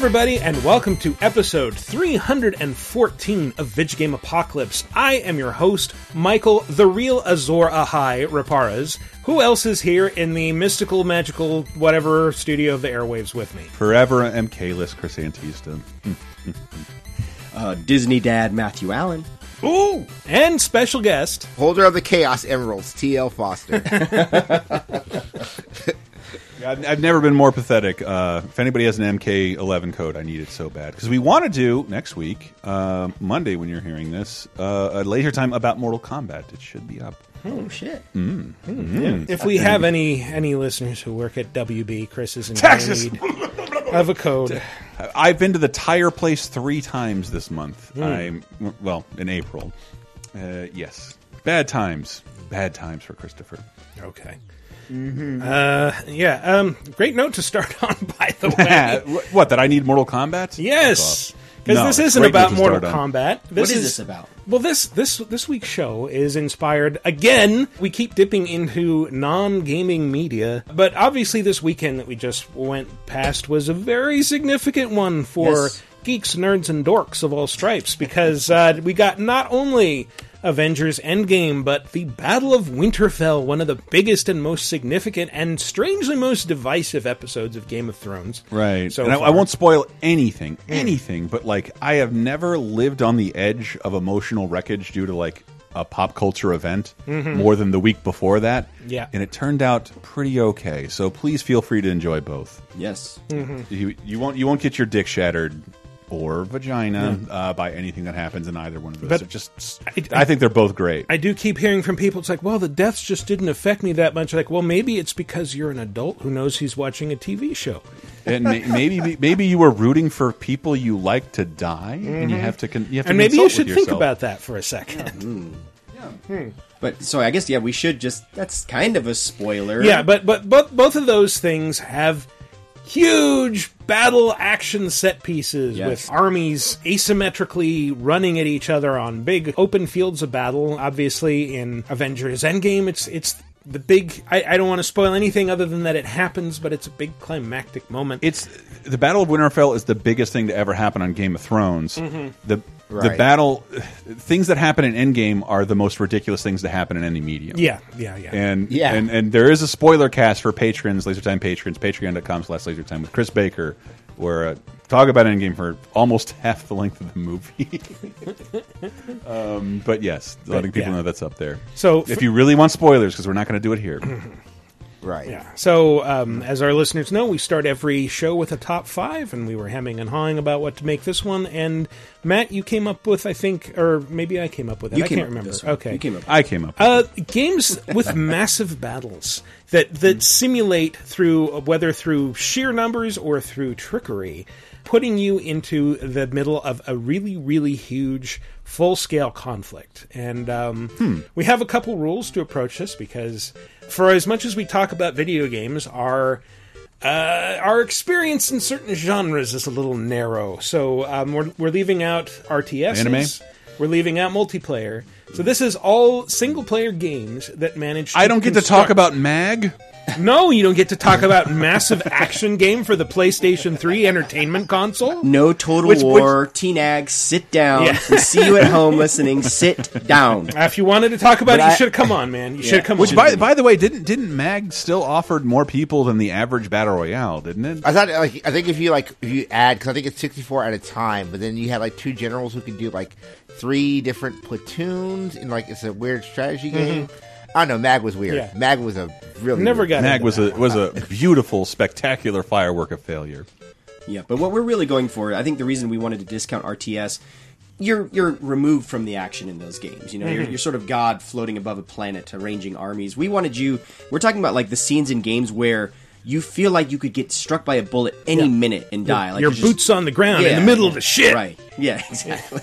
everybody, and welcome to episode 314 of Vidge Game Apocalypse. I am your host, Michael, the real Azor Ahai Raparas. Who else is here in the mystical, magical, whatever studio of the airwaves with me? Forever MK list Chris Antista. uh, Disney dad Matthew Allen. Ooh! And special guest, Holder of the Chaos Emeralds, T.L. Foster. I've, I've never been more pathetic. Uh, if anybody has an MK11 code, I need it so bad because we want to do next week, uh, Monday, when you're hearing this, uh, a later time about Mortal Kombat. It should be up. Oh shit! if we have any any listeners who work at WB, Chris is in Texas. need of a code. I've been to the tire place three times this month. I'm well in April. Uh, yes, bad times, bad times for Christopher. Okay. Uh, yeah. Um, great note to start on, by the way. what? That I need Mortal Kombat? Yes, because No, this isn't about Mortal. Kombat. This What is this about? Well, this this this week's show is inspired again. We keep dipping into non-gaming media, but obviously this weekend that we just went past was a very significant one for Yes. geeks, nerds, and dorks of all stripes because uh, we got not only Avengers Endgame, but the Battle of Winterfell, one of the biggest and most significant and strangely most divisive episodes of Game of Thrones. Right. So and I. I won't spoil anything, hmm. anything, but like I have never lived on the edge of emotional wreckage due to like a pop culture event mm-hmm. more than the week before that. Yeah. And it turned out pretty okay. So please feel free to enjoy both. Yes. Mm-hmm. You you won't you won't get your dick shattered or vagina uh, by anything that happens in either one of those. But They're just I- I, think they're both great. I do keep hearing from people. It's like, well, the deaths just didn't affect me that much. Like, well, maybe it's because you're an adult who knows he's watching a TV show. and may, maybe maybe you were rooting for people you like to die, and you mm-hmm. have to con you have to And maybe you should think about that for a second. Yeah. Mm. Hmm. But so I guess yeah, we should just. That's kind of a spoiler. Yeah, but but both both of those things have huge battle action set pieces Yes. with armies asymmetrically running at each other on big open fields of battle. Obviously, in Avengers Endgame, it's it's the big. I, I don't want to spoil anything other than that it happens, but it's a big climactic moment. it's the Battle of Winterfell is the biggest thing to ever happen on Game of Thrones. Mm-hmm. The the battle things that happen in Endgame are the most ridiculous things to happen in any medium. yeah, yeah, yeah. And Yeah. and and there is a spoiler cast for patrons, LaserTime patrons, patreon.com slash LaserTime with Chris Baker, where uh, talk about Endgame for almost half the length of the movie. um, but yes, letting people yeah. know that's up there. So if you really want spoilers, because we're not going to do it here. right. Yeah. So, um, as our listeners know, we start every show with a top five, and we were hemming and hawing about what to make this one. And Matt, you came up with, I think, or maybe I came up with it. You I came can't up with remember. this one. Okay. You came up. I came up. Uh, games with massive battles that that simulate through whether through sheer numbers or through trickery, putting you into the middle of a really really huge full scale conflict. And um, we have a couple rules to approach this because, for as much as we talk about video games, our uh, our experience in certain genres is a little narrow. So um, we're we're leaving out RTS. Anime? We're leaving out multiplayer. So this is all single player games that manage. To I don't get to talk about Mag. No, you don't get to talk about massive action game for the PlayStation 3 entertainment console. No Total Which- War, Teen Ag, sit down. Yeah. We see you at home listening. Sit down. If you wanted to talk about But it, you I- should have come on, man. You should have come Which, on. by by the way, didn't didn't Mag still offered more people than the average battle royale? Didn't it? I thought, like, I think if you like, if you add, because I think it's sixty-four at a time, but then you had like two generals who can do like three different platoons, and like it's a weird strategy mm-hmm. game. I don't know. Mag was weird. Mm-hmm. Yeah. Mag was a really Never got Mag was that. a was a beautiful, spectacular firework of failure. Yeah, but what we're really going for, I think the reason we wanted to discount RTS, you're you're removed from the action in those games. You know, you're, you're sort of God floating above a planet, arranging armies. We wanted you. We're talking about like the scenes in games where you feel like you could get struck by a bullet any minute and die. Like Your you're just- boots on the ground in the middle of the shit. Right. Yeah, exactly.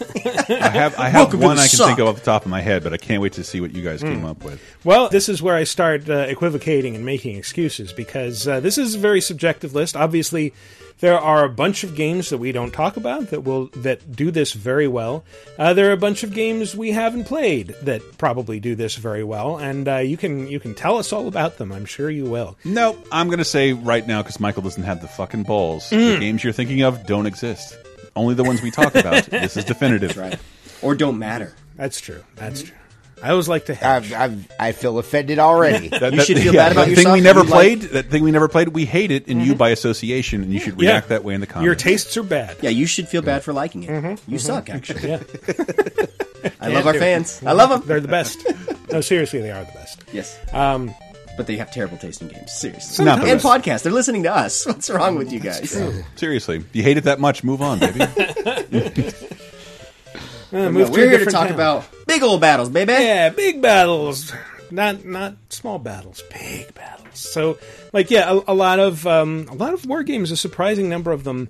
I have I have Welcome to one I can suck. think of off the top of my head, but I can't wait to see what you guys came up with. Well, this is where I start uh, equivocating and making excuses because uh, this is a very subjective list. Obviously, there are a bunch of games that we don't talk about that will that do this very well. Uh, there are a bunch of games we haven't played that probably do this very well, and uh, you can you can tell us all about them. I'm sure you will. Nope, I'm going to say right now because Michael doesn't have the fucking balls. Mm. The games you're thinking of don't exist. Only the ones we talk about. this is definitive. right. Or don't matter. That's true. That's true. I always like to hedge. I've, I've, I feel offended already. That, You should feel bad about that thing we yourself never and you like- played. That thing we never played. We hate it, and you mm-hmm. by association, and you should Yeah. react that way in the comments. Your tastes are bad. Yeah, you should feel bad for liking it. Mm-hmm. You mm-hmm. suck, actually. Yeah, I love our fans. I love them. they're the best. No, seriously, they are the best. Yes. Um, But they have terrible taste in games. Seriously. Not and best. podcasts. They're listening to us. What's wrong with you guys? Seriously, you hate it that much? Move on, baby. No, we're here to talk town. about big old battles, baby. Yeah, big battles, not not small battles, big battles. So, like, yeah, a, a lot of um, a lot of war games. A surprising number of them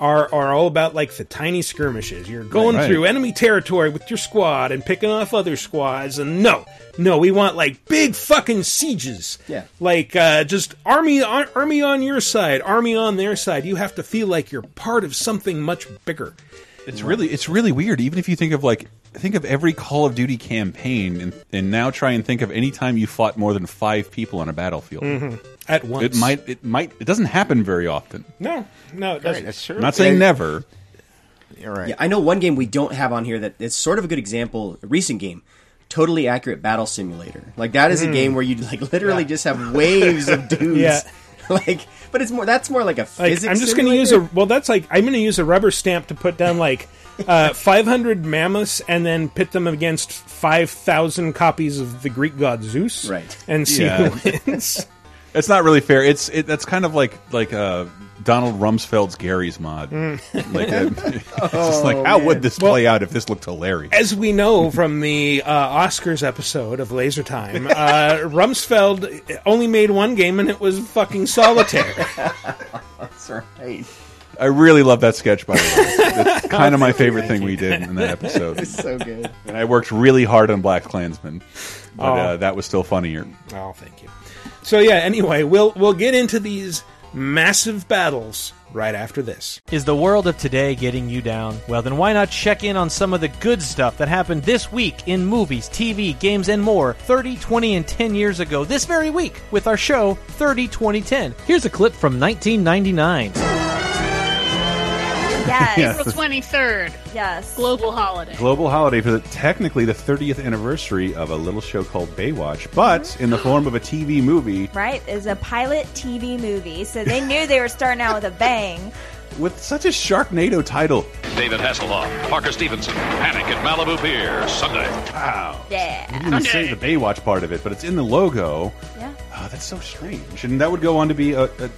are are all about like the tiny skirmishes. You're going Right. through enemy territory with your squad and picking off other squads. And no, no, we want like big fucking sieges. Yeah. like uh, just army ar- army on your side, army on their side. You have to feel like you're part of something much bigger. It's really it's really weird. Even if you think of like think of every Call of Duty campaign, and, and now try and think of any time you fought more than five people on a battlefield. Mm-hmm. At once, It might it might it doesn't happen very often. no, no, it doesn't. that's true. I'm not saying never. You're right. Yeah, I know one game we don't have on here that it's sort of a good example. A recent game, totally accurate battle simulator. Like that is a mm. game where you like literally just have waves of dudes. Yeah. like, but it's more. That's more like a like, I'm just going to use a well. That's like I'm going to use a rubber stamp to put down like uh, 500 mammoths and then pit them against 5,000 copies of the Greek god Zeus, Right. And see Yeah. who wins. It's not really fair. It's it, that's kind of like like uh, Donald Rumsfeld's Garry's Mod. Like uh, it's just like how would this play out if this looked hilarious? As we know from the uh, Oscars episode of Laser Time, uh, Rumsfeld only made one game and it was fucking solitaire. That's right. I really love that sketch by the way. It's kind of my favorite thing we did in that episode. It's so good. And I worked really hard on Black Klansman, but Oh. uh, that was still funnier. oh, thank you. So yeah. Anyway, we'll we'll get into these massive battles right after this. Is the world of today getting you down? Well, then why not check in on some of the good stuff that happened this week in movies, TV, games, and more 30, 20, and 10 years ago this very week with our show 30, 20, 10. Here's a clip from 1999. Yes. April 23rd, Yes. global holiday. Global holiday for the, technically the 30th anniversary of a little show called Baywatch, but mm-hmm. in the form of a TV movie Right? Is a pilot TV movie, so they knew they were starting out with a bang. with such a Sharknado title. David Hasselhoff, Parker Stevenson, Panic at Malibu Pier, Sunday. Wow. Yeah. I didn't say the Baywatch part of it, but it's in the logo. Yeah. Oh, that's so strange. And that would go on to be a, a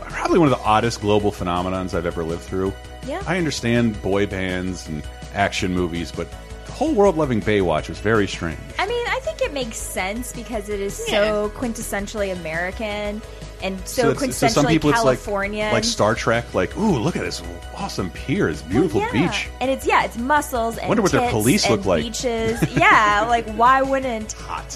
probably one of the oddest global phenomenons I've ever lived through. Yeah. I understand boy bands and action movies, but the whole world loving Baywatch was very strange. I mean, I think it makes sense because it is so quintessentially American and so, it's- quintessentially some people California. it's like, like Star Trek, like, ooh, look at this awesome pier, this beautiful yeah. beach. and it's yeah, it's muscles and Wonder what their police and look like. Beaches, yeah. Like, why wouldn't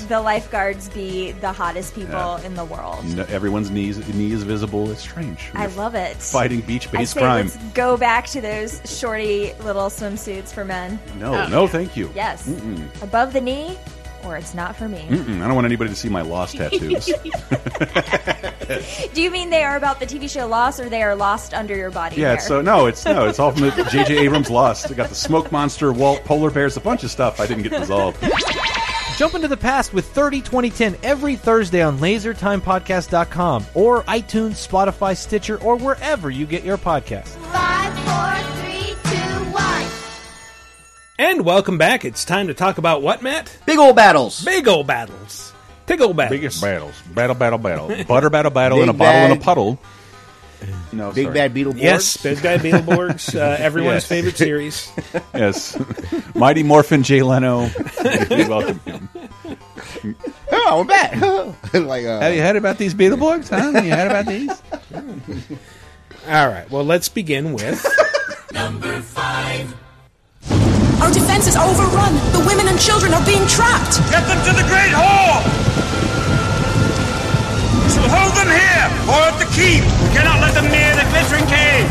the lifeguards be the hottest people Yeah. in the world? No, everyone's knees knee is visible. It's strange. I love it. fighting beach based crime. let's go back to those shorty little swimsuits for men. No, oh, no, thank you. Yes, above the knee, or it's not for me. Mm-mm, I don't want anybody to see my lost tattoos. Do you mean they are about the TV show Lost, or they are lost under your body? Yeah, hair? it's, so no, it's no, it's all from the J.J. Abrams Lost. I got the smoke monster, Walt, polar bears, a bunch of stuff I didn't get resolved. Jump into the past with 30, 20, 10 every Thursday on lasertimepodcast.com or iTunes, Spotify, Stitcher, or wherever you get your podcasts. Five, four, three, two, one. And welcome back. It's time to talk about what, Matt? Big old battles. Big old battles. Big old battles. Biggest battles, battle, battle, battle, butter, battle, battle, in a Big bottle and a bad- puddle. No, Big sorry. Bad Beetleborgs. Yes, Big Bad Beetleborgs, uh, everyone's Yes. favorite series. Yes, Mighty Morphin Jay Leno. We welcome him. Oh, I'm back. like, uh, Have you heard about these Beetleborgs? Huh? Have you heard about these? All right, well, let's begin with Our defenses are overrun. The women and children are being trapped. Get them to the Great Hall! We shall hold them here, or at the keep. We cannot let them near the glittering cave.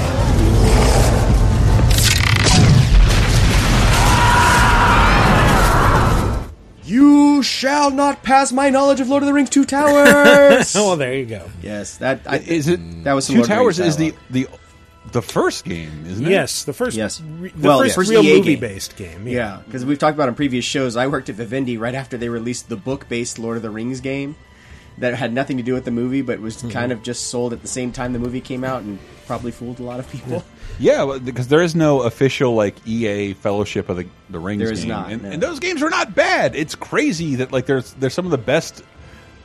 You shall not pass my knowledge of Lord of the Rings Two Towers. Oh, well, there you go. yes, that I, Is it that was some Two Lord of the Towers? Rings Is the the the first game? Isn't it? Yes, the first, Yes. re- the Well, first yeah. First real EA game. movie-based game. Yeah, because we've talked about on previous shows. I worked at Vivendi right after they released the book-based Lord of the Rings game that had nothing to do with the movie, but was Mm-hmm. kind of just sold at the same time the movie came out, and probably fooled a lot of people. Yeah, because there is no official like EA Fellowship of the the Rings There is game, not, and, no. and those games are not bad. It's crazy that like there's there's some of the best,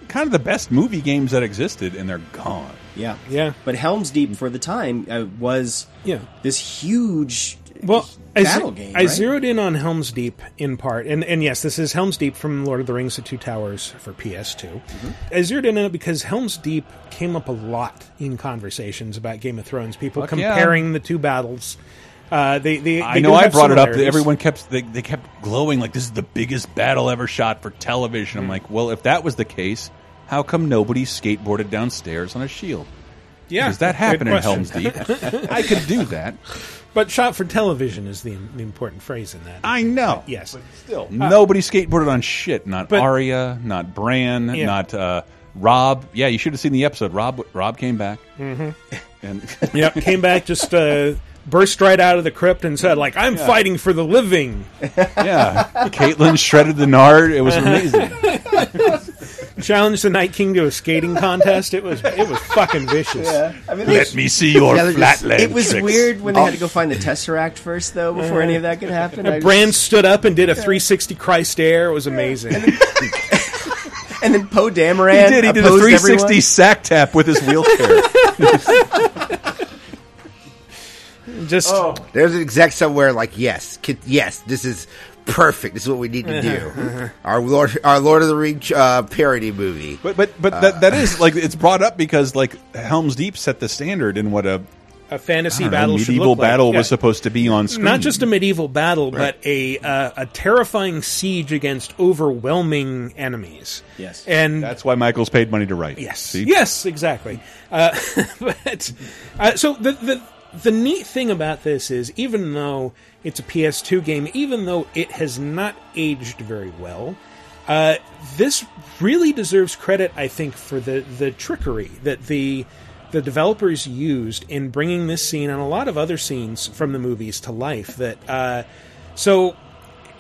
kind of the best movie games that existed, and they're gone. Yeah, Yeah. But Helm's Deep for the time uh, was Yeah. this huge Well, I, battle ze- game. I right? zeroed in on Helm's Deep in part, and and yes, this is Helm's Deep from Lord of the Rings: The Two Towers for PS2. Mm-hmm. I zeroed in on it because Helm's Deep came up a lot in conversations about Game of Thrones. People Fuck yeah. comparing the two battles. Uh, they, they, I know I brought it up. Everyone kept they, they kept glowing like this is the biggest battle ever shot for television. Hmm. I'm like, well, if that was the case, how come nobody skateboarded downstairs on a shield? yeah, Does that good happen in question. Helm's Deep? I could do that. But shot for television is the, the important phrase in that. I know. yes, Still, nobody skateboarded on shit. Not But- Arya, not Bran, Yeah. not uh, Robb. Yeah, you should have seen the episode. Robb Robb came back, Mm-hmm. and yep, came back just. Uh, Burst right out of the crypt and said, "Like I'm fighting for the living." yeah, Catelyn shredded the nard. It was amazing. Challenged the Night King to a skating contest. It was it was fucking vicious. I mean, Let me see your Yeah, they're it was tricks. weird when they had to go oh. find the Tesseract first, though, before any of that could happen. I Brand just- stood up and did a 360 Christ air. It was amazing. and then Poe He Dameron did. He did a 360 everyone. sack tap with his wheelchair. Just oh. There's an exec somewhere like, yes, kid, yes, this is perfect. This is what we need to do. our Lord, our Lord of the Rings uh, parody movie. but but but that that is like it's brought up because like Helm's Deep set the standard in what a a fantasy know, battle should medieval look like. battle Yeah. was supposed to be on screen. Not just a medieval battle, but a uh, a terrifying siege against overwhelming enemies. Yes. and That's why Michael's paid money to write. Yes. See? Yes, exactly. Uh, but uh, so the, the the neat thing about this is, even though it's a PS2 game, even though it has not aged very well, uh, this really deserves credit, I think, for the the trickery that the the developers used in bringing this scene and a lot of other scenes from the movies to life. That uh, so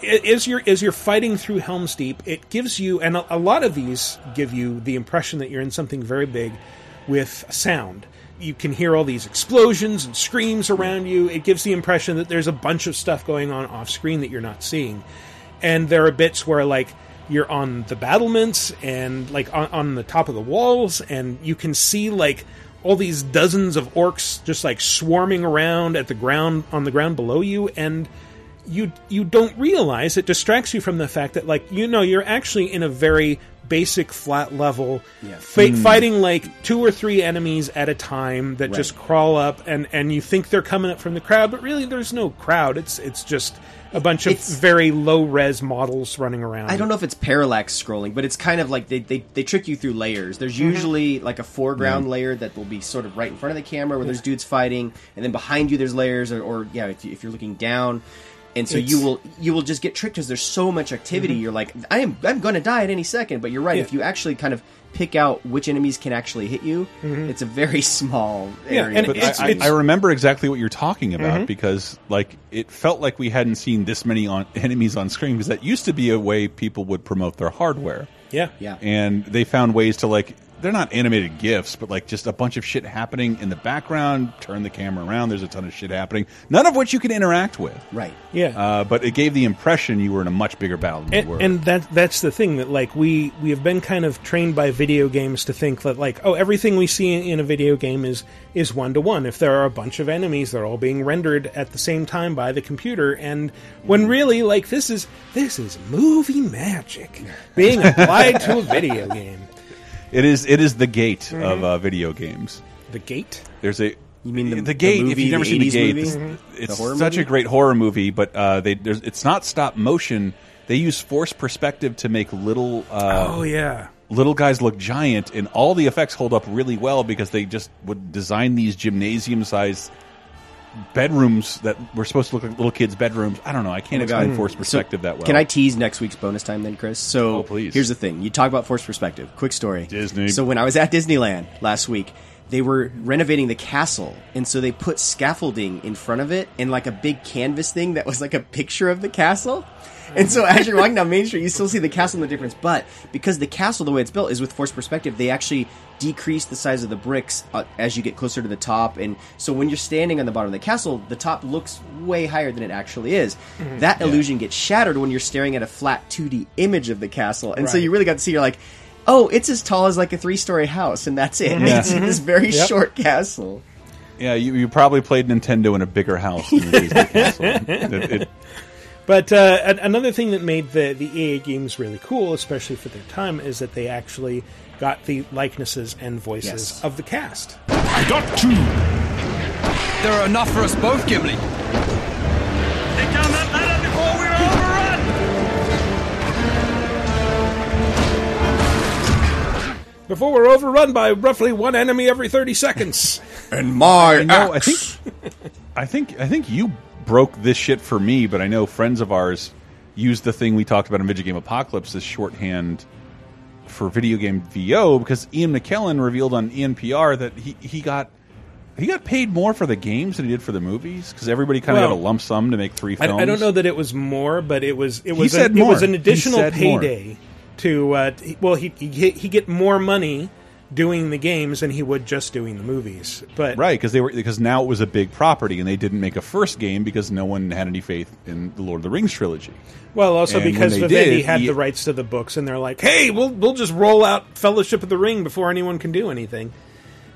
as you're as you're fighting through Helm's Deep, it gives you, and a, a lot of these give you the impression that you're in something very big with sound. You can hear all these explosions and screams around you. It gives the impression that there's a bunch of stuff going on off screen that you're not seeing. And there are bits where like you're on the battlements and like on, on the top of the walls, and you can see like all these dozens of orcs just like swarming around at the ground on the ground below you, and you you don't realize it distracts you from the fact that like you know you're actually in a very basic flat level fi- fighting like two or three enemies at a time that just crawl up and and you think they're coming up from the crowd but really there's no crowd. It's it's just a bunch of It's- very low res models running around. I don't know if it's parallax scrolling, but it's kind of like they, they, they trick you through layers. There's Mm-hmm. usually like a foreground layer that will be sort of right in front of the camera where there's dudes fighting, and then behind you there's layers, or, or yeah, if, you, if you're looking down, and so you will you will just get tricked because there's so much activity. You're like, I am I'm going to die at any second. But you're right. Mm-hmm. Yeah. If you actually kind of pick out which enemies can actually hit you, it's a very small Mm-hmm. Yeah, area. and But It's- I, I, it's- I remember exactly what you're talking about Mm-hmm. because, like, it felt like we hadn't seen this many on, enemies on screen because that used to be a way people would promote their hardware, yeah yeah. and they found ways to like they're not animated gifs, but like just a bunch of shit happening in the background. Turn the camera around. There's a ton of shit happening, none of which you can interact with. Right. yeah Uh, but it gave the impression you were in a much bigger battle than you and, were. and that that's the thing that like we we have been kind of trained by video games to think that like oh everything we see in a video game is is one to one if there are a bunch of enemies they're all being rendered at the same time by the computer and when really like this is this is movie magic being applied to a video game it is it is the gate Mm-hmm. of uh, video games. the gate There's a You mean the, the Gate? movie, if you've never the seen the Gate, movie? it's, The it's such movie? a great horror movie. But uh, they there's it's not stop motion. They use forced perspective to make little. Uh, oh yeah. little guys look giant, and all the effects hold up really well because they just would design these gymnasium-sized bedrooms that were supposed to look like little kids' bedrooms. I don't know. I can't explain forced perspective that well. Can I tease next week's bonus time then, Chris? So Oh, please. here's the thing. You talk about forced perspective. Quick story. Disney. So when I was at Disneyland last week, they were renovating the castle, and so they put scaffolding in front of it and like a big canvas thing that was like a picture of the castle. And so as you're walking down Main Street, you still see the castle and the difference. But because the castle, the way it's built, is with forced perspective, they actually decrease the size of the bricks uh, as you get closer to the top. And so when you're standing on the bottom of the castle, the top looks way higher than it actually is. That illusion gets shattered when you're staring at a flat 2D image of the castle. And so you really got to see, you're like, oh, it's as tall as like a three story house, and that's it. Yeah. It's this very Yep. short castle. yeah, you, you probably played Nintendo in a bigger house than the Disney castle. It- it- But uh, another thing that made the, the EA games really cool, especially for their time, is that they actually got the likenesses and voices Yes. of the cast. I got two. There are enough for us both, Gimli. Take down that ladder before we're overrun. Before we're overrun by roughly one enemy every 30 seconds. And my no, I think, I think, I think you broke this shit for me, but I know friends of ours used the thing we talked about in Video Game Apocalypse as shorthand for video game VO because Ian McKellen revealed on ENPR that he he got. He got paid more for the games than he did for the movies because everybody kind of Well, got a lump sum to make three films. I don't know that it was more, but it was it was an, it was an additional said more. payday to uh, well he he he get more money doing the games than he would just doing the movies. But Right, because they were because now it was a big property, and they didn't make a first game because no one had any faith in the Lord of the Rings trilogy. Well, also And because they Vivendi did, had he- the rights to the books, and they're like, "Hey, we'll we'll just roll out Fellowship of the Ring before anyone can do anything."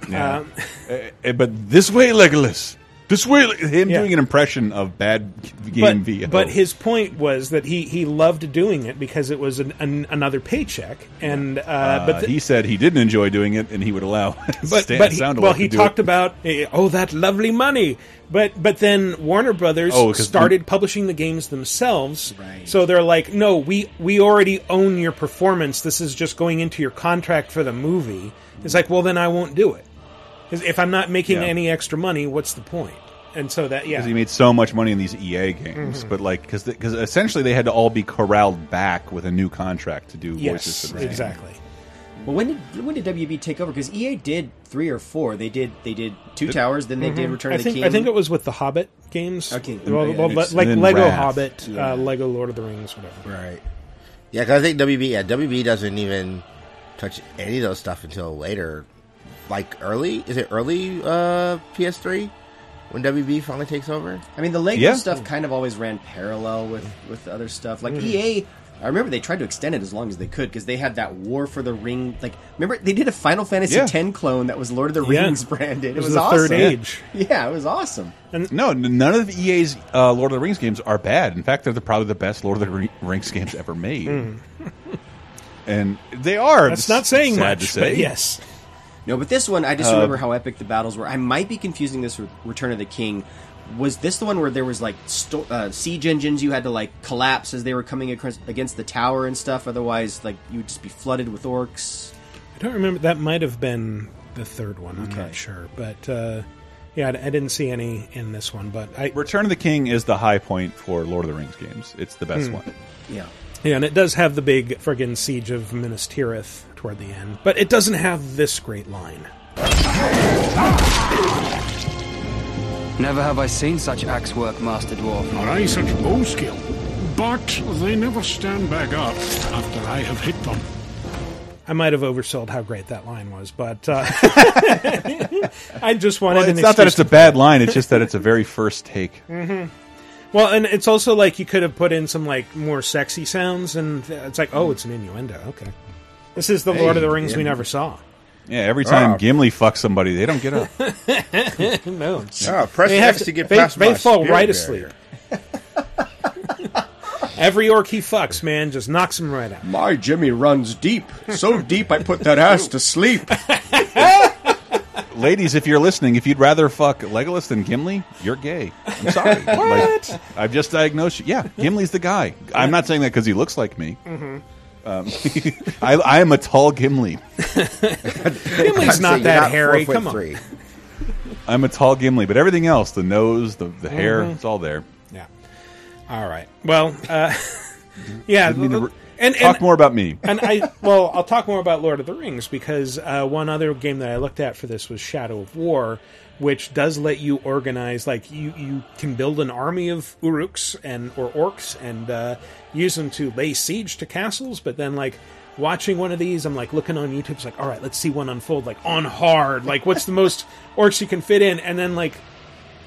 Yeah. Um, Eh, but this way, Legolas. This way, him Yeah. doing an impression of bad but, game VO. but his point was that he, he loved doing it because it was an, an, another paycheck, and uh, Uh, but the- he said he didn't enjoy doing it, and he would allow. but Stan but he, Soundalike well, he do talked it. about eh, oh that lovely money, but but then Warner Brothers Oh, 'cause started publishing the games themselves, Right. so they're like, no, we we already own your performance. This is just going into your contract for the movie. It's like, well, then I won't do it 'Cause if I'm not making Yeah. any extra money, what's the point? And so that yeah, because he made so much money in these EA games, Mm-hmm. but like because because essentially they had to all be corralled back with a new contract to do voices. yes, for the exactly. Well, when did when did WB take over? Because EA did three or four. They did they did Two Towers, then they did Return Mm-hmm. I of the think King. I think it was with the Hobbit games. Okay. well, Yeah, well, it's- like Lego Wrath. Hobbit, Yeah. uh, Lego Lord of the Rings, whatever. Right. Yeah, because I think WB, yeah, WB doesn't even touch any of those stuff until later. Like early, is it early uh, PS3 when WB finally takes over? I mean, the Lego Yeah. stuff kind of always ran parallel with with other stuff. Like Mm-hmm. EA, I remember they tried to extend it as long as they could because they had that War for the Ring. Like, remember they did a Final Fantasy Yeah. X clone that was Lord of the Yeah. Rings branded. It, was was, the awesome. third age. Yeah, it was awesome. And No, none of EA's uh, Lord of the Rings games are bad. In fact, they're the, probably the best Lord of the Rings games ever made. and they are. That's not saying sad much, to say. but yes. No, but this one, I just Uh, remember how epic the battles were. I might be confusing this with Return of the King. Was this the one where there was like sto- uh, siege engines you had to like collapse as they were coming across, against the tower and stuff? Otherwise, like you would just be flooded with orcs. I don't remember. That might have been the third one. I'm Okay. not sure, but uh, yeah, I, I didn't see any in this one. But I Return of the King is the high point for Lord of the Rings games. It's the Hmm. best one. Yeah. yeah, and it does have the big friggin' siege of Minas Tirith toward the end, but it doesn't have this great line. Never have I seen such axe work, Master Dwarf. Nor I such bow skill. But they never stand back up after I have hit them. I might have oversold how great that line was, but uh, I just wanted. Well, an it's not that it's a bad line. It's just that it's a very first take. to- Well, and it's also like you could have put in some like more sexy sounds, and it's like, oh, it's an innuendo. Okay, this is the Lord of the Rings we never saw. Yeah, every time Ah. Gimli fucks somebody, they don't get up. no, Oh, press They X have to get they, past they fall right barrier. asleep. Every orc he fucks, man, just knocks him right out. My Jimmy runs deep, so deep I put that ass to sleep. ladies, if you're listening, if you'd rather fuck Legolas than Gimli, you're gay. I'm sorry. What? Like, I've just diagnosed you. Yeah, Gimli's the guy. I'm not saying that because he looks like me. Mhm. Um, I, I am a tall Gimli. Gimli's not that hairy. Come on. I'm a tall Gimli, but everything else, the nose, the, the hair, Mhm. it's all there. Yeah. All right. Well, uh, yeah. Didn't mean to re- and, talk and- more about me. and I well, I'll talk more about Lord of the Rings because uh, one other game that I looked at for this was Shadow of War, which does let you organize like you you can build an army of Uruks and or orcs and uh, use them to lay siege to castles, but then like. Watching one of these, I'm like looking on YouTube. It's like, all right, let's see one unfold. Like on hard, like what's the most orcs you can fit in, and then like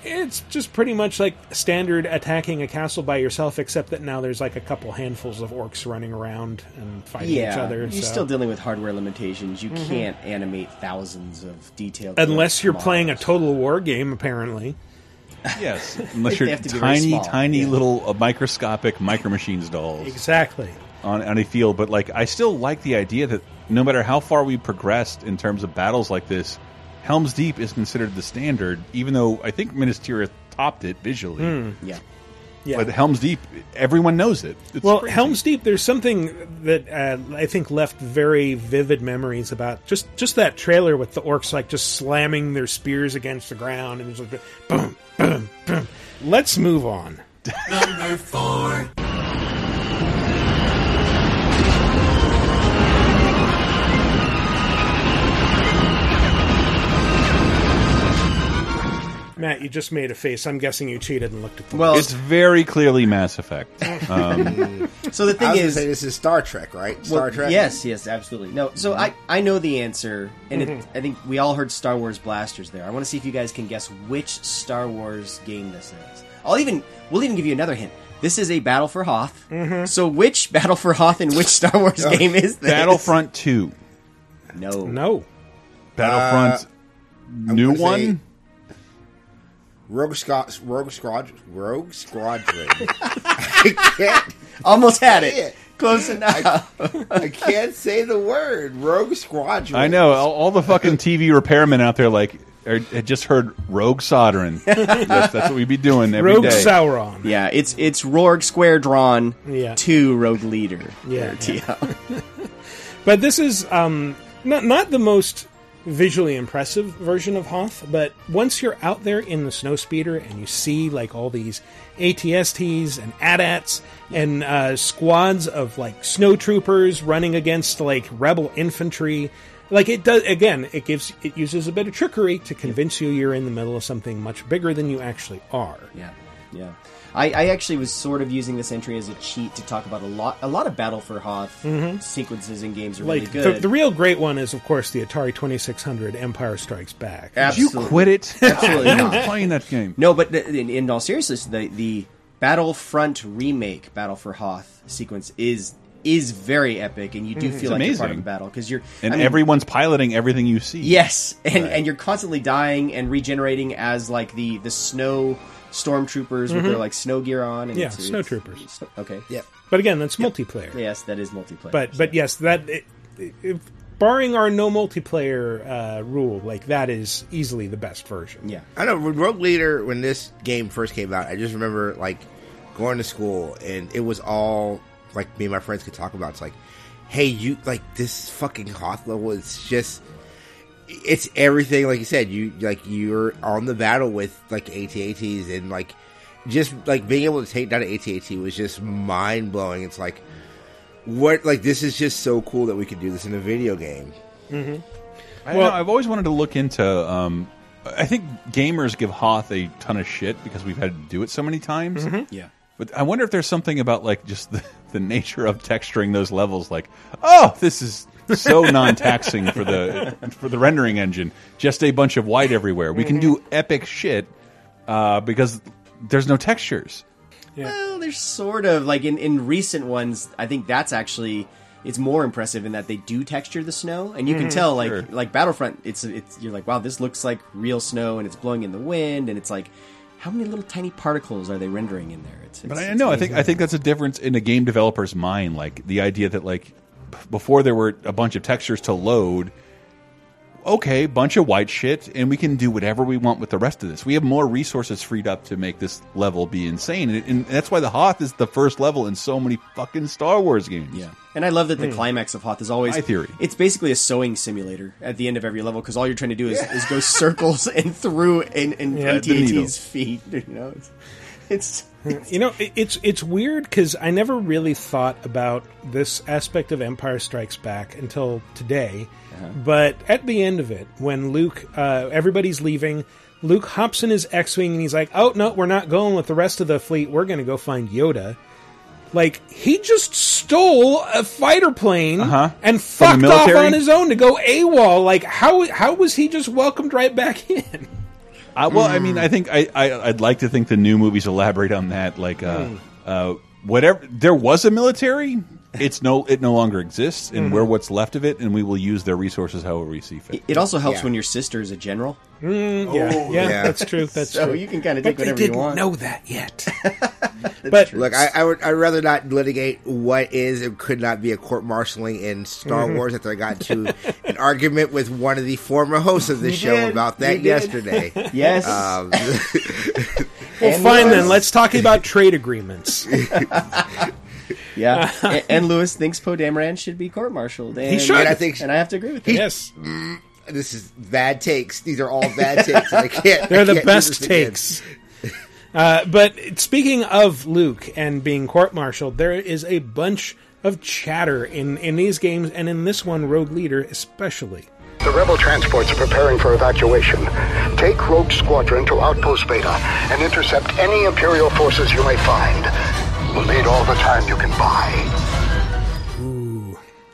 it's just pretty much like standard attacking a castle by yourself, except that now there's like a couple handfuls of orcs running around and fighting yeah, each other. you're so- still dealing with hardware limitations. You Mhm. can't animate thousands of detailed. unless you're models. playing a total war game, apparently. Yes, unless you're have to be very tiny, small. tiny Yeah. little uh, microscopic micro machines dolls. Exactly. On, on a field, but like I still like the idea that no matter how far we progressed in terms of battles like this, Helm's Deep is considered the standard, even though I think Minas Tirith topped it visually. Hmm. Yeah. Yeah. But Helm's Deep, everyone knows it. It's well, crazy. Helm's Deep. There's something that uh, I think left very vivid memories about just just that trailer with the orcs like just slamming their spears against the ground and it's like boom, boom, boom. Let's move on. Number four. Matt, you just made a face. I'm guessing you cheated and looked at the Well- it's very clearly Mass Effect. Um, So the thing I was is, say this is Star Trek, right? Star Well, Trek. Yes, yes, absolutely. No, so I I know the answer, and it, Mm-hmm. I think we all heard Star Wars blasters there. I want to see if you guys can guess which Star Wars game this is. I'll even we'll even give you another hint. This is a Battle for Hoth. Mm-hmm. So which Battle for Hoth and which Star Wars game is this? Battlefront Two, No, no. Battlefront, I'm new gonna say- one. Rogue Scott, Rogue Squadron, Rogue Squadron. I can't Almost had say it. Close enough. I can't say the word Rogue Squadron. I know all, all the fucking TV repairmen out there like are, had just heard Rogue soldering. that's, that's what we'd be doing every Rogue day. Sauron. Yeah, it's it's Rourke Square Drawn Yeah. to Rogue Leader. Yeah, There, TL. But this is um, not not the most visually impressive version of Hoth. But once you're out there in the snowspeeder and you see like all these ATSTs and AT-ATs and uh, squads of like snow troopers running against like rebel infantry. Like it does again, it gives it uses a bit of trickery to convince you you're in the middle of something much bigger than you actually are. Yeah, yeah. I, I actually was sort of using this entry as a cheat to talk about a lot a lot of Battle for Hoth mm-hmm. sequences in games are Like really the, good. the real great one is of course the Atari 2600 Empire Strikes Back. Did you quit it? Absolutely not. not playing that game. No, but the- in, in all seriousness, the the Battlefront remake Battle for Hoth sequence is is very epic, and you do mm-hmm. feel like you're part of amazing. the battle because you're And I mean, everyone's piloting everything you see. Yes, and and you're constantly dying and regenerating as like the the snow stormtroopers with their like snow gear on. And Yeah, it's, snow it's- troopers. okay. Yeah. But again, that's multiplayer. Yes, that is multiplayer. But but yes, that it, if, barring our no multiplayer uh, rule, like that is easily the best version. yeah, I know when Rogue Leader when this game first came out, I just remember like going to school and it was all like me and my friends could talk about. It's like, hey, you like this fucking Hoth level is just it's everything like you said. You like you're on the battle with like AT-ATs and like just like being able to take down an AT-AT was just mind blowing. It's like what like this is just so cool that we could do this in a video game. I don't know, I've always wanted to look into. Um, I think gamers give Hoth a ton of shit because we've had to do it so many times. yeah. But I wonder if there's something about like just the, the nature of texturing those levels. Like, oh, this is so non-taxing for the for the rendering engine. Just a bunch of white everywhere. We can do epic shit uh, because there's no textures. Well, there's sort of like in in recent ones. I think that's actually it's more impressive in that they do texture the snow, and you can tell like Sure. like Battlefront. It's it's you're like wow, this looks like real snow, and it's blowing in the wind, and it's like how many little tiny particles are they rendering in there? It's, it's But I know. I think. I think that's a difference in a game developer's mind. Like the idea that like before there were a bunch of textures to load. okay, bunch of white shit, and we can do whatever we want with the rest of this. We have more resources freed up to make this level be insane, and, and that's why the Hoth is the first level in so many fucking Star Wars games. Yeah. And I love that the Hmm. climax of Hoth is always My theory. It's basically a sewing simulator at the end of every level because all you're trying to do is, is go circles and through and, and Yeah, the AT-AT's feet. You know, it's, it's you know, it's it's weird because I never really thought about this aspect of Empire Strikes Back until today. But at the end of it, when Luke, uh, everybody's leaving, Luke hops in his X-wing and he's like, "Oh no, we're not going with the rest of the fleet. We're going to go find Yoda." Like he just stole a fighter plane Uh-huh. and fucked off on his own to go AWOL. Like how how was he just welcomed right back in? Uh, well, I mean, I think I, I I'd like to think the new movies elaborate on that. Like, uh, Hmm. uh, whatever there was a military, it's no it no longer exists, and Mhm. we're what's left of it, and we will use their resources however we see fit. it also helps Yeah. when your sister is a general. Mm, yeah, Oh, yeah, yeah. that's true. That's So true. you can kinda But take they whatever you didn't want. Know that yet? but look, I, I would I'd rather not litigate what is and could not be a court martialing in Star Mhm. Wars after I got into an argument with one of the former hosts of the show did. about You that did. yesterday. Yes. Um, Well, And fine then. Let's talk about trade agreements. Yeah, and, and Lewis thinks Poe Dameron should be court-martialed. And, He should. And I think- and I have to agree with He- that. Yes. Mm, this is bad takes. These are all bad takes. I can't. They're I the can't do best takes. Uh, but speaking of Luke and being court-martialed, there is a bunch of chatter in, in these games, and in this one, Rogue Leader especially. The rebel transports are preparing for evacuation. Take Rogue Squadron to Outpost Beta and intercept any Imperial forces you may find. We'll need all the time you can buy.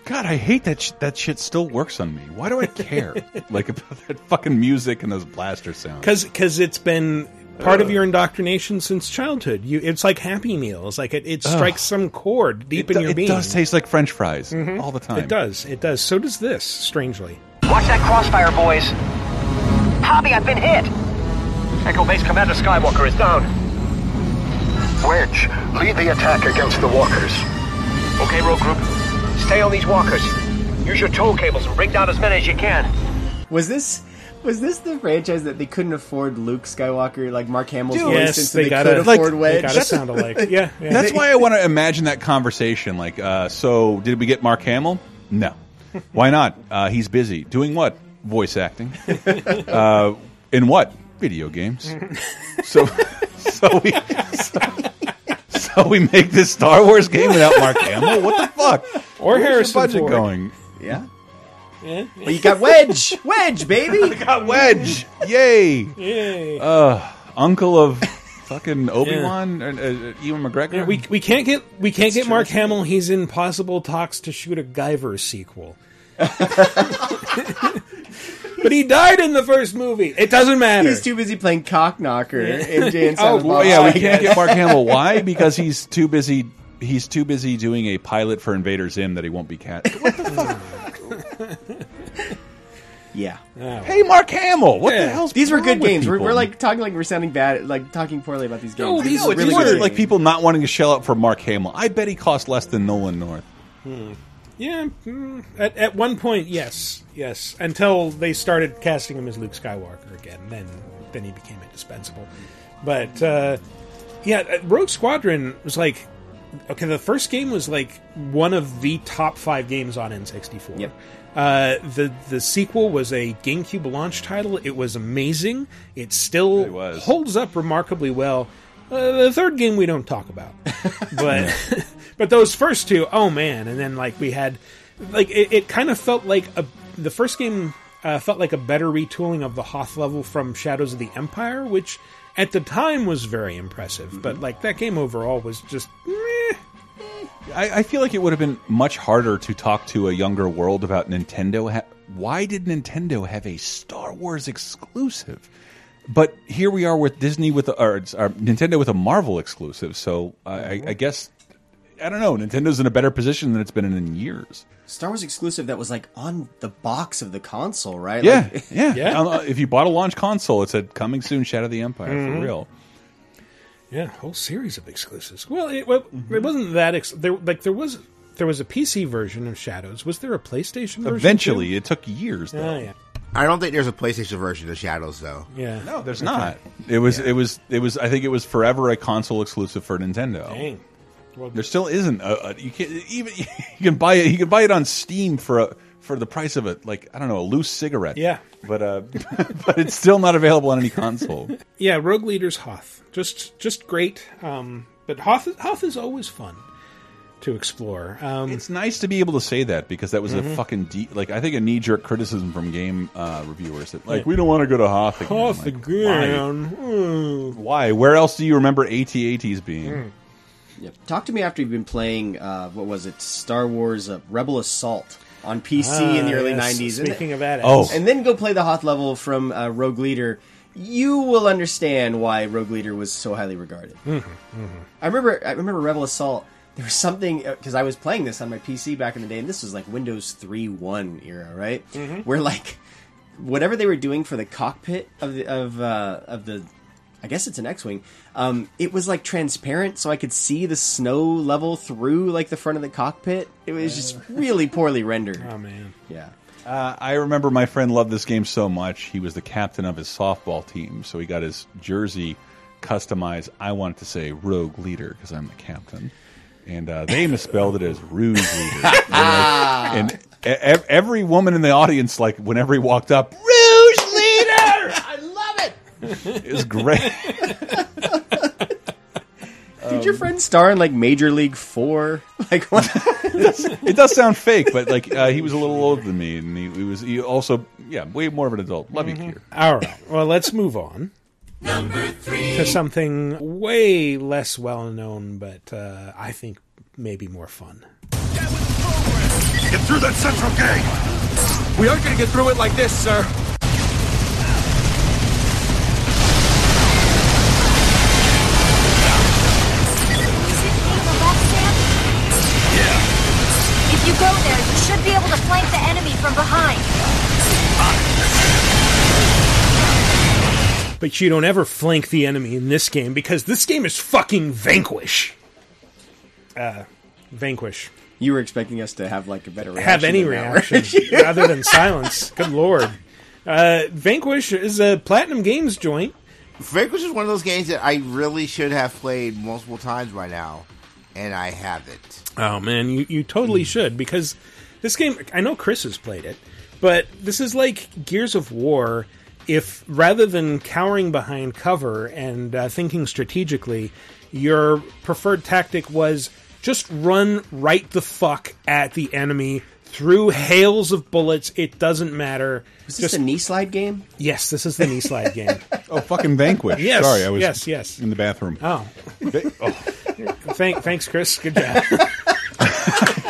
God, I hate that sh that shit still works on me. Why do I care? like about that fucking music and those blaster sounds. Because because it's been part of your indoctrination since childhood. You, It's like Happy Meals. Like it, it Ugh. strikes some chord deep It in do- your it being. does taste like French fries Mhm. all the time. It does. It does. So does this, strangely. Watch that crossfire, boys. Hobbie, I've been hit. Echo Base Commander Skywalker is down. Wedge, lead the attack against the walkers. Okay, Rogue Group. Stay on these walkers. Use your tow cables and bring down as many as you can. Was this was this the franchise that they couldn't afford Luke Skywalker, like Mark Hamill's Dude. voice, Yes, and so they they, gotta- could like, afford they gotta sound alike. Yeah, yeah. That's why I want to imagine that conversation. Like, uh, so did we get Mark Hamill? No. Why not? Uh, he's busy doing what? Voice acting. uh, in what? Video games. So, so we, so, so we make this Star Wars game without Mark Hamill. What the fuck? Or Where's your Harrison budget Ford. going? Yeah. Yeah. Well, you got Wedge, Wedge, baby. We got Wedge. Yay! Yay. Uh, uncle of fucking Obi Wan, uh, uh, Ewan McGregor. Yeah, we we can't get we can't get Mark Hamill. He's in possible talks to shoot a Guyver sequel. but he died in the first movie. It doesn't matter. He's too busy playing cock knocker in Jay and Oh, Silent Well, Bob yeah, we can't get Mark Hamill. Why? Because he's too busy. He's too busy doing a pilot for Invader Zim that he won't be cat. What the fuck? Yeah. Hey, Mark Hamill. What the hell's These were good with games. We're, we're like talking like we're sounding bad, like talking poorly about these games. No, These these, are really more good. like people not wanting to shell out for Mark Hamill. I bet he cost less than Nolan North. Hmm. Yeah, mm, at, at one point, yes, yes. Until they started casting him as Luke Skywalker again, then then he became indispensable. But uh, yeah, uh, Rogue Squadron was like okay. The first game was like one of the top five games on N64. Yep. Uh, the the sequel was a GameCube launch title. It was amazing. It still was. holds up remarkably well. Uh, the third game we don't talk about, but but those first two, oh man! And then like we had, like it, it kind of felt like a the first game uh, felt like a better retooling of the Hoth level from Shadows of the Empire, which at the time was very impressive. Mm-hmm. But like that game overall was just meh. Eh. I, I feel like it would have been much harder to talk to a younger world about Nintendo. Ha Why did Nintendo have a Star Wars exclusive? But here we are with Disney with a, or, or uh, Nintendo with a Marvel exclusive. So I, I, I mm-hmm. guess I don't know. Nintendo's in a better position than it's been in, in years. Star Wars exclusive that was like on the box of the console, right? Yeah, Like- yeah. Uh, if you bought a launch console, it said "Coming soon, Shadow of the Empire" Mhm. for real. Yeah, whole series of exclusives. Well, it, well, it wasn't that ex- there. Like there was there was a PC version of Shadows. Was there a PlayStation version? Eventually, too? it took years. Though. Oh yeah. I don't think there's a PlayStation version of Shadows though. Yeah. No, there's not. It was. It was. It was. I think it was forever a console exclusive for Nintendo. Dang. Well, There still isn't. A, a, you can even you can buy it. You can buy it on Steam for a for the price of a like I don't know a loose cigarette. Yeah. But uh, but it's still not available on any console. yeah, Rogue Leader's Hoth. Just just great. Um, but Hoth Hoth is always fun to explore. Um, It's nice to be able to say that because that was Mhm. a fucking de like I think a knee jerk criticism from game uh, reviewers that like Yeah. we don't want to go to Hoth again. Hoth Like, again. Why? Why? Where else do you remember AT-ATs being? Yep. Talk to me after you've been playing. Uh, what was it? Star Wars uh, Rebel Assault on PC in the Ah, early yes. '90s. And Speaking then- of badass. Oh. and then go play the Hoth level from uh, Rogue Leader. You will understand why Rogue Leader was so highly regarded. I remember. I remember Rebel Assault. There was something because I was playing this on my PC back in the day, and this was like Windows 3.1 era, right? Where like whatever they were doing for the cockpit of the of uh, of the, I guess it's an X-wing. Um, it was like transparent, so I could see the snow level through like the front of the cockpit. It was just really poorly rendered. Oh man, yeah. Uh, I remember my friend loved this game so much. He was the captain of his softball team, so he got his jersey customized. I wanted to say Rogue Leader because I'm the captain, and uh, they misspelled it as Rouge Leader. and, like, and every woman in the audience, like whenever he walked up, Rouge Leader. I love it. It was great. Did your friend star in like Major League Four? Like what? it does sound fake, but like uh, he was a little older than me, and he, he was he also yeah way more of an adult. Love you, Keir. All right. Well, let's move on. Number three. To something way less well known, but uh, I think maybe more fun. Get through that central gate! We aren't gonna get through it like this, sir. If you go there, you should be able to flank the enemy from behind. But you don't ever flank the enemy in this game because this game is fucking Vanquish. Uh, Vanquish. You were expecting us to have like a better reaction Have any reaction rather than silence. Good lord. Uh, Vanquish is a Platinum Games joint. Vanquish is one of those games that I really should have played multiple times by now, and I haven't. Oh man, you, you totally should because this game. I know Chris has played it, but this is like Gears of War. If rather than cowering behind cover and uh, thinking strategically, your preferred tactic was just run right the fuck at the enemy through hails of bullets. It doesn't matter. Was this a knee slide game? Yes, this is the knee slide game. Oh, fucking Vanquish. Yes, Sorry, I was yes, yes. in the bathroom. Oh. oh. Thank, thanks, Chris. Good job.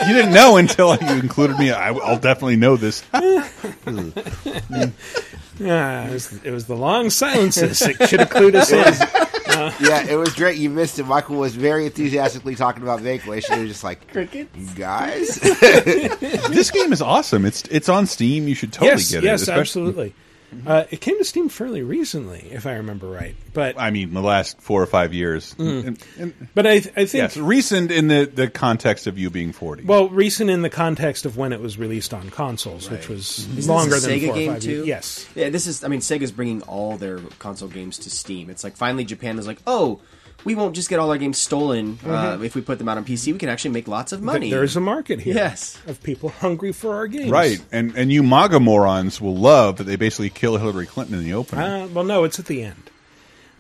You didn't know until you included me. I, will definitely know this. Hmm. Yeah, it was, it was the long silences that should have clued us in. Uh, yeah, it was great. You missed it. Michael was very enthusiastically talking about Vanquish, and you were just like, "Crickets, guys." this game is awesome. It's it's on Steam. You should totally yes, get it. yes, especially- absolutely. Uh, it came to Steam fairly recently, if I remember right. But I mean, the last four or five years. Mm. And- and- but I, I think yes, recent in the, the context of you being forty. well, recent in the context of when it was released on consoles, which was Isn't longer this a than Sega four or game five too? years. Yes, Yeah, this is. I mean, Sega's bringing all their console games to Steam. It's like finally Japan is like, oh, we won't just get all our games stolen uh, Mhm. if we put them out on PC. We can actually make lots of money. Th- there's a market here. Yes. of people hungry for our games. right, and and you MAGA morons will love that they basically kill Hillary Clinton in the opening. Uh, well, no, it's at the end.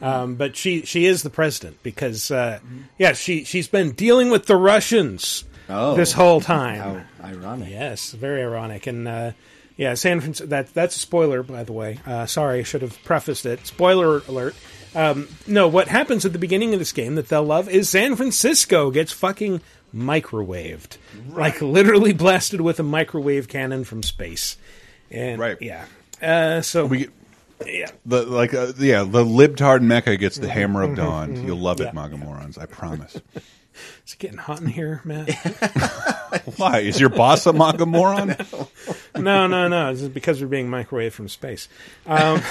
Um, but she she is the president because uh, yeah she she's been dealing with the Russians Oh. this whole time. How ironic. Yes, very ironic. And uh, yeah, San Francisco. That that's a spoiler, by the way. Uh, sorry, I should have prefaced it. Spoiler alert. Um, no, what happens at the beginning of this game that they'll love is San Francisco gets fucking microwaved, like literally blasted with a microwave cannon from space. And Right. yeah. Uh, so we get yeah. the like uh, yeah the libtard mecca gets the hammer of mhm, dawn. mhm. You'll love it, Yeah. MAGA morons. I promise. Is it getting hot in here, Matt? Why is your boss a MAGA moron? no, no, no. This is because we're being microwaved from space. Um,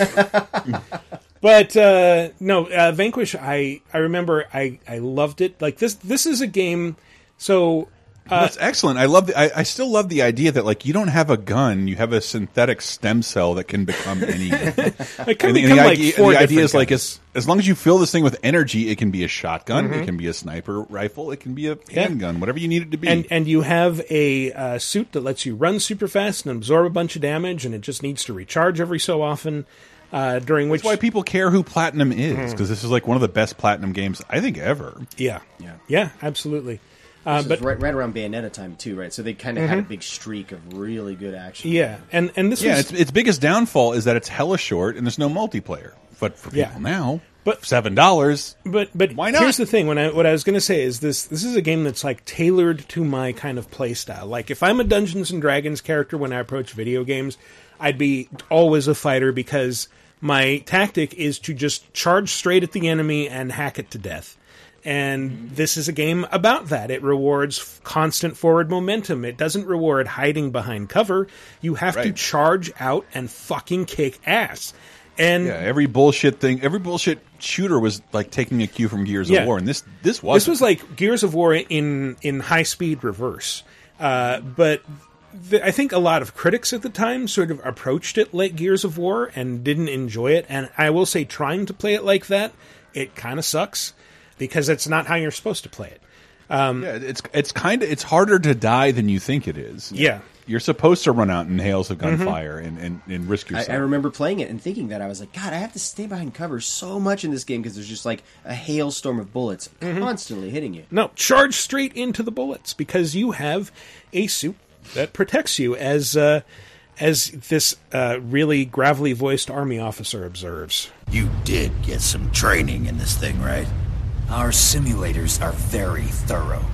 but uh, no, uh, Vanquish. I I remember I I loved it. Like this. This is a game. So That's excellent. I love. The, I, I still love the idea that like you don't have a gun, you have a synthetic stem cell that can become any. It can and the, become the like idea, four the idea is like as as long as you fill this thing with energy, it can be a shotgun, Mhm. it can be a sniper rifle, it can be a Yeah. handgun, whatever you need it to be. And and you have a uh, suit that lets you run super fast and absorb a bunch of damage, and it just needs to recharge every so often. Uh, during which That's why people care who Platinum is because this is like one of the best Platinum games I think ever. yeah, Yeah. yeah, absolutely. Uh, This but was right, right around Bayonetta time too, right? So they kind of had a Mhm. big streak of really good action. yeah, and and this is yeah, was its, its biggest downfall is that it's hella short and there's no multiplayer. But for Yeah. people now, But- seven dollars. But but Why not? Here's the thing: when I what I was going to say is this: this is a game that's like tailored to my kind of play style. Like if I'm a Dungeons and Dragons character when I approach video games, I'd be always a fighter because my tactic is to just charge straight at the enemy and hack it to death. And this is a game about that. It rewards f- constant forward momentum. It doesn't reward hiding behind cover. You have to charge out and fucking kick ass. And Yeah, every bullshit thing, every bullshit shooter was like taking a cue from Gears Yeah. of War, and this this was This was like Gears of War in in high speed reverse. Uh, but I think a lot of critics at the time sort of approached it like Gears of War and didn't enjoy it. And I will say, trying to play it like that, it kind of sucks because it's not how you're supposed to play it. Um, yeah, it's it's kind of it's harder to die than you think it is. Yeah. you're supposed to run out in hails of Mhm. gunfire and, and and risk I, yourself. I remember playing it and thinking that I was like, God, I have to stay behind cover so much in this game because there's just like a hailstorm of bullets constantly hitting you. No, charge straight into the bullets because you have a suit that protects you, as uh, as this uh, really gravelly voiced army officer observes. You did get some training in this thing, right? Our simulators are very thorough.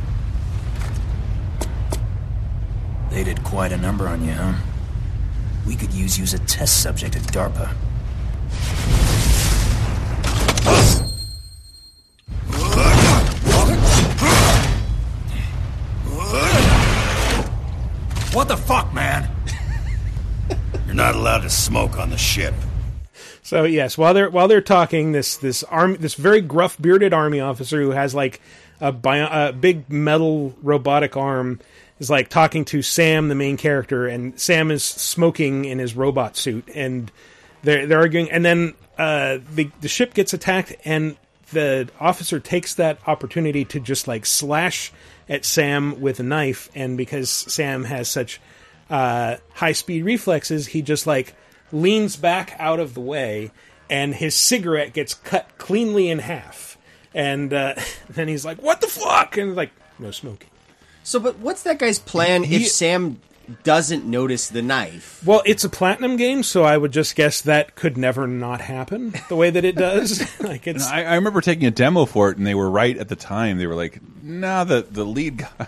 They did quite a number on you, huh? We could use you as a test subject at DARPA. What the fuck, man? You're not allowed to smoke on the ship. So yes, while they're while they're talking, this this army this very gruff bearded army officer who has like a, bio, a big metal robotic arm is like talking to Sam, the main character, and Sam is smoking in his robot suit, and they're they're arguing, and then uh, the the ship gets attacked, and the officer takes that opportunity to just like slash at Sam with a knife, and because Sam has such uh, high speed reflexes, he just like leans back out of the way, and his cigarette gets cut cleanly in half. And uh, then he's like, "What the fuck?" And like, no smoking. So, but what's that guy's plan He- if Sam doesn't notice the knife? Well, it's a platinum game, so I would just guess that could never not happen the way that it does. like it's I, I remember taking a demo for it, and they were right at the time. They were like, "Nah, the the lead guy,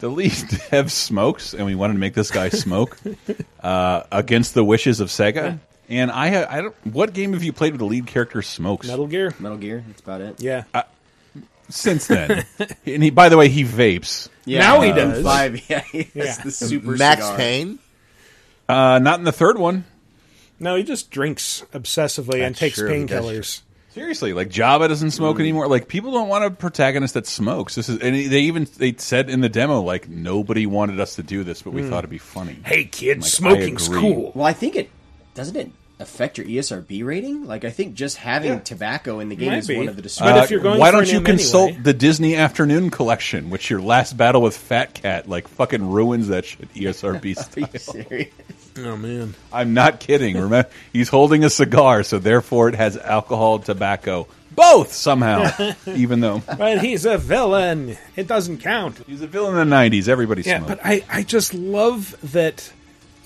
the lead dev smokes, and we wanted to make this guy smoke uh, against the wishes of Sega." And I, ha- I don't. What game have you played with the lead character smokes? Metal Gear. Metal Gear. That's about it. Yeah. Since then, and he, by the way, he vapes. Yeah, Now he uh, does. Five. Yeah, he has Yeah. the super Max cigar. Payne. Uh, not in the third one. no, he just drinks obsessively and takes true, he does. painkillers. Seriously, like Java doesn't smoke Mm. anymore. Like people don't want a protagonist that smokes. This is, and they even they said in the demo like nobody wanted us to do this, but we Mm. thought it'd be funny. Hey, kids, Like, I smoking's agree. cool. Well, I think it doesn't it affect your ESRB rating. Like, I think just having Yeah. tobacco in the game Might is be. one of the. Dis- But if you're going why for don't an you M consult anyway- the Disney Afternoon Collection, which your last battle with Fat Cat like fucking ruins that shit ESRB Are you style. serious? Oh man. I'm not kidding. Remember, he's holding a cigar, so therefore it has alcohol, tobacco, both somehow. even though But he's a villain. It doesn't count. he's a villain in the '90s, everybody Yeah, smoked. but I, I just love that.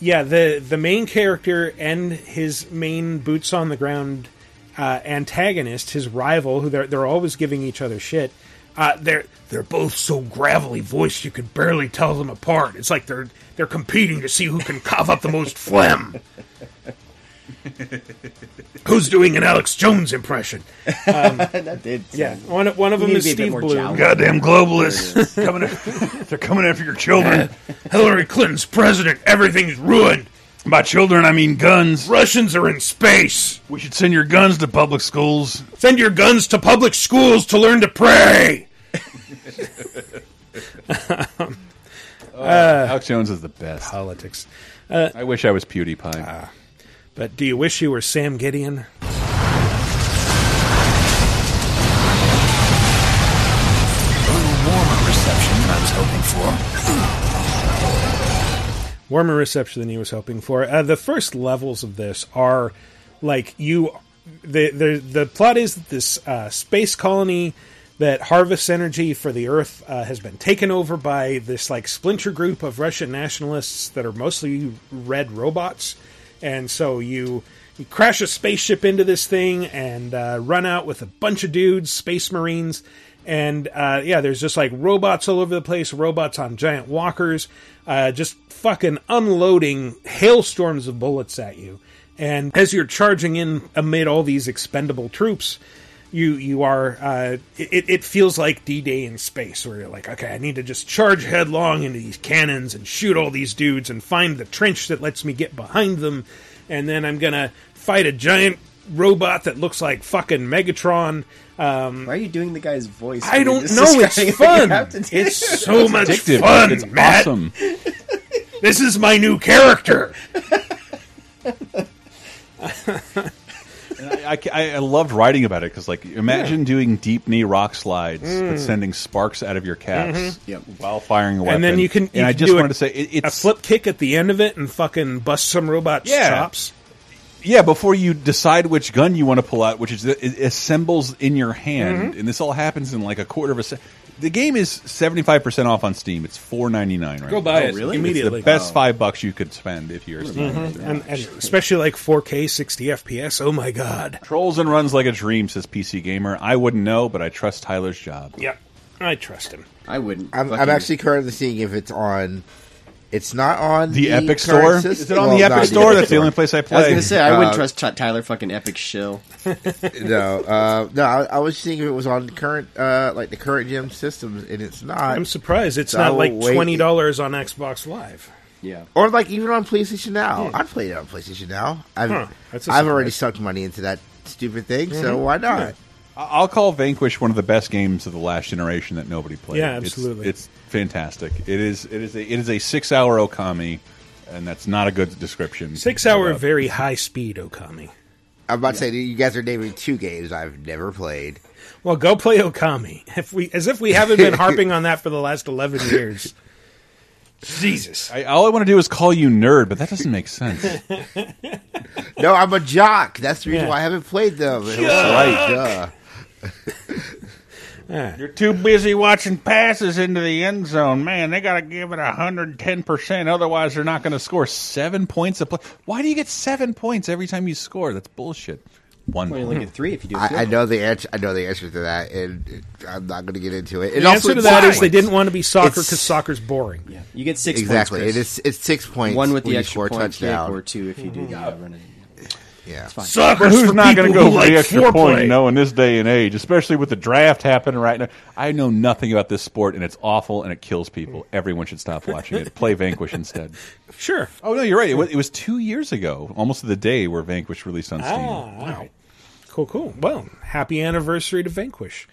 Yeah, the the main character and his main boots on the ground uh, antagonist, his rival, who they're they're always giving each other shit. Uh, they're they're both so gravelly voiced you could barely tell them apart. It's like they're they're competing to see who can cough up the most phlegm. Who's doing an Alex Jones impression? Um, that did. yeah, one one of them is to be a bit Steve Bloom. Goddamn globalists coming. After, they're coming after your children. Hillary Clinton's president. Everything's ruined. By children, I mean guns. Russians are in space. We should send your guns to public schools. Send your guns to public schools to learn to pray. Alex Jones is the best. Politics. Uh, I wish I was PewDiePie. but do you wish you were Sam Gideon? A little warmer reception than I was hoping for. Warmer reception than he was hoping for. Uh, the first levels of this are like you. The the the plot is that this uh, space colony that harvests energy for the Earth uh, has been taken over by this like splinter group of Russian nationalists that are mostly red robots, and so you. You crash a spaceship into this thing and uh, run out with a bunch of dudes, space marines, and uh, yeah, there's just like robots all over the place, robots on giant walkers, uh, just fucking unloading hailstorms of bullets at you. And as you're charging in amid all these expendable troops, you you are uh, it, it feels like D-Day in space, where you're like, okay, I need to just charge headlong into these cannons and shoot all these dudes and find the trench that lets me get behind them, and then I'm gonna fight a giant robot that looks like fucking Megatron. Um, Why are you doing the guy's voice? I don't know. It's describing what you fun. do? It's so much addictive. fun. It's Matt. awesome. This is my new character. I, I, I loved writing about it because, like, imagine doing deep knee rock slides, but sending sparks out of your caps Mhm. Yep. while firing a weapon. And then you can. And you I just wanted a, to say it, a it's flip kick at the end of it and fucking bust some robot's Yeah. chops. yeah. Before you decide which gun you want to pull out, which is it assembles in your hand, Mhm. and this all happens in like a quarter of a second. The game is seventy five percent off on Steam. It's four ninety nine right Go now. buy Oh, it really? immediately. It's the best Oh. five bucks you could spend if you're a Steam Mhm. And, and especially like 4K 60 FPS. Oh my god. Trolls and runs like a dream, says PC Gamer. I wouldn't know, but I trust Tyler's job. Yeah, I trust him. I wouldn't. I'm, I'm actually currently seeing if it's on. It's not on The the, Epic Store? system- Is it on well, the not Epic Store? That's the only place I play. I was play. gonna say I wouldn't Uh, trust Ch- Tyler fucking epic shill. no, uh, no. I, I was thinking if it was on current, uh, like the current gem systems, and it's not. I'm surprised it's So I not will like wait. twenty dollars on Xbox Live. Yeah. or like even on PlayStation Now. I'd play it on PlayStation Now. I've Huh, that's a I've already surprise. sucked money into that stupid thing, so Mhm. why not? Yeah. I'll call Vanquish one of the best games of the last generation that nobody played. Yeah, It's- absolutely. It's, fantastic. It is. It is a. It is a six-hour Okami, and that's not a good description. Six hour, Uh, very high speed Okami. I'm about to say you guys are naming two games I've never played. Well, go play Okami. If we, as if we haven't been harping on that for the last eleven years. Jesus. I, all I want to do is call you nerd, but that doesn't make sense. No, I'm a jock. That's the reason Yeah. why I haven't played them. That's right. Duh. You're too busy watching passes into the end zone, man. They got to give it hundred and ten percent, otherwise they're not going to score seven points a play. Why do you get seven points every time you score? That's bullshit. One Well, you point. only get three if you do. a I, field I know the answer. I know the answer to that, and it, I'm not going to get into it. And The also answer to it's that six is they didn't want to be soccer because soccer's boring. Yeah, you get six exactly. points. It Chris. It's six points. One with the extra score a point kick, touchdown. or two if you do the uh, running. Yeah. It's fine. Soccer's But who's for not going to go for like the extra foreplay. point? No, in this day and age, especially with the draft happening right now. I know nothing about this sport, and it's awful, and it kills people. Everyone should stop watching it. Play Vanquish instead. Sure. Oh no, you're right. It was, it was two years ago, almost to the day where Vanquish released on Steam. Ah, all right. Cool, cool. Well, happy anniversary to Vanquish.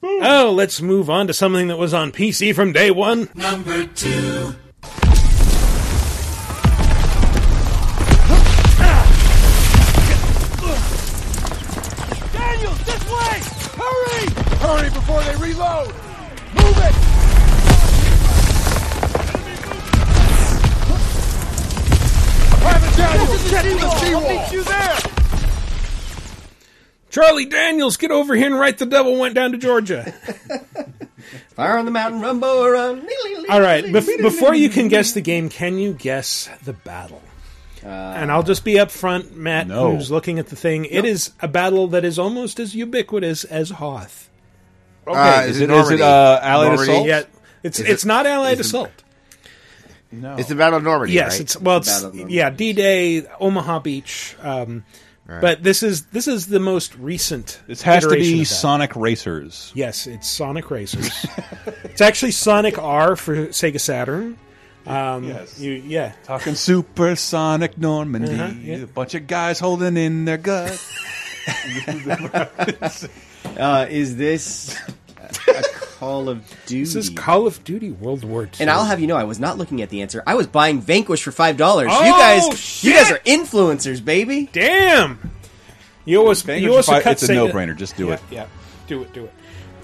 Oh, let's move on to something that was on PC from day one. Number two. Charlie Daniels, get over here and write the devil went down to Georgia. Fire on the mountain, rumbo around. All right, bef- before you can guess the game, can you guess the battle? and I'll just be up front, Matt, No. who's looking at the thing. It is a battle that is almost as ubiquitous as Hoth. Okay, Uh, is, is it it is it Normandy? uh, Allied Normandy? Assault? Yeah, it's Is it's it- not Allied is it- Assault. No. It's the Battle of Normandy. Yes, right? it's well, it's Battle of Normandy. yeah, D Day, Omaha Beach. Um, Right. But this is this is the most recent. This has to be. Sonic Racers. Yes, it's Sonic Racers. it's actually Sonic R for Sega Saturn. Um, Yes. You, yeah. Talking Supersonic Normandy. Uh-huh, yeah. A bunch of guys holding in their gut. Uh, is this a Call of Duty. This is Call of Duty World War II. And I'll have you know, I was not looking at the answer. I was buying Vanquish for five dollars. you Oh, guys, you guys are influencers, baby. Damn. You always, Vanquish you also fi- cut it's a no-brainer. Just do Yeah, it. Yeah, do it, do it.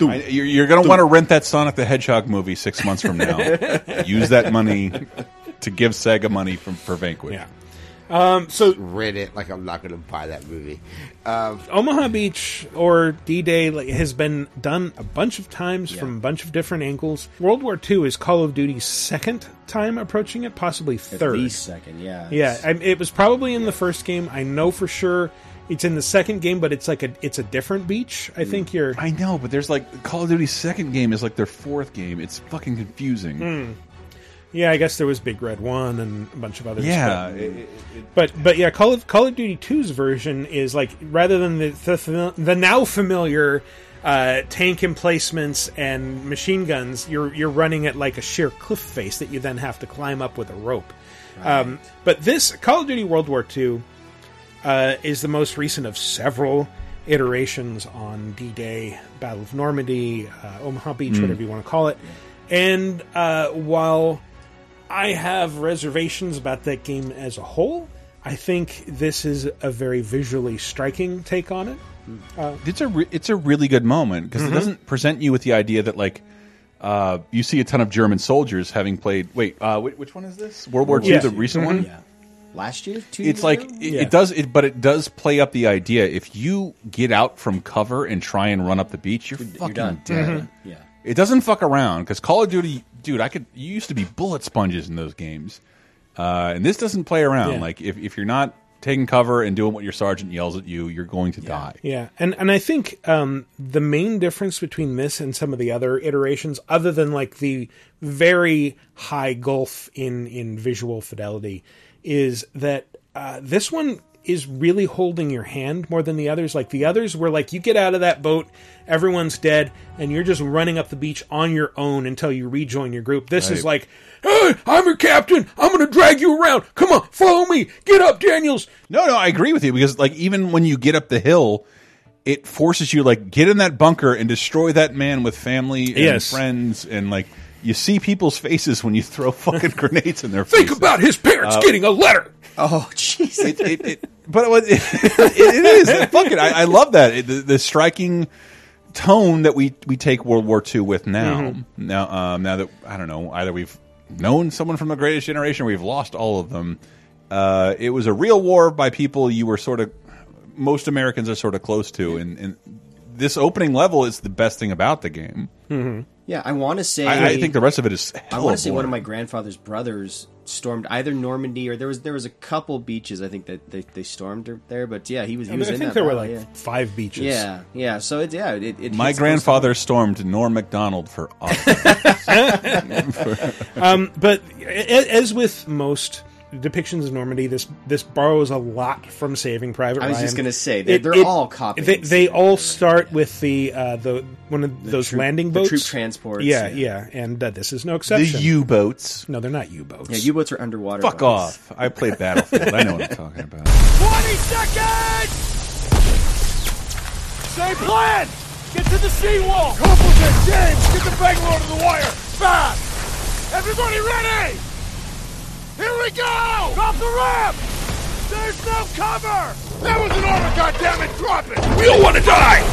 I, you're you're going to want to rent that Sonic the Hedgehog movie six months from now. Use that money to give Sega money from for Vanquish. Yeah. Um, so Rent it like I'm not going to buy that movie. Um, Omaha Beach or D-Day like, has been done a bunch of times from a bunch of different angles. World War II is Call of Duty's second time approaching it, possibly third. least second, yeah. Yeah, I, it was probably in the first game. I know for sure it's in the second game, but it's like a it's a different beach. I think you're. I know, but there's like Call of Duty's second game is like their fourth game. It's fucking confusing. Hmm. Yeah, I guess there was Big Red One and a bunch of others. Yeah, but, it- it- but but yeah, Call of Call of Duty 2's version is like rather than the the, the now familiar uh, tank emplacements and machine guns, you're you're running at like a sheer cliff face that you then have to climb up with a rope. Um, but this Call of Duty World War II uh, is the most recent of several iterations on D-Day, Battle of Normandy, uh, Omaha Beach, Mm. whatever you want to call it. And uh, while I have reservations about that game as a whole, I think this is a very visually striking take on it. Uh, it's a re it's a really good moment because Mhm. it doesn't present you with the idea that like uh, you see a ton of German soldiers having played. Wait, uh, which, which one is this? World War II, Yeah. the recent one. Yeah. Last year, two It's years like ago? it, it does it, but it does play up the idea. If you get out from cover and try and run up the beach, you're fucking done. dead. Mhm. Yeah. It doesn't fuck around because Call of Duty, dude. I could. You used to be bullet sponges in those games, uh, and this doesn't play around. Yeah. Like if if you're not taking cover and doing what your sergeant yells at you, you're going to die. Yeah, and and I think um, the main difference between this and some of the other iterations, other than like the very high gulf in in visual fidelity, is that uh, this one is really holding your hand more than the others. Like the others were like you get out of that boat, everyone's dead, and you're just running up the beach on your own until you rejoin your group. This is like. Hey, I'm your captain. I'm going to drag you around. Come on, follow me. Get up, Daniels. No, no, I agree with you because like even when you get up the hill, it forces you like get in that bunker and destroy that man with family and Yes. friends and like you see people's faces when you throw fucking grenades in their face. Think faces. about his parents Uh, getting a letter. Oh, jeez. It, it, it, but it, it, it is fuck it. I, I love that It- the, the striking tone that we we take World War II with now. Mhm. Now, um, now that I don't know, either we've known someone from the Greatest Generation, or we've lost all of them. Uh, it was a real war by people you were sort of most Americans are sort of close to, and, and this opening level is the best thing about the game. Yeah, I want to say. I, I think the rest of it is. I want to say one of my grandfather's brothers stormed either Normandy or there was there was a couple beaches I think that they, they stormed there. But yeah, he was. He I, mean, was I in think that there were like yeah. five beaches. Yeah, yeah. So it yeah it. it My hits close to grandfather stormed Norm Macdonald for um, but as with most depictions of Normandy, this this borrows a lot from Saving Private Ryan. I was just gonna say, they're- they're all copying They, they all start with the uh, the one of The those troop- landing the boats, troop transports, Yeah, yeah. yeah, and uh, this is no exception. The U-boats. No, they're not U-boats. Yeah, U-boats are underwater. Fuck boats. off! I played Battlefield. I know what I'm talking about. 20 seconds! Same plan! Get to the seawall! Completon, James, get the bangalore to the wire! Fast! Everybody ready! Here we go! Drop the ramp! There's no cover! That was an armor, goddammit! Drop it! We don't want to die!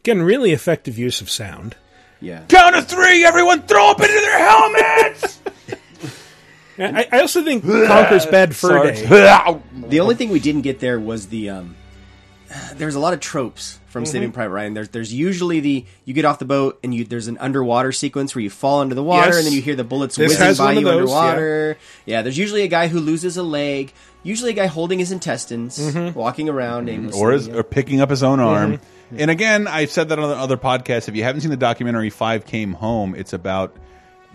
Again, really effective use of sound. Yeah. Count of three, everyone throw up into their helmets! I, I also think Conker's Bad Fur Sorry. Day. the only thing we didn't get there was the um there's a lot of tropes from Mhm. Saving Private Ryan. There's there's usually the you get off the boat and you there's an underwater sequence where you fall into the water Yes. and then you hear the bullets This whizzing has by one of you those, underwater. Yeah. there's usually a guy who loses a leg. Usually a guy holding his intestines, Mhm. walking around aimlessly. or, his, or picking up his own arm. Mm-hmm. And again, I've said that on the other podcasts. If you haven't seen the documentary Five Came Home, it's about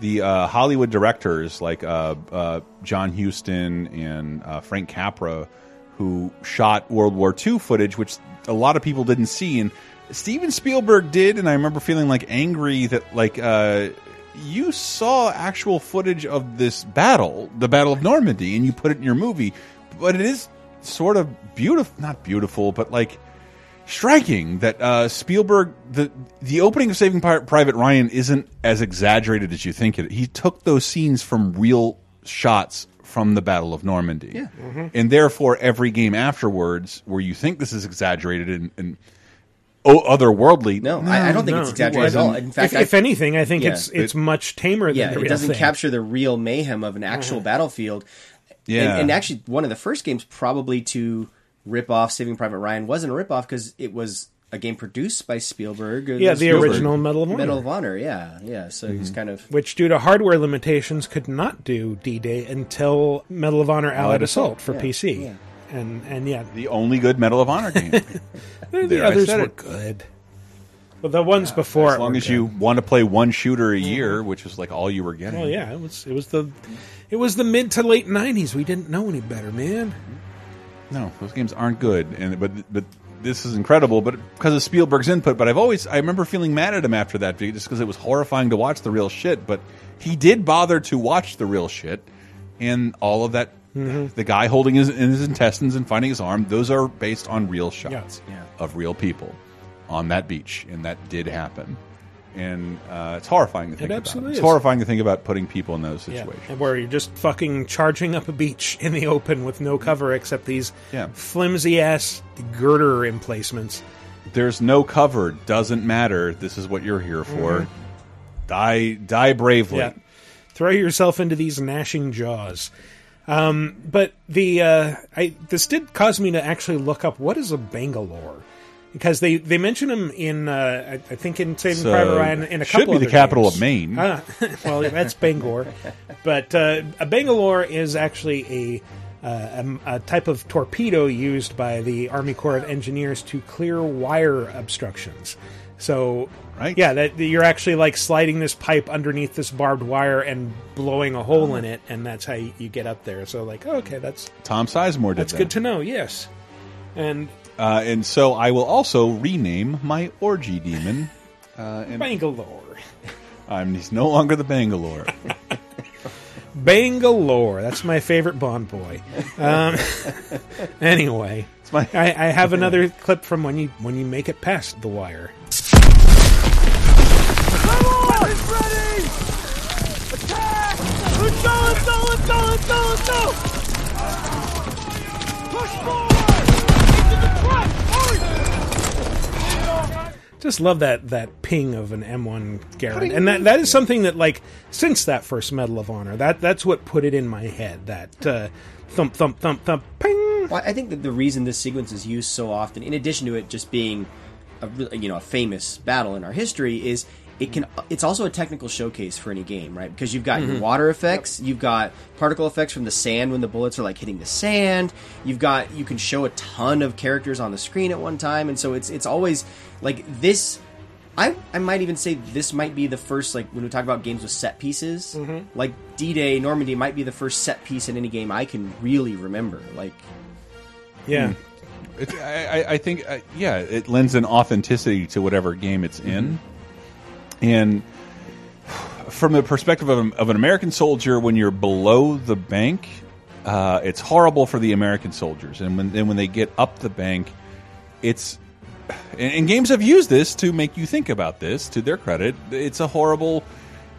the uh, Hollywood directors like uh, uh, John Huston and uh, Frank Capra who shot World War II footage, which a lot of people didn't see. And Steven Spielberg did, and I remember feeling like angry that like uh, you saw actual footage of this battle, the Battle of Normandy, and you put it in your movie. But it is sort of beautiful, not beautiful, but like striking that uh, Spielberg the the opening of Saving Private Ryan isn't as exaggerated as you think it. He took those scenes from real shots from the Battle of Normandy, Yeah. Mm-hmm. and therefore every game afterwards, where you think this is exaggerated and, and oh, otherworldly, No, I, I don't think No, it's it exaggerated at all. In fact, if, I- if anything, I think Yeah. it's it's much tamer than yeah, the it real doesn't thing. capture the real mayhem of an actual Mhm. battlefield. Yeah. and, and actually, one of the first games probably to rip off Saving Private Ryan wasn't a rip off because it was a game produced by Spielberg. Yeah, the Spielberg. original Medal of Honor. Medal of Honor. Yeah, yeah. So he's Mm-hmm. kind of which, due to hardware limitations, could not do D-Day until Medal of Honor Allied, Allied Assault, Assault, for yeah, PC. yeah. And and yeah, the only good Medal of Honor game. the There, others were it. good. Well, the ones before, as long as good. you want to play one shooter a year, which is like all you were getting. Well, yeah, it was it was the it was the mid to late '90s. We didn't know any better, man. No, those games aren't good, and but but this is incredible. But because of Spielberg's input, but I've always I remember feeling mad at him after that just because it was horrifying to watch the real shit. But he did bother to watch the real shit, and all of that. Mm-hmm. The guy holding his, in his intestines and finding his arm; those are based on real shots Yeah. of real people on that beach, and that did happen. And uh, it's horrifying to think about. It absolutely It's is. horrifying to think about putting people in those situations. and where you're just fucking charging up a beach in the open with no cover except these Yeah. flimsy ass girder emplacements. there's no cover doesn't matter this is what you're here for Mhm. die die bravely Yeah. Throw yourself into these gnashing jaws. Um, but the uh, I this did cause me to actually look up what is a Bangalore because they they mention them in uh, I, I think in Saving So, Private Ryan in a should couple be the capital games. of Maine. Ah, well, that's Bangor, but uh, a Bangalore is actually a. Uh, a, a type of torpedo used by the Army Corps of Engineers to clear wire obstructions. So, right. yeah, that you're actually like sliding this pipe underneath this barbed wire and blowing a hole in it, and that's how you, you get up there. So, like, okay, that's tom sizemore did that's that good to know. Yes, and uh, and so i will also rename my orgy demon uh, and Bangalore, I'm, he's no longer the bangalore Bangalore. That's my favorite Bond boy. Um, anyway, my- I, I have another clip from when you when you make it past the wire. Come on! It's ready! Attack! Let's go, let's go, let's go, let's go, let's go! Push forward! Just love that that ping of an M1 Garand, and that that is something that like since that first Medal of Honor, that that's what put it in my head. That uh, thump thump thump thump ping. Well, I think that the reason this sequence is used so often, in addition to it just being a you know a famous battle in our history, is it can it's also a technical showcase for any game, right? Because you've got your Mhm. water effects, you've got particle effects from the sand when the bullets are like hitting the sand. You've got you can show a ton of characters on the screen at one time, and so it's it's always like this. I, I might even say this might be the first like when we talk about games with set pieces like D-Day Normandy might be the first set piece in any game I can really remember like Yeah. It, I, I- I think, uh, yeah, it lends an authenticity to whatever game it's in. And from the perspective of, of an American soldier, when you're below the bank, uh, it's horrible for the American soldiers. And when, and when they get up the bank, it's. And, and games have used this to make you think about this, to their credit. It's a horrible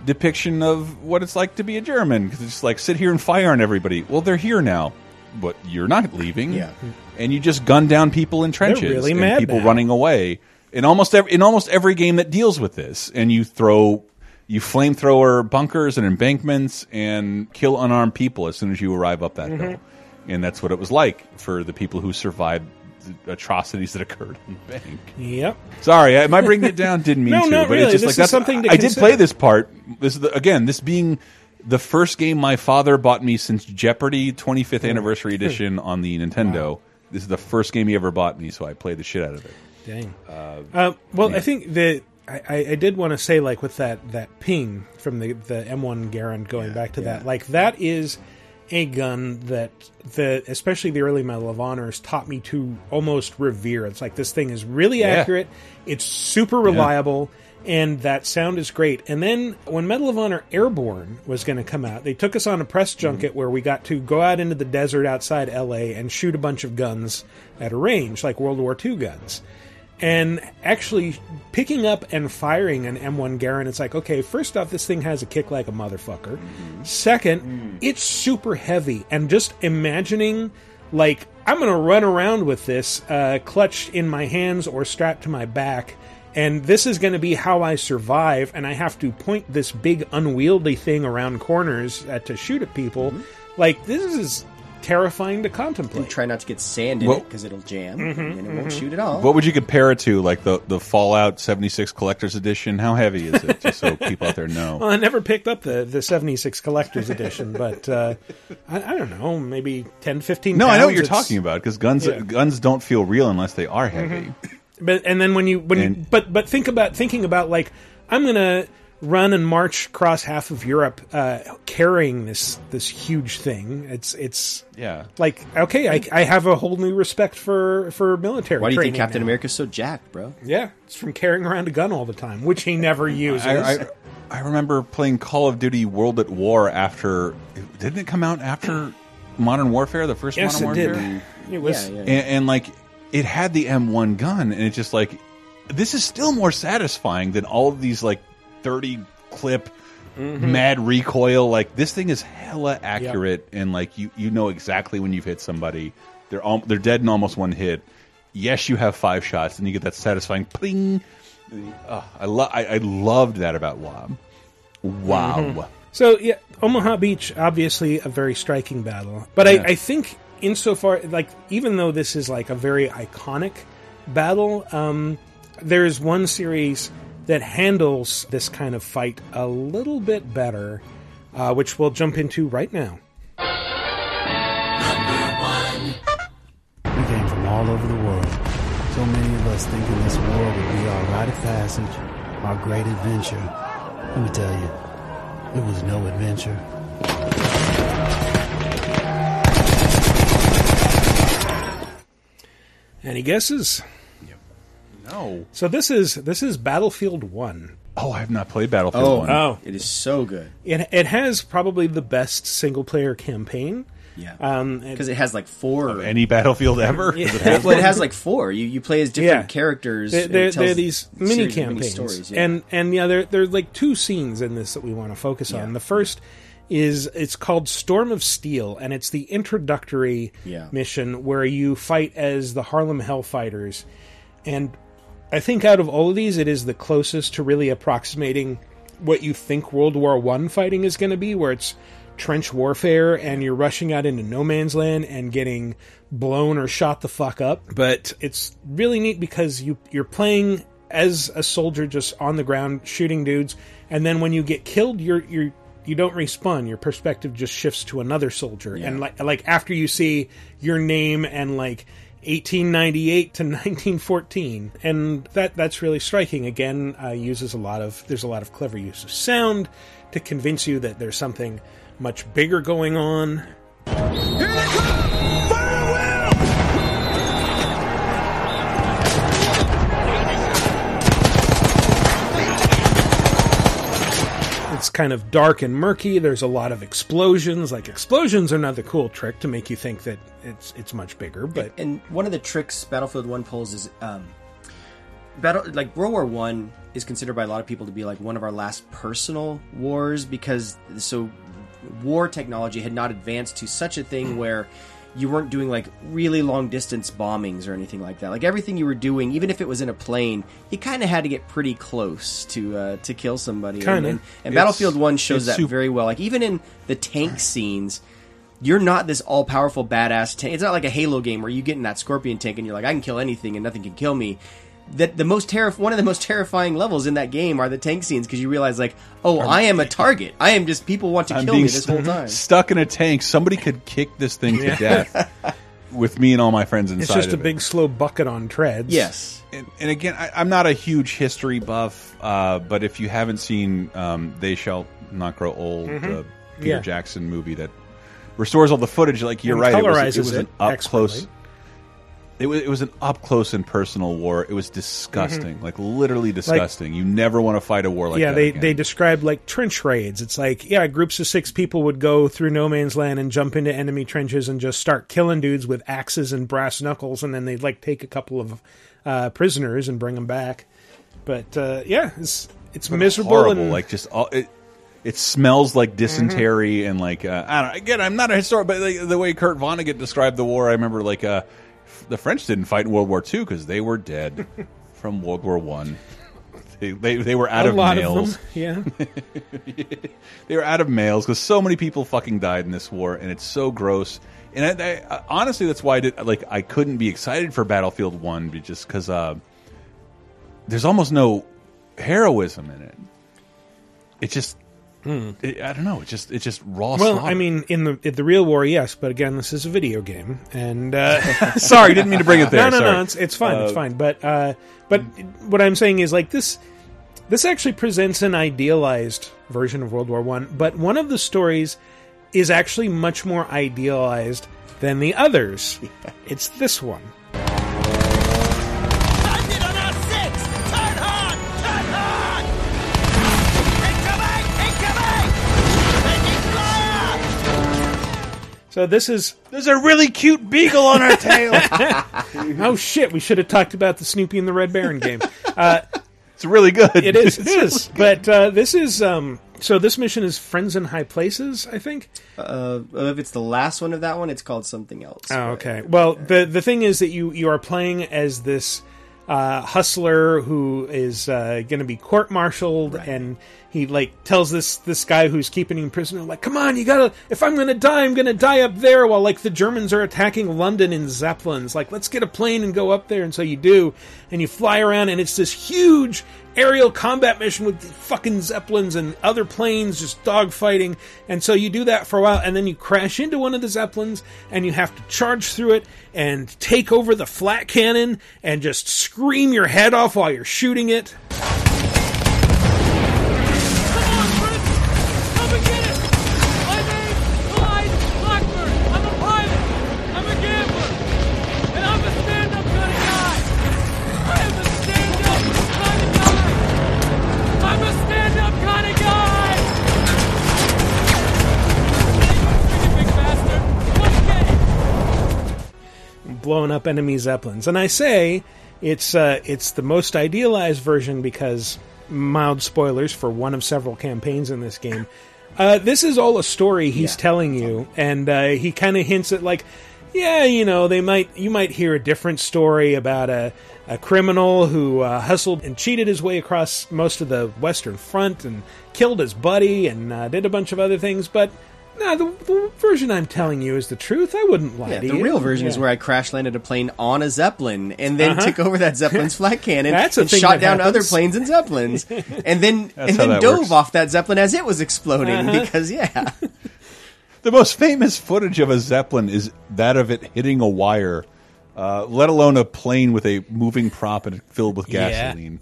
depiction of what it's like to be a German. Because it's like, sit here and fire on everybody. Well, they're here now, but you're not leaving. Yeah. And you just gun down people in trenches really and mad people now. running away. In almost every, in almost every game that deals with this, and you throw you flamethrower bunkers and embankments and kill unarmed people as soon as you arrive up that Mhm. hill. And that's what it was like for the people who survived the atrocities that occurred in the bank. Yep. Sorry, am I bringing it down? Didn't mean No, to. but really. it's just This like that's something to I did play this part. This is the, again, this being the first game my father bought me since Jeopardy 25th anniversary edition on the Nintendo. This is the first game he ever bought me, so I played the shit out of it. Dang. Uh, Uh, well, yeah. I think that I, I- did want to say, like, with that that ping from the the M1 Garand, going back to that, like, that is a gun that the especially the early Medal of Honors taught me to almost revere. It's like this thing is really Yeah. accurate. It's super reliable. and that sound is great. And then when Medal of Honor Airborne was going to come out, they took us on a press junket where we got to go out into the desert outside LA and shoot a bunch of guns at a range, like World War II guns. And actually picking up and firing an M1 Garand, it's like, okay, first off, this thing has a kick like a motherfucker. 2nd it's super heavy. And just imagining, like, I'm going to run around with this uh, clutched in my hands or strapped to my back and this is going to be how I survive, and I have to point this big unwieldy thing around corners uh, to shoot at people. Like this is terrifying to contemplate. And try not to get sand in Well- it because it'll jam Mhm, and it won't mhm. shoot at all. What would you compare it to? Like the the Fallout seventy six collector's edition? How heavy is it? Just so people out there know. Well, I never picked up the the '76 collector's edition, but uh, I, I don't know, maybe 10, 15 No, I know what you're talking about because guns Yeah. guns don't feel real unless they are heavy. Mhm. But and then when you when you, but but think about thinking about like I'm gonna run and march across half of Europe uh, carrying this this huge thing. It's it's Yeah. like okay, I, I have a whole new respect for for military. Why do you think Captain now. America's so jacked, bro? Yeah, it's from carrying around a gun all the time, which he never uses. I, I, I remember playing Call of Duty World at War after. Didn't it come out after Modern Warfare, the first Yes, Modern it did. Warfare? It was- Yeah, yeah. And, and like it had the M1 gun, and it's just like this is still more satisfying than all of these like 30 clip Mhm. mad recoil. Like this thing is hella accurate, and like you you know exactly when you've hit somebody. They're al they're dead in almost one hit. Yes, you have five shots, and you get that satisfying pling. Ugh, I love I, I loved that about WoW. Wow. Mhm. So yeah, Omaha Beach, obviously a very striking battle. But Yeah. I, I think insofar like even though this is like a very iconic battle, um, there's one series that handles this kind of fight a little bit better, uh, which we'll jump into right now. We came from all over the world. So many of us thinking this war would be our rite of passage, our great adventure. Let me tell you, it was no adventure. Any guesses? No. So this is this is Battlefield One. Oh, I have not played Battlefield Oh, 1. Oh, it is so good. It it has probably the best single player campaign. Yeah. Um, Because it has like four of any Battlefield ever. Yeah. Does it have well, it has like four. You you play as different Yeah. characters. There, and there, it there are these mini series of campaigns, stories, yeah. and and yeah, there there are like two scenes in this that we want to focus on. The first is it's called Storm of Steel, and it's the introductory Yeah. mission where you fight as the Harlem Hellfighters, and I think out of all of these, it is the closest to really approximating what you think World War One fighting is going to be, where it's trench warfare and you're rushing out into no man's land and getting blown or shot the fuck up. But it's really neat because you you're playing as a soldier just on the ground shooting dudes, and then when you get killed, you're you're you don't respawn. Your perspective just shifts to another soldier, and like like after you see your name and like 1898 to 1914 and that that's really striking. Again uh, uses a lot of there's a lot of clever use of sound to convince you that there's something much bigger going on kind of dark and murky. There's a lot of explosions. Like explosions are another cool trick to make you think that it's it's much bigger but and one of the tricks Battlefield One pulls is um, battle like World War One is considered by a lot of people to be like one of our last personal wars because so war technology had not advanced to such a thing where you weren't doing like really long distance bombings or anything like that. Like everything you were doing, even if it was in a plane, you kind of had to get pretty close to uh, to kill somebody. And- Kinda. And, and Battlefield One shows that super- very well. Like even in the tank scenes, you're not this all powerful badass tank. It's not like a Halo game where you get in that Scorpion tank and you're like, I can kill anything and nothing can kill me. That the most terrif- one of the most terrifying levels in that game are the tank scenes because you realize like, oh, I am a target. I am just people want to I'm kill me this whole time. stuck in a tank. Somebody could kick this thing to death with me and all my friends inside. it's just of a it. big slow bucket on treads yes And, and again, I, I'm not a huge history buff, uh, but if you haven't seen um, "They Shall Not Grow Old," Mhm. the Peter Yeah. Jackson movie that restores all the footage, like you're And right, it was, it colorizes was an it up expertly. close. It was, it was an up close and personal war. It was disgusting, like literally disgusting. you never want to fight a war like Mm-hmm. yeah, they again. they described like trench raids. It's like yeah, groups of six people would go through no man's land and jump into enemy trenches and just start killing dudes with axes and brass knuckles, and then they'd like take a couple of uh, prisoners and bring them back. But uh, yeah, it's it's But miserable horrible. and like just all it. It smells like dysentery Mm-hmm. and like uh, I don't. Again, I'm not a historian, but like, the way Kurt Vonnegut described the war, I remember like uh, the French didn't fight in World War II because they were dead from World War One. They, they they were out a of males. of. Yeah. they were out of males because so many people fucking died in this war, and it's so gross. And I, I, honestly, that's why I did like I couldn't be excited for Battlefield One, just because uh, there's almost no heroism in it. It just, it, I don't know. It just, it's just raw. Well, slaughter. I mean, in the in the real war, yes, but again, this is a video game, and uh, Sorry, didn't mean to bring it there, No, no, sorry. no, it's it's fine, it's Uh, fine. But uh, but what I'm saying is like this. This actually presents an idealized version of World War One, but one of the stories is actually much more idealized than the others. It's this one. So this is there's a really cute beagle on our tail. oh shit! We should have talked about the Snoopy and the Red Baron game. Uh, it's really good. It is. It It's is. But uh, this is um. So this mission is Friends in High Places. I think. Uh, if it's the last one of that one, it's called something else. Oh, okay. Well, the the thing is that you you are playing as this uh, hustler who is uh, going to be court-martialed, and he like tells this this guy who's keeping him prisoner, like, "Come on, you gotta. If I'm going to die, I'm going to die up there." While like the Germans are attacking London in zeppelins, like, let's get a plane and go up there. And so you do, and you fly around, and it's this huge aerial combat mission with fucking zeppelins and other planes just dogfighting. And so you do that for a while, and then you crash into one of the zeppelins, and you have to charge through it and take over the flak cannon and just scream your head off while you're shooting it. Blowing up enemy zeppelins. And I say it's uh, it's the most idealized version because mild spoilers for one of several campaigns in this game. Uh, this is all a story he's telling you, and uh, he kind of hints at like, yeah, you know, they might you might hear a different story about a a criminal who uh, hustled and cheated his way across most of the Western Front and killed his buddy and uh, did a bunch of other things, but. No, the, the version I'm telling you is the truth. I wouldn't lie Yeah, to the you. real version is where I crash landed a plane on a zeppelin and then Uh-huh. took over that zeppelin's flak cannon That's and shot that down other planes and zeppelins, and then and then dove works. off that zeppelin as it was exploding Uh-huh. because yeah, The most famous footage of a zeppelin is that of it hitting a wire, uh, let alone a plane with a moving prop and filled with Yeah. gasoline.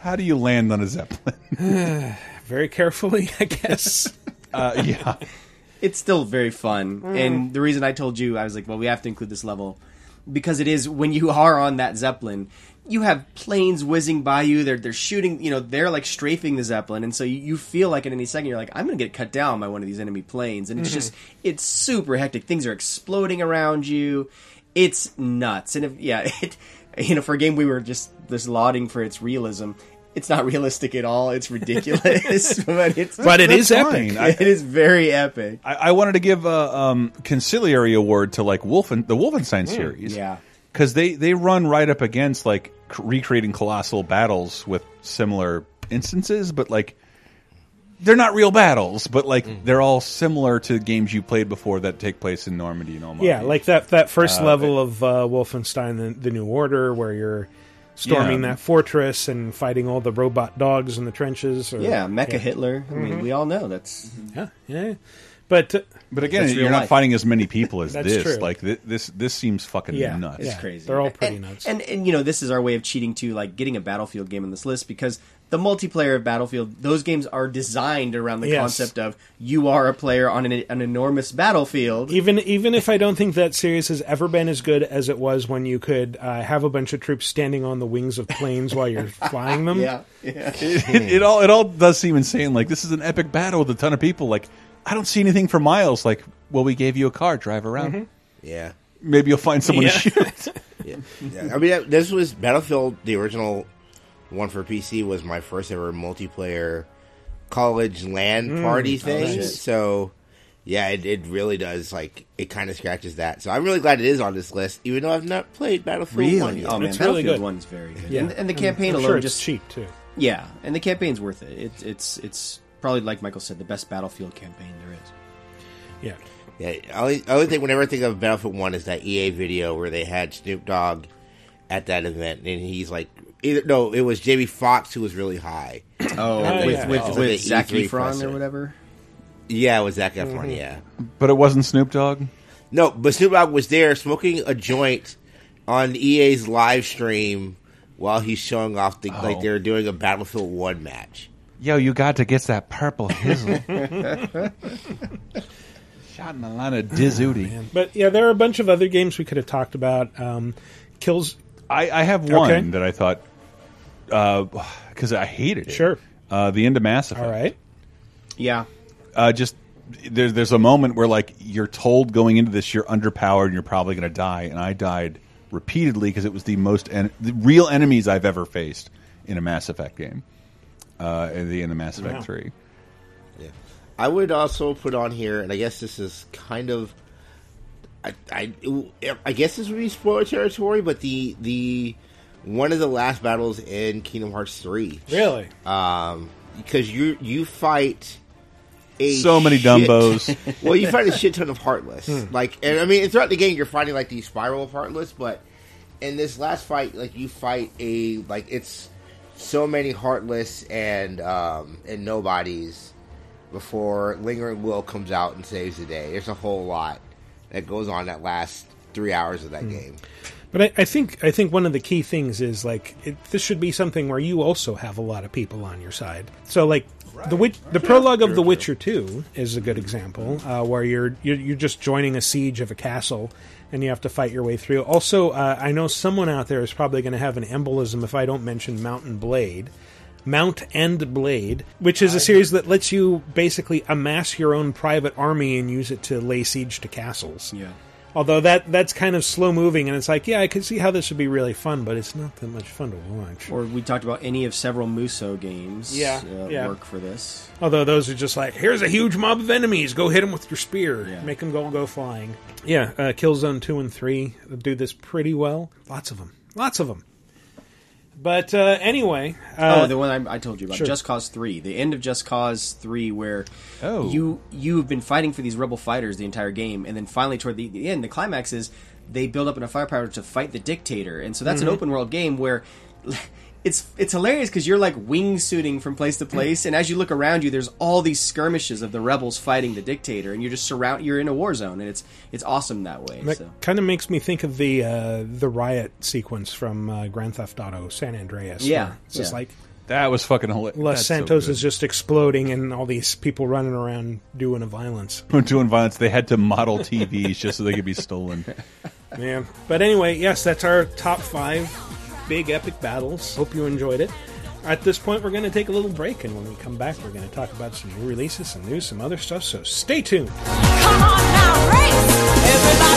How do you land on a zeppelin? Very carefully, I guess. Uh, yeah. It's still very fun. Mm. And the reason I told you, I was like, well, we have to include this level because it is when you are on that zeppelin. You have planes whizzing by you. They're they're shooting. You know, they're like strafing the zeppelin, and so you, you feel like at any second you're like, I'm going to get cut down by one of these enemy planes, and it's Mhm. just it's super hectic. Things are exploding around you. It's nuts, and if yeah, it you know for a game we were just just lauding for its realism. It's not realistic at all. It's ridiculous, but it's But it is That's epic. I- it is very epic. I, I wanted to give a um, conciliary award to like Wolfen, the Wolfenstein series. Yeah. because they they run right up against like c- recreating colossal battles with similar instances, but like they're not real battles, but like they're all similar to games you played before that take place in Normandy and Normandy. Yeah, like that that first Uh, level of uh, Wolfenstein: the, the New Order, where you're storming Yeah. that fortress and fighting all the robot dogs in the trenches. Or, Yeah, Mecha Hitler. I mean, Mhm. we all know that's yeah, yeah. But uh, But again, you're not life. fighting as many people as this. true. Like th this, this seems fucking Yeah, nuts. yeah. crazy. They're all pretty and, nuts. And and you know, this is our way of cheating to like getting a Battlefield game on this list because the multiplayer of Battlefield, those games are designed around the Yes. concept of you are a player on an, an enormous battlefield. Even even if I don't think that series has ever been as good as it was when you could uh, have a bunch of troops standing on the wings of planes while you're flying them. Yeah, yeah. it, it, it all it all does seem insane. Like this is an epic battle with a ton of people. Like I don't see anything for miles. Like, well, we gave you a car, drive around. Yeah. Maybe you'll find someone Yeah. to shoot. yeah. Yeah. I mean, this was Battlefield, the original one for PC, was my first ever multiplayer college LAN Mm. party Oh, thing. shit. so, yeah, it, it really does. Like, it kind of scratches that. So, I'm really glad it is on this list, even though I've not played Battlefield 1 yet. Oh man, It's Battlefield good. One's very good. Yeah. and, and the campaign I'm alone sure it's just cheap, too. Yeah, and the campaign's worth it. It's it's it's probably like Michael said, the best Battlefield campaign there is. Yeah. Yeah, I only, I only thing whenever I think of Battlefield One is that EA video where they had Snoop Dogg at that event, and he's like, either no, it was Jamie Foxx who was really high. Oh, At the- with at with, with Zac Efron or whatever. Yeah, it was Zac Efron. Mhm. Yeah, But it wasn't Snoop Dogg. no, but Snoop Dogg was there smoking a joint on EA's live stream while he's showing off the like Oh. they were doing a Battlefield One match. Yo, you got to get that purple hizzle. Shot in a line of Dizooty. But yeah, there are a bunch of other games we could have talked about. Um, kills. I, I have one Okay. that I thought because I hated it. Sure. Uh, the end of Mass Effect. All right. Yeah. Uh, just there's there's a moment where like you're told going into this you're underpowered and you're probably going to die, and I died repeatedly because it was the most en- the real enemies I've ever faced in a Mass Effect game. Uh, in the end of Mass Effect Wow. Three. Yeah. I would also put on here, and I guess this is kind of, I, I, I guess this would be spoiler territory, but the the one of the last battles in Kingdom Hearts three, Really? um, because you you fight a So many shit- Dumbos. well, you fight a shit ton of heartless, Hmm. like, and I mean, throughout the game, you're fighting like these spiral of heartless, but in this last fight, like you fight a like it's so many heartless and um and nobodies before lingering will comes out and saves the day there's a whole lot that goes on that last three hours of that Hmm. game But I, I think I think one of the key things is like it, this should be something where you also have a lot of people on your side. So like the Witch, the prologue of The Witcher Two is a good example uh, where you're, you're you're just joining a siege of a castle and you have to fight your way through. Also, uh, I know someone out there is probably going to have an embolism if I don't mention Mountain Blade. Mount and Blade, which is a series that lets you basically amass your own private army and use it to lay siege to castles. Yeah. Although that that's kind of slow moving, and it's like, yeah, I could see how this would be really fun, but it's not that much fun to watch. Or we talked about any of several Musou games. Yeah, uh, yeah. work for this. Although those are just like, here's a huge mob of enemies, go hit them with your spear, make them go go flying. Yeah, uh, Killzone two and three do this pretty well. Lots of them, lots of them. But uh, anyway, uh, oh, the one I, I told you about, sure. Just Cause Three, the end of Just Cause Three, where Oh. you you've been fighting for these rebel fighters the entire game, and then finally toward the, the end, the climax is they build up enough firepower to fight the dictator, and so that's Mm-hmm. an open world game where. It's it's hilarious because you're like wingsuiting from place to place, and as you look around you, there's all these skirmishes of the rebels fighting the dictator, and you're just surround. You're in a war zone, and it's it's awesome that way. that So. kind of makes me think of the uh, the riot sequence from uh, Grand Theft Auto San Andreas. Yeah, where it's just yeah. like That was fucking hilarious. Los Santos is just exploding, and all these people running around doing a violence. doing violence. They had to model TVs just so they could be stolen. Yeah. But anyway, yes, that's our top five big epic battles. Hope you enjoyed it. At this point, we're going to take a little break, and when we come back, we're going to talk about some new releases, some news, some other stuff. So stay tuned. Let's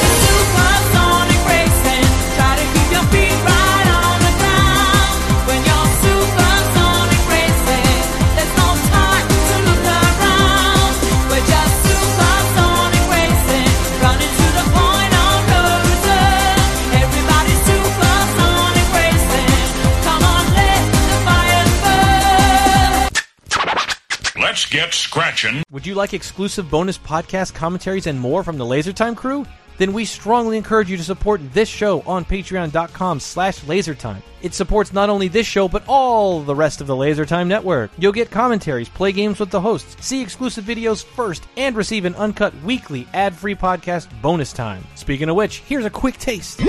get scratching. Would you like exclusive bonus podcast commentaries and more from the LaserTime crew? Then we strongly encourage you to support this show on patreon.com slash lasertime. It supports not only this show, but all the rest of the LaserTime network. You'll get commentaries, play games with the hosts, see exclusive videos first, and receive an uncut weekly ad-free podcast bonus time. Speaking of which, here's a quick taste.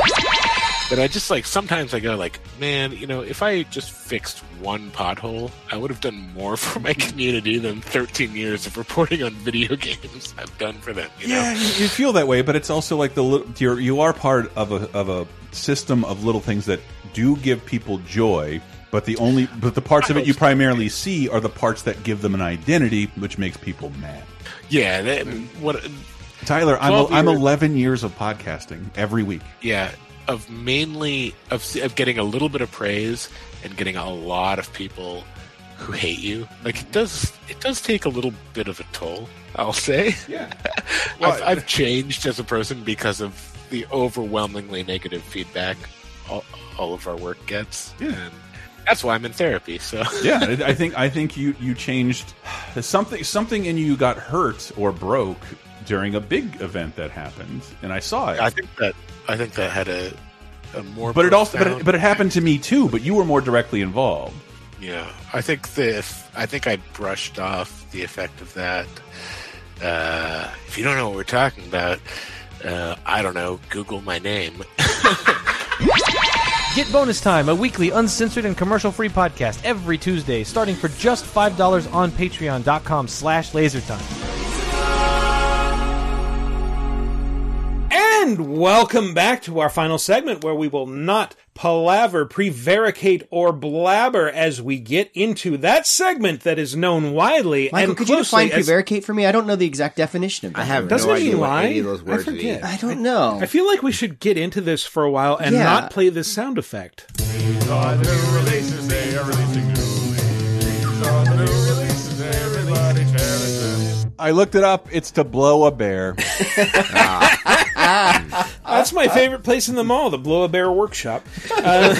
That I just like sometimes I go like, man, you know, if I just fixed one pothole, I would have done more for my community than 13 years of reporting on video games I've done for them. You yeah, know? you, you feel that way, but it's also like the little, you're you are part of a of a system of little things that do give people joy. But the only but the parts of it you primarily see are the parts that give them an identity, which makes people mad. Yeah, that, what Tyler, I'm I'm 11 years of podcasting every week. yeah of mainly of of getting a little bit of praise and getting a lot of people who hate you. Like it does it does take a little bit of a toll. I'll say. Yeah. I've, I've changed as a person because of the overwhelmingly negative feedback all, all of our work gets. And that's why I'm in therapy. So yeah, I I think I think you you changed something something in you got hurt or broke during a big event that happened, and I saw it. I think that I think that had a a more but it also but it, but it happened to me too. But you were more directly involved. Yeah, I think the I think I brushed off the effect of that. Uh, if you don't know what we're talking about, uh, I don't know. Google my name. Get Bonus Time, a weekly uncensored and commercial-free podcast every Tuesday, starting for just $5 on patreon.com slash lasertime. And welcome back to our final segment where we will not palaver, prevaricate, or blabber as we get into that segment that is known widely Michael, and could you closely define as- prevaricate for me? I don't know the exact definition of that. I have. Doesn't no it idea mean what any of those words I forget. mean. I don't know. I feel like we should get into this for a while and Yeah. not play this sound effect. These are the new releases, they are releasing new. These are the new releases, everybody cherish. I looked it up. It's to blow a bear. Ah. That's my favorite place in the mall, the Blow a Bear Workshop. Uh,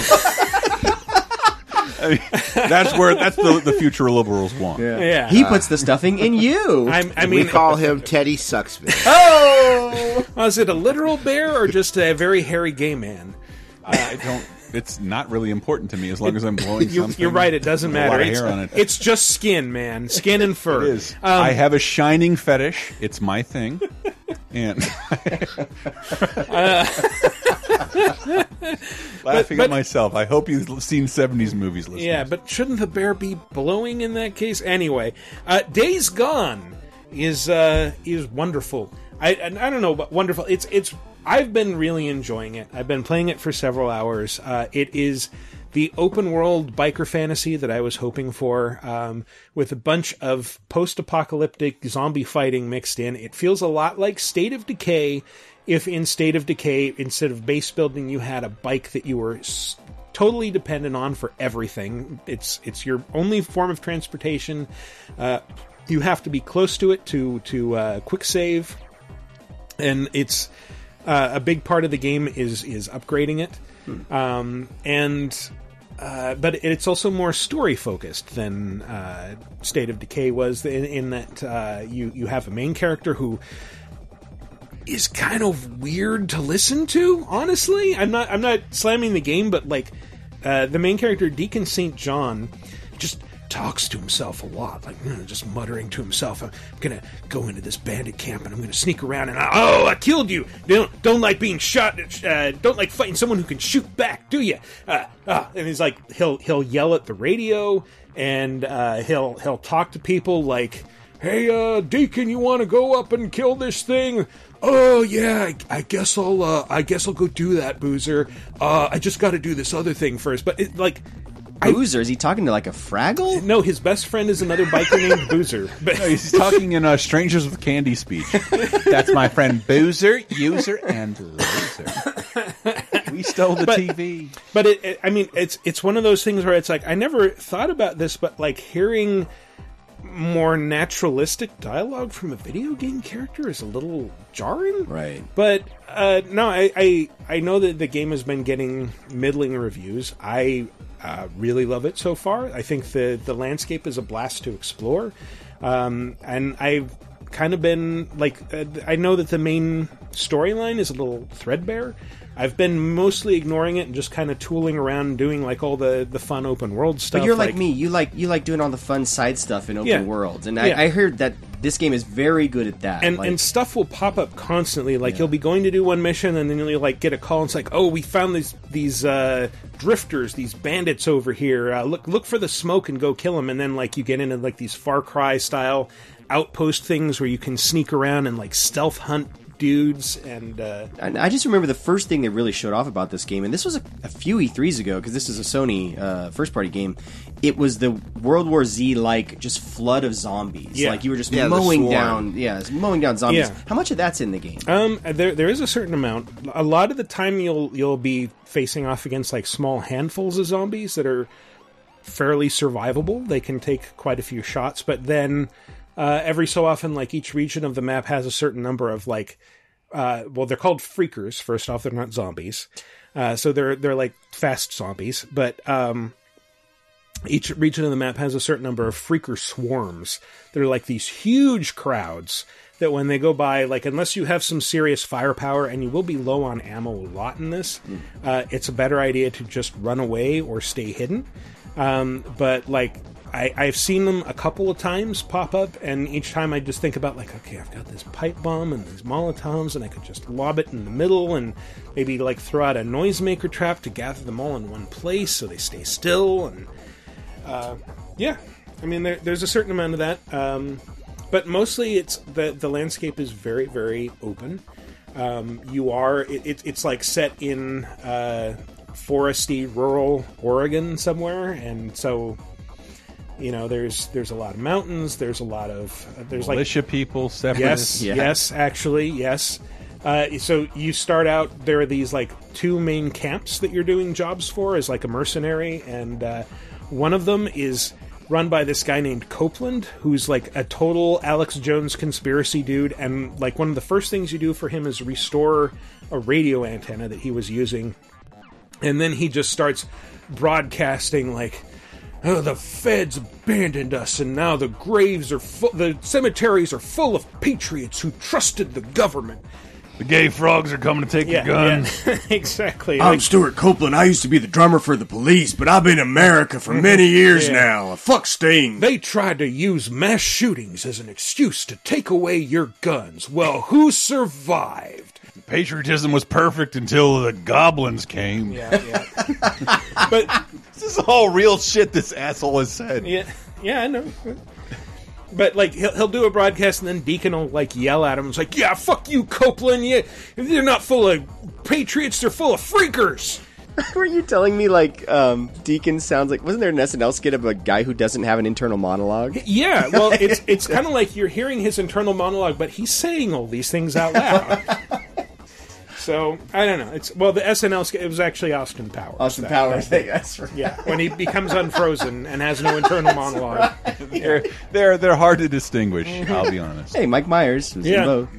I mean, that's where that's the, the future liberals want. yeah. yeah. He puts the stuffing in you. I'm, I we call him Teddy Sucksmith. oh, was it a literal bear or just a very hairy gay man? I don't. It's not really important to me as long as I'm blowing You're, something. you're right. It doesn't matter. It's, hair on it. it's just skin, man. Skin and fur. It is. Um, I have a shining fetish. It's my thing. And laughing but- at myself. I hope you've seen '70s movies. Listeners. Yeah, but shouldn't the bear be blowing in that case? Anyway, uh, Days Gone is uh, is wonderful. I I don't know, but wonderful. It's it's. I've been really enjoying it. I've been playing it for several hours. Uh, it is the open world biker fantasy that I was hoping for, um, with a bunch of post apocalyptic zombie fighting mixed in. It feels a lot like State of Decay. If in State of Decay, instead of base building, you had a bike that you were s- totally dependent on for everything. It's it's your only form of transportation. Uh, you have to be close to it to to uh, quick save, and it's uh, a big part of the game is is upgrading it, um, and. Uh, but it's also more story focused than uh, State of Decay was, in, in that uh, you you have a main character who is kind of weird to listen to. Honestly, I'm not I'm not slamming the game, but like uh, the main character Deacon Saint John just talks to himself a lot, like just muttering to himself. I'm gonna go into this bandit camp and I'm gonna sneak around and I, oh, I killed you. Don't don't like being shot. Uh, don't like fighting someone who can shoot back, do you? Uh, uh, and he's like he'll he'll yell at the radio and uh, he'll he'll talk to people like hey uh deacon you want to go up and kill this thing oh yeah i, I guess i'll uh i guess i'll go do that boozer uh i just gotta do this other thing first but it, like Boozer? Is he talking to like a Fraggle? no his best friend is another biker named boozer but No, he's talking in uh, "Strangers with Candy" speech. That's my friend Boozer, User, and Loser. We stole the But- TV. but it, it, I mean, it's it's one of those things where it's like I never thought about this, but like hearing more naturalistic dialogue from a video game character is a little jarring. Right. But uh, no, I, I I know that the game has been getting middling reviews. I uh, really love it so far. I think the the landscape is a blast to explore, um, and I've kind of been like uh, I know that the main storyline is a little threadbare. I've been mostly ignoring it and just kind of tooling around doing like all the the fun open world stuff. But you're like, me. You like you like doing all the fun side stuff in open Yeah. worlds, and Yeah. I, I heard that This game is very good at that. and like, and stuff will pop up constantly. Like you'll be going to do one mission, and then you'll like get a call. And it's like, oh, we found these these uh, drifters, these bandits over here. Uh, look look for the smoke and go kill them. And then like you get into like these Far Cry style outpost things where you can sneak around and like stealth hunt dudes. And uh, And I just remember the first thing they really showed off about this game, and this was a, a few E3s ago because this is a Sony uh, first party game. It was the World War Z like just flood of zombies. Yeah. Like you were just Yeah, mowing down, yeah, mowing down zombies. Yeah. How much of that's in the game? Um, there there is a certain amount. A lot of the time, you'll you'll be facing off against like small handfuls of zombies that are fairly survivable. They can take quite a few shots, but then uh, every so often, like each region of the map has a certain number of like, uh, well, they're called freakers. First off, they're not zombies, uh, so they're they're like fast zombies, but um, each region of the map has a certain number of freaker swarms. They're like these huge crowds that when they go by, like unless you have some serious firepower, and you will be low on ammo a lot in this, uh, it's a better idea to just run away or stay hidden. Um, but like I, I've seen them a couple of times pop up, and each time I just think about like, okay, I've got this pipe bomb and these molotovs, and I could just lob it in the middle, and maybe like throw out a noisemaker trap to gather them all in one place so they stay still, and uh, yeah, I mean there, there's a certain amount of that, um, but mostly it's the the landscape is very very open. Um, you are it, it, it's like set in uh, foresty rural Oregon somewhere, and so you know there's there's a lot of mountains. There's a lot of uh, there's Militia like people, yes separatists. yes actually yes. Uh, so you start out there are these like two main camps that you're doing jobs for as like a mercenary and uh, one of them is run by this guy named Copeland who's like a total Alex Jones conspiracy dude and like one of the first things you do for him is restore a radio antenna that he was using and then he just starts broadcasting like oh the feds abandoned us and now the graves are full the cemeteries are full of patriots who trusted the government The gay frogs are coming to take yeah, your guns. yeah. exactly I'm Like- Stewart Copeland. I used to be the drummer for the police, but I've been in America for many years Mm-hmm. Yeah. now. Fuck Sting. They tried to use mass shootings as an excuse to take away your guns. Well, who survived? Patriotism was perfect until the goblins came. Yeah, yeah. but this is all real shit this asshole has said. Yeah, yeah, I know. But like he'll, he'll do a broadcast and then Deacon will like yell at him. It's like, yeah, fuck you, Copeland. Yeah, they're not full of patriots. They're full of freakers. Were you telling me like um, Deacon sounds like? Wasn't there an SNL skit of a guy who doesn't have an internal monologue? Yeah, well, it's it's kind of like you're hearing his internal monologue, but he's saying all these things out loud. so I don't know. It's well, the SNL skit. It was actually Austin Powers. Austin That- Powers, that- that's right. Yeah, when he becomes unfrozen and has no internal monologue. They're they're they're hard to distinguish. I'll be honest. Hey, Mike Myers was in Yeah. both.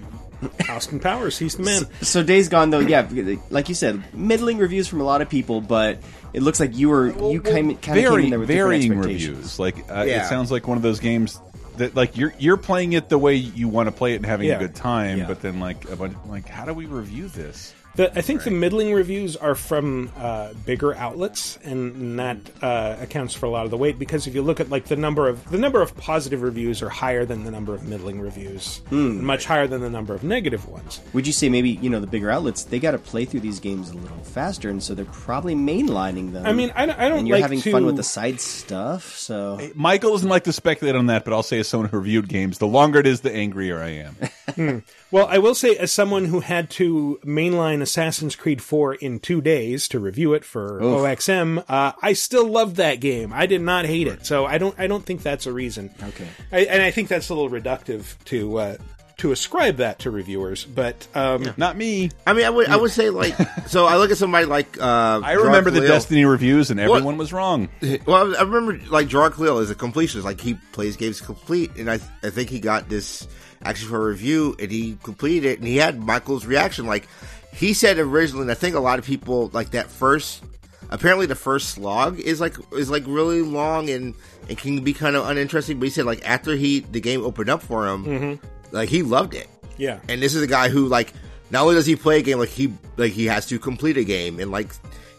Austin Powers, he's the man. So Days Gone though, yeah, like you said, middling reviews from a lot of people, but it looks like you were you kind of came Very in there with different varying expectations. reviews. Like uh, Yeah. it sounds like one of those games that like you're you're playing it the way you want to play it and having Yeah. a good time, Yeah. but then like a bunch, like how do we review this? The, I think the middling reviews are from uh, bigger outlets, and that uh, accounts for a lot of the weight. Because if you look at like the number of the number of positive reviews are higher than the number of middling reviews, Hmm. much higher than the number of negative ones. Would you say maybe you know the bigger outlets they got to play through these games a little faster, and so they're probably mainlining them. I mean, I don't- I don't And you're like having to- fun with the side stuff, so Michael doesn't like to speculate on that, but I'll say as someone who reviewed games, the longer it is, the angrier I am. Hmm. Well, I will say, as someone who had to mainline Assassin's Creed 4 in two days to review it for Oof. OXM, uh, I still loved that game. I did not hate it, so I don't. I don't think that's a reason. Okay, I, and I think that's a little reductive to uh, to ascribe that to reviewers, but um, not me. I mean, I would I would say like so. I look at somebody like uh, I remember the Gerard Destiny reviews, and What- everyone was wrong. Well, I remember like Gerard Khalil is a completionist. Like he plays games complete, and I I think he got this actually for a review, and he completed it, and he had Michael's reaction. Like he said originally, and I think a lot of people like that first. Apparently, the first slog is like is like really long and it can be kind of uninteresting. But he said like after he the game opened up for him, Mhm. Like he loved it. Yeah. And this is a guy who like not only does he play a game like he like he has to complete a game in like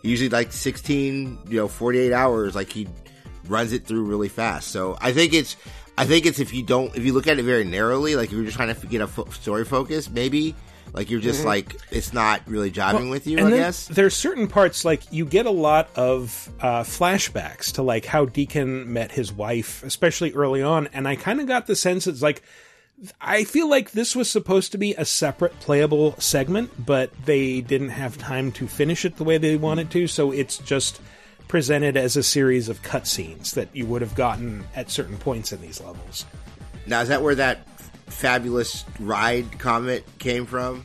usually like 16, you know, 48 hours like he runs it through really fast. So I think it's I think it's if you don't, if you look at it very narrowly, like if you're just trying to get a fo- story focus, maybe like you're just Mhm. like it's not really jiving Well, with you. I guess. there's certain parts like you get a lot of uh, flashbacks to like how Deacon met his wife, especially early on, and I kind of got the sense it's like I feel like this was supposed to be a separate playable segment, but they didn't have time to finish it the way they wanted to, so it's just presented as a series of cutscenes that you would have gotten at certain points in these levels. Now is that where that fabulous ride comment came from?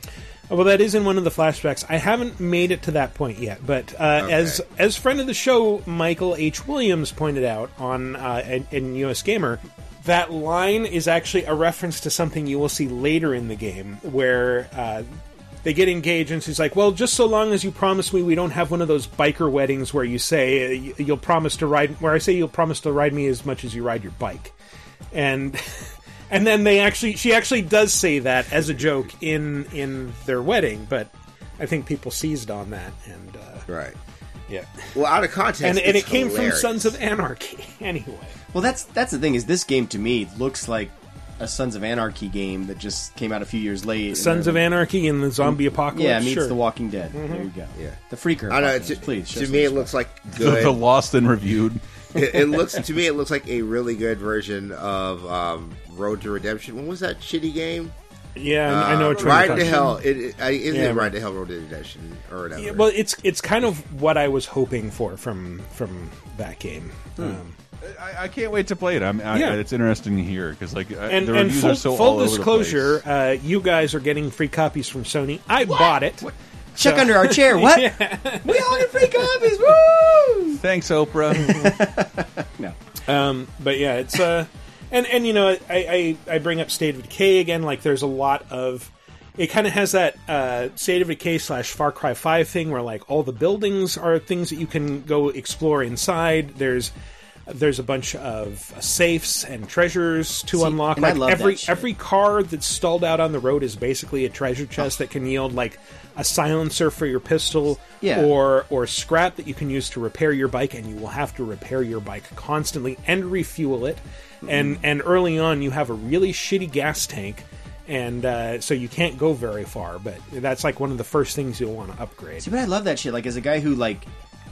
Oh, Well, that is in one of the flashbacks. I haven't made it to that point yet, but uh, as as friend of the show Michael H. Williams pointed out on uh, in, in US Gamer, that line is actually a reference to something you will see later in the game, where uh, they get engaged, and she's like, "Well, just so long as you promise me we don't have one of those biker weddings where you say uh, you'll promise to ride, where I say you'll promise to ride me as much as you ride your bike," and. And then they actually, she actually does say that as a joke in in their wedding, but I think people seized on that, and uh, right, yeah. Well, out of context, and, and it it's came hilarious. from Sons of Anarchy anyway. Well, that's that's the thing is this game to me looks like a Sons of Anarchy game that just came out a few years late. Sons of Anarchy and the zombie apocalypse. Yeah, meets sure. The Walking Dead. Mhm. There you go. Yeah. The Freaker. I know. Apocalypse, To, please. to me, it looks like The, good. the Lost and Reviewed. it, it looks to me, it looks like a really good version of um, Road to Redemption. What was that shitty game? Yeah, I know what Ride to Hell. about. It, it, I- isn't Yeah. it Ride to Hell Road to Redemption or whatever? Yeah, well, it's it's kind of what I was hoping for from from that game. Hmm. Um, I, I can't wait to play it. I'm, I, Yeah. it's interesting to hear because like I- and the and reviews full, are so full all over the disclosure, uh, you guys are getting free copies from Sony. I bought it. Chuck So- under our chair. What? Yeah. we all get free copies. Woo! Thanks, Oprah. no. Um, but yeah, it's uh, and and you know, I, I I bring up State of Decay again. Like, there's a lot of it. Kind of has that uh, State of Decay slash Far Cry Five thing where like all the buildings are things that you can go explore inside. There's there's a bunch of safes and treasures to See, unlock. Like love every that shit. every car that's stalled out on the road is basically a treasure chest that can yield like a silencer for your pistol Yeah. or or scrap that you can use to repair your bike and you will have to repair your bike constantly and refuel it and and early on you have a really shitty gas tank and uh, so you can't go very far but that's like one of the first things you'll want to upgrade See, but I love that shit. Like, as a guy who like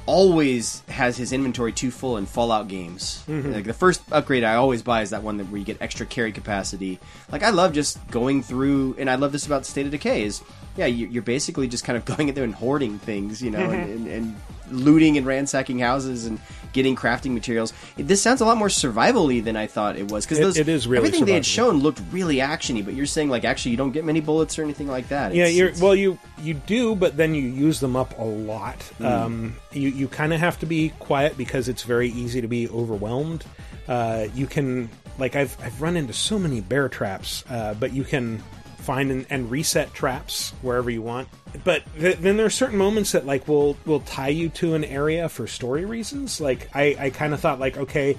always has his inventory too full in Fallout games. Mhm. Like the first upgrade I always buy is that one that where you get extra carry capacity. Like I love just going through, and I love this about State of Decay is yeah, you- you're basically just kind of going in there and hoarding things, you know, Mm-hmm. and, and, and looting and ransacking houses and getting crafting materials. It, this sounds a lot more survivally than I thought it was because It- it is really everything they had shown looked really actiony. But you're saying like actually you don't get many bullets or anything like that. yeah you're it's- well you you do but then you use them up a lot Mm. um, you you kind of have to be quiet because it's very easy to be overwhelmed uh, you can like I've I've run into so many bear traps uh, but you can find and, and reset traps wherever you want but th- then there are certain moments that like will will tie you to an area for story reasons like I I kind of thought like okay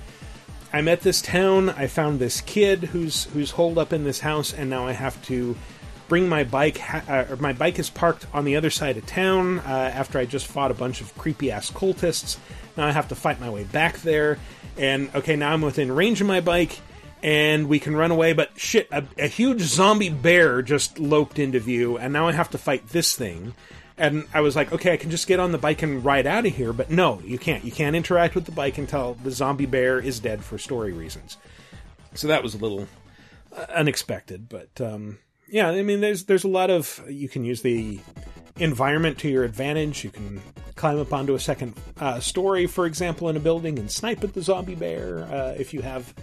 I'm at this town. I found this kid who's who's holed up in this house, and now I have to bring my bike. Ha- uh, my bike is parked on the other side of town uh, after I just fought a bunch of creepy ass cultists. Now I have to fight my way back there, and okay, now I'm within range of my bike, and we can run away. But shit, a, a huge zombie bear just loped into view, and now I have to fight this thing. And I was like, okay, I can just get on the bike and ride out of here. But no, you can't. You can't interact with the bike until the zombie bear is dead for story reasons. So that was a little uh, unexpected, but um, yeah, I mean, there's there's a lot of you can use the environment to your advantage. You can climb up onto a second uh, story, for example, in a building and snipe at the zombie bear uh, if you have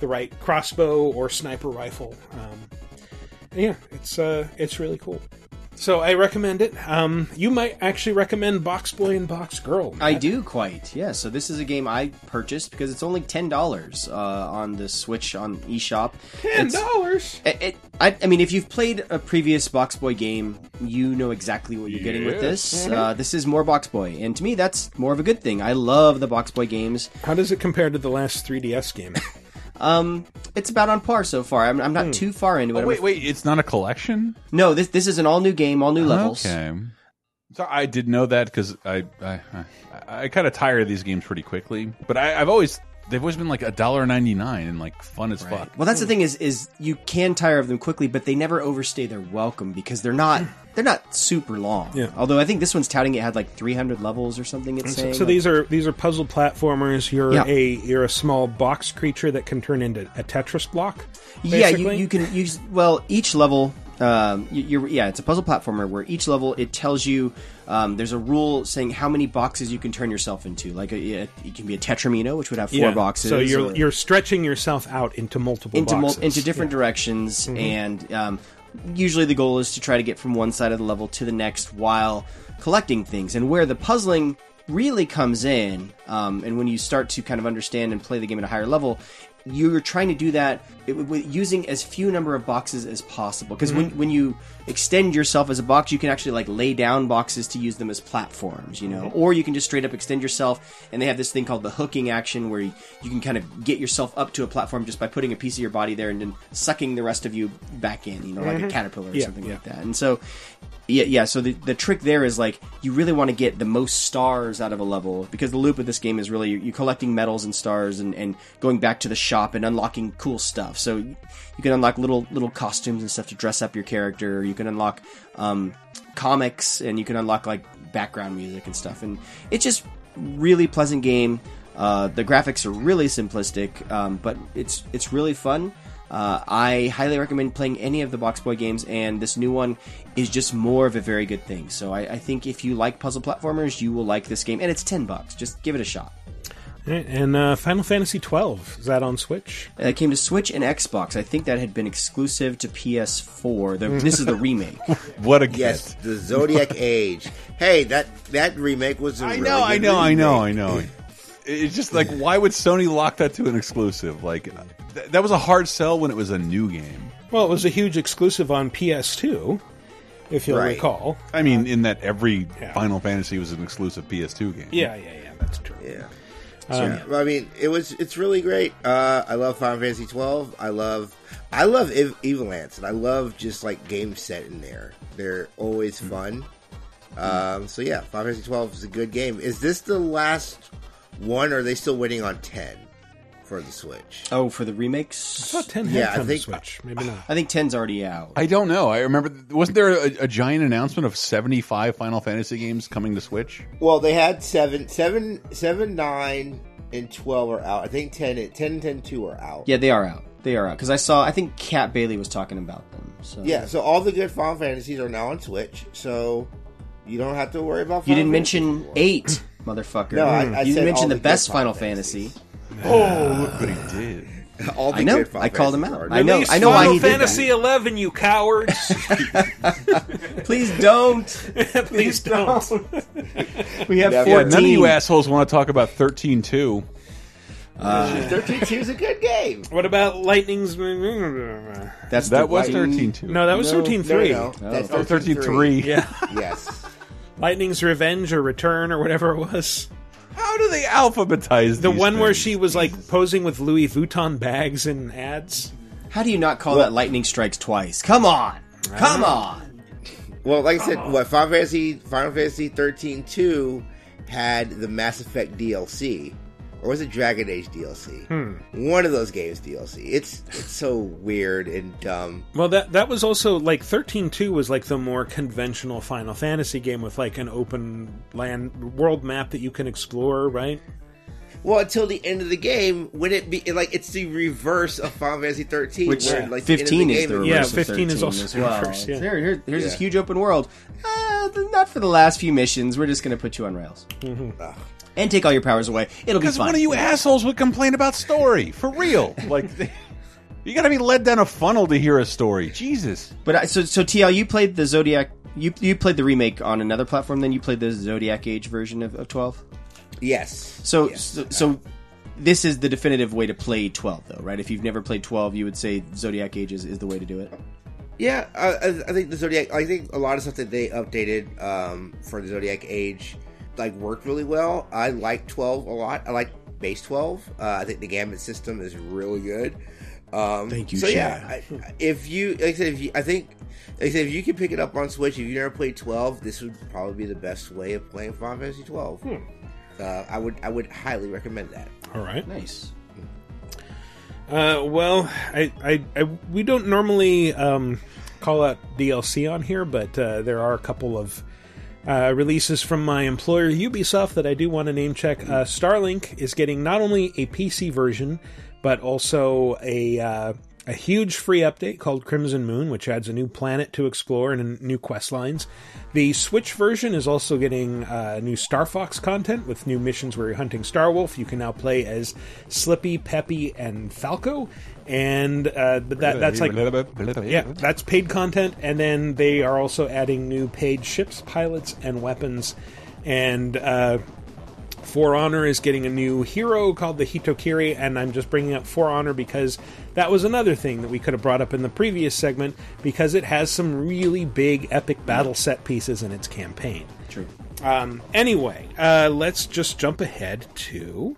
the right crossbow or sniper rifle. Um, yeah, it's uh, it's really cool. So I recommend it. Um, you might actually recommend Box Boy and Box Girl. I do quite, yeah. So this is a game I purchased because it's only ten dollars uh, on the Switch on eShop. Ten dollars. It, it, I, I mean, if you've played a previous Box Boy game, you know exactly what you're getting with this. Yes. Uh, this is more Box Boy, and to me, that's more of a good thing. I love the Box Boy games. How does it compare to the last 3DS game? Um, it's about on par so far. I'm, I'm not Hmm. too far into it. Oh, I'm wait, af- wait, it's not a collection. No, this this is an all new game, all new levels. Okay. So I did know that because I I, I, I kind of tire of these games pretty quickly. But I, I've always they've always been like a dollar ninety nine and like fun as fuck. Well, that's the thing is is you can tire of them quickly, but they never overstay their welcome because they're not they're not super long. Yeah. Although I think this one's touting it had like 300 levels or something. It's So, saying. so these are these are puzzle platformers. You're Yeah. a you're a small box creature that can turn into a Tetris block. Yeah, you, you can use well each level. Um, you, you're yeah, it's a puzzle platformer where each level it tells you um, there's a rule saying how many boxes you can turn yourself into. Like a, it, it can be a tetromino, which would have four Yeah. boxes. So you're or- you're stretching yourself out into multiple into mul- into different directions, Mhm. and um, usually the goal is to try to get from one side of the level to the next while collecting things. And where the puzzling really comes in, um, and when you start to kind of understand and play the game at a higher level. You're trying to do that with using as few number of boxes as possible. Because when, Mhm. when you extend yourself as a box, you can actually like lay down boxes to use them as platforms, you know, or you can just straight up extend yourself. And they have this thing called the hooking action where you, you can kind of get yourself up to a platform just by putting a piece of your body there and then sucking the rest of you back in, you know, like a Mhm. caterpillar or Yeah, something yeah. like that. And so, yeah, yeah. So the, the trick there is like you really want to get the most stars out of a level because the loop of this game is really you're, you're collecting medals and stars and, and going back to the shop and unlocking cool stuff. So you can unlock little little costumes and stuff to dress up your character. You can unlock um, comics and you can unlock like background music and stuff. And it's just really pleasant game. Uh, the graphics are really simplistic, um, but it's it's really fun. Uh, I highly recommend playing any of the Box Boy games, and this new one is just more of a very good thing. So I, I think if you like puzzle platformers, you will like this game, and it's ten bucks. Just give it a shot. Right, and uh, Final Fantasy twelve is that on Switch? Uh, It came to Switch and Xbox. I think that had been exclusive to PS4. The, this is the remake. what a yes, the Zodiac Age. Hey, that that remake was. A I really know, I good know, I know, I know. It's just like, why would Sony lock that to an exclusive? Like, th- that was a hard sell when it was a new game. Well, it was a huge exclusive on PS2, if you'll Right. recall. I mean, in that every Final Fantasy was an exclusive PS2 game. Yeah, yeah, yeah. That's true. Yeah. Um, Yeah, I mean, it was it's really great. Uh, I love Final Fantasy twelve. I love I love Ev- Ivalice, and I love just like games set in there. They're always Hmm. fun. Um, so yeah, Final Fantasy twelve is a good game. Is this the last one, or are they still waiting on ten for the Switch? Oh, for the remakes? I thought 10 had Yeah, I come to think- Switch. Maybe not. I think 10's already out. I don't know. I remember, wasn't there a, a giant announcement of 75 Final Fantasy games coming to Switch? Well, they had seven, seven, seven, nine, and twelve are out. I think 10, 10 and 10 2 are out. Yeah, they are out. They are out because I saw. I think Kat Bailey was talking about them. So Yeah, so all the good Final Fantasies are now on Switch, so you don't have to worry about. you didn't Fantasy mention anymore. eight, motherfucker. No, I- I you said didn't mention all the the best Final Final Fantasy. Oh, look what he did. All the I know. good Final I called him out. are- I know. I know why Final he did Fantasy eleven, you cowards! Please don't. Please don't. We have Yeah, 14. none of you assholes want to talk about 13 2. Uh, thirteen two is a good game. What about Lightning's? That's That the was Lightning- 13 2. No, that was No, thirteen three. No, no, that's Oh, 13-3. Yeah, yes. Lightning's Revenge or Return or whatever it was. How do they alphabetize The these one where she was like posing with Louis Vuitton bags in ads. How do you not call that Lightning Strikes twice? Come on. Come uh, on. Well, like I said, what Final Fantasy Final Fantasy thirteen two had the Mass Effect DLC, or was it Dragon Age DLC? Hmm. One of those games DLC. It's it's so weird and dumb. Well, that that was also like thirteen two was like the more conventional Final Fantasy game with like an open land world map that you can explore, right? Well, until the end of the game, when it be like it's the reverse of Final Fantasy thirteen, Which where like the end of 15 the is game the is- Yeah, reverse of 15 is 13 also as well. reverse, yeah. Here, here- here's this huge open world. Uh, not for the last few missions. We're just going to put you on rails. And take all your powers away. It'll be fine. Because one of you assholes would complain about story. For real. Like, you gotta be led down a funnel to hear a story. Jesus. But I, so so TL, you played the Zodiac. You you played the remake on another platform. Then you played the Zodiac Age version of, of twelve. Yes. So, so so this is the definitive way to play twelve, though, right? If you've never played twelve, you would say Zodiac Age is, is the way to do it. Yeah, I, I I think the Zodiac. I think a lot of stuff that they updated um, for the Zodiac Age like worked really well. I like twelve a lot. I like base twelve. Uh, I think the Gambit system is really good. Um, Thank you, So yeah, I, if you like I said, if you, I think like I said, if you can pick it up on Switch, if you never played twelve, this would probably be the best way of playing Final Fantasy twelve. uh, I would I would highly recommend that. All right. Nice. Uh, well, I, I, I, we don't normally um, call out DLC on here, but uh, there are a couple of uh, releases from my employer Ubisoft that I do want to name check. Uh, Starlink is getting not only a PC version, but also a uh, a huge free update called Crimson Moon, which adds a new planet to explore and new quest lines. The Switch version is also getting uh, new Star Fox content with new missions where you're hunting Star Wolf. You can now play as Slippy, Peppy, and Falco, and uh, that that's like yeah, that's paid content. And then they are also adding new paid ships, pilots, and weapons, and. Uh, For Honor is getting a new hero called the Hitokiri, and I'm just bringing up For Honor because that was another thing that we could have brought up in the previous segment because it has some really big epic battle set pieces in its campaign. True. Um, anyway, uh, let's just jump ahead to.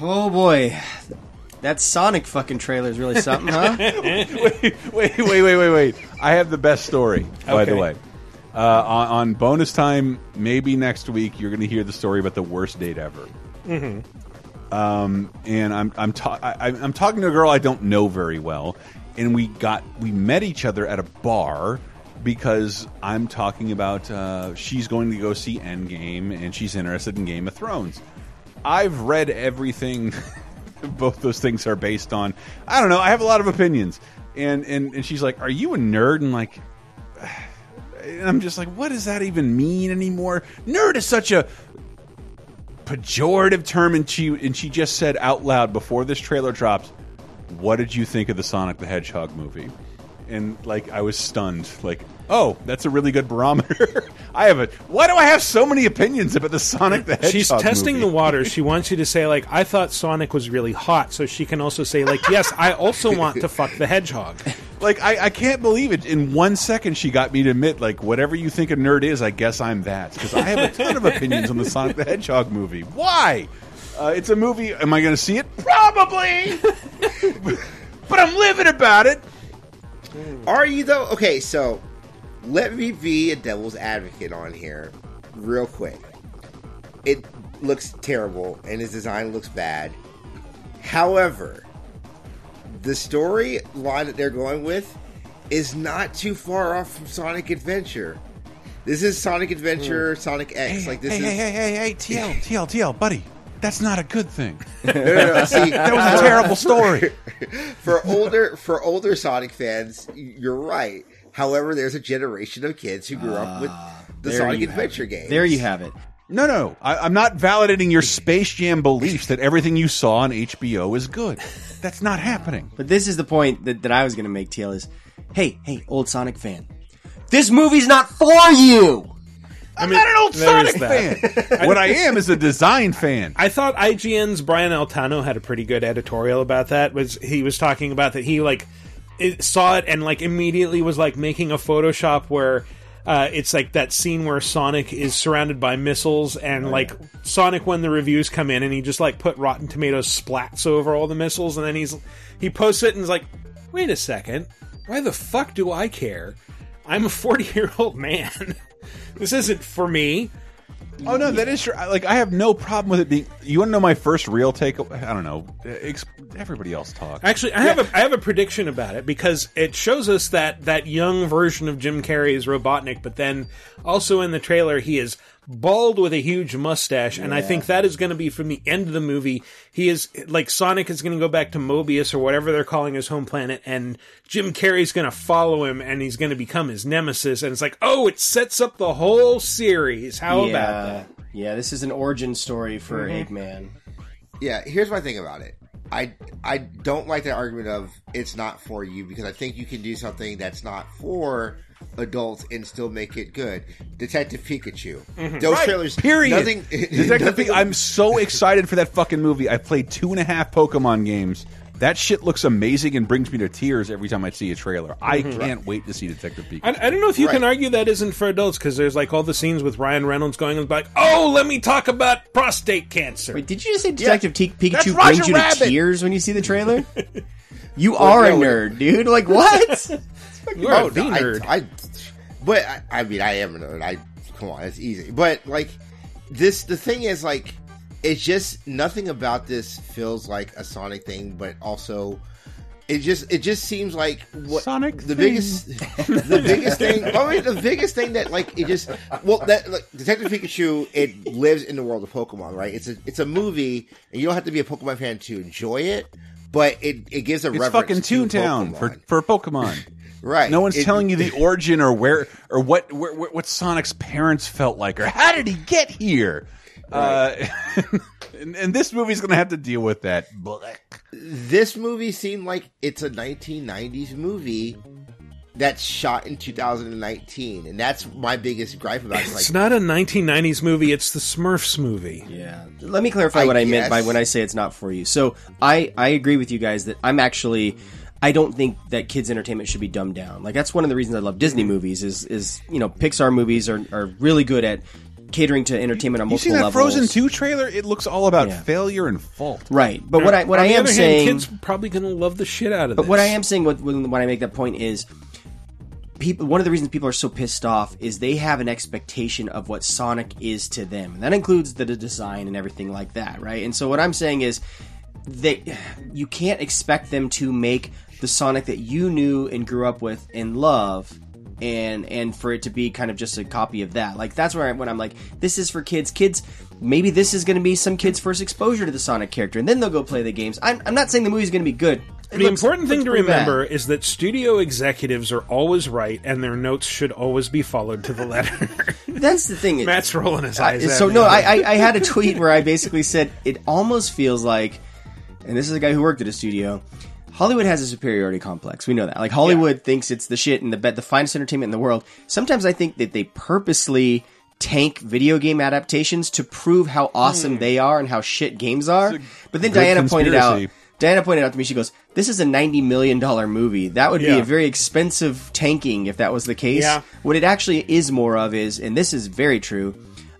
Oh boy, that Sonic fucking trailer is really something, huh? wait, wait, wait, wait, wait, wait. I have the best story, by the way. Uh, on, on bonus time, maybe next week, you're going to hear the story about the worst date ever. Mm-hmm. Um, and I'm I'm, ta I, I'm talking to a girl I don't know very well, and we got we met each other at a bar because I'm talking about uh, she's going to go see Endgame and she's interested in Game of Thrones. I've read everything both those things are based on. I don't know. I have a lot of opinions, and and and she's like, "Are you a nerd?" And like, and I'm just like, "What does that even mean anymore?" Nerd is such a pejorative term, and she and she just said out loud before this trailer drops, "What did you think of the Sonic the Hedgehog movie?" And like, I was stunned. Like, oh, that's a really good barometer. I have a. Why do I have so many opinions about the Sonic the Hedgehog? She's testing movie? the waters. She wants you to say like, "I thought Sonic was really hot," so she can also say like, "Yes, I also want to fuck the hedgehog." Like I, I can't believe it. In one second, she got me to admit, like, whatever you think a nerd is, I guess I'm that because I have a ton of opinions on the Sonic the Hedgehog movie. Why? Uh, it's a movie. Am I going to see it? Probably. but I'm livid about it. Are you though? Okay, so let me be a devil's advocate on here, real quick. It looks terrible, and his design looks bad. However, the story line that they're going with is not too far off from Sonic Adventure. This is Sonic Adventure, hmm. Sonic X. like this hey, is hey, hey, hey, hey, TL, TL, TL, buddy. That's not a good thing. No, no, no, see, that was a terrible story. for older for older Sonic fans, you're right. However, there's a generation of kids who grew up with ah, the Sonic Adventure game. There you have it. No, no, I, I'm not validating your Space Jam beliefs that everything you saw on HBO is good. That's not happening. But this is the point that, that I was going to make, TL, is, hey, hey, old Sonic fan. This movie's not for you! I'm not an old Sonic fan. what I am is a design fan. I thought IGN's Brian Altano had a pretty good editorial about that. Was he was talking about that he like it, saw it and like immediately was like making a Photoshop where uh, it's like that scene where Sonic is surrounded by missiles and like Sonic when the reviews come in and he just like put Rotten Tomatoes splats over all the missiles and then he's he posts it and is like, wait a second, why the fuck do I care? I'm a 40 year old man. this isn't for me. Oh no, that is true. Like I have no problem with it being. You want to know my first real take? I don't know. Everybody else talk. Actually, I have a I have a prediction about it because it shows us that that young version of Jim Carrey is Robotnik, but then also in the trailer he is bald with a huge mustache, and I think that is going to be from the end of the movie. He is like Sonic is going to go back to Mobius or whatever they're calling his home planet, and Jim Carrey's going to follow him, and he's going to become his nemesis. And it's like, oh, it sets up the whole series. How yeah. about that? Yeah, this is an origin story for Mhm. Eggman. Yeah, here's my thing about it. I I don't like that argument of it's not for you because I think you can do something that's not for adults and still make it good. Detective Pikachu. Mhm. Those Right, trailers. Period. Nothing. Detective nothing- Pikachu- I'm so excited for that fucking movie. I played two and a half Pokemon games that shit looks amazing and brings me to tears every time I see a trailer. I Mhm. can't wait to see Detective Pikachu. I, I don't know if you can argue that isn't for adults because there's like all the scenes with Ryan Reynolds going and like, oh, let me talk about prostate cancer. Wait, did you just say Detective T- Pikachu brings you Rabbit. to tears when you see the trailer? You Well, are a nerd, dude. Like what? You're Oh, a no, nerd. I, but I, I mean, I am a nerd. I come on, it's easy. But like this, the thing is, like, it's just nothing about this feels like a Sonic thing, but also. It just it just seems like what Sonic the thing. biggest the biggest thing I mean the biggest thing that like it just well that like Detective Pikachu it lives in the world of Pokemon right it's a it's a movie and you don't have to be a Pokemon fan to enjoy it but it it gives a It's reference fucking to Toontown Pokemon. for for Pokemon. Right. No one's It- telling you the origin or where or what where, where- what Sonic's parents felt like or how did he get here. Uh, and, and this movie's going to have to deal with that. this movie seemed like it's a 1990s movie that's shot in 2019 and that's my biggest gripe about it It's like not a 1990s movie. It's the Smurfs movie. Yeah. Let me clarify I what I meant by guess. when I say it's not for you. So I I agree with you guys that I'm actually I don't think that kids entertainment should be dumbed down. Like that's one of the reasons I love Disney Mm-hmm. movies is is you know Pixar movies are are really good at catering to entertainment on You see multiple that levels. Frozen 2 trailer? It looks all about Yeah. failure and fault. Right. But what I what On I the am other hand, saying kids probably going to love the shit out of But this. what I am saying when, when, when I make that point is, people. One of the reasons people are so pissed off is they have an expectation of what Sonic is to them, and that includes the, the design and everything like that, right? And so what I'm saying is, that you can't expect them to make the Sonic that you knew and grew up with and love. And and for it to be kind of just a copy of that, like that's where I, when I'm like, this is for kids. Kids, maybe this is going to be some kids' first exposure to the Sonic character, and then they'll go play the games. I'm, I'm not saying the movie's going to be good. It the looks- important thing to pretty bad. remember is that studio executives are always right, and their notes should always be followed to the letter. That's the thing. Matt's rolling his eyes. at so no, I, I I had a tweet where I basically said it almost feels like, and this is a guy who worked at a studio. Hollywood has a superiority complex. We know that. Like Hollywood thinks it's the shit and the the finest entertainment in the world. Sometimes I think that they purposely tank video game adaptations to prove how awesome they are and how shit games are. But then Diana pointed out. Diana pointed out to me, she goes, "This is a ninety million dollar movie. That would be a very expensive tanking if that was the case. Yeah. What it actually is more of is, and this is very true,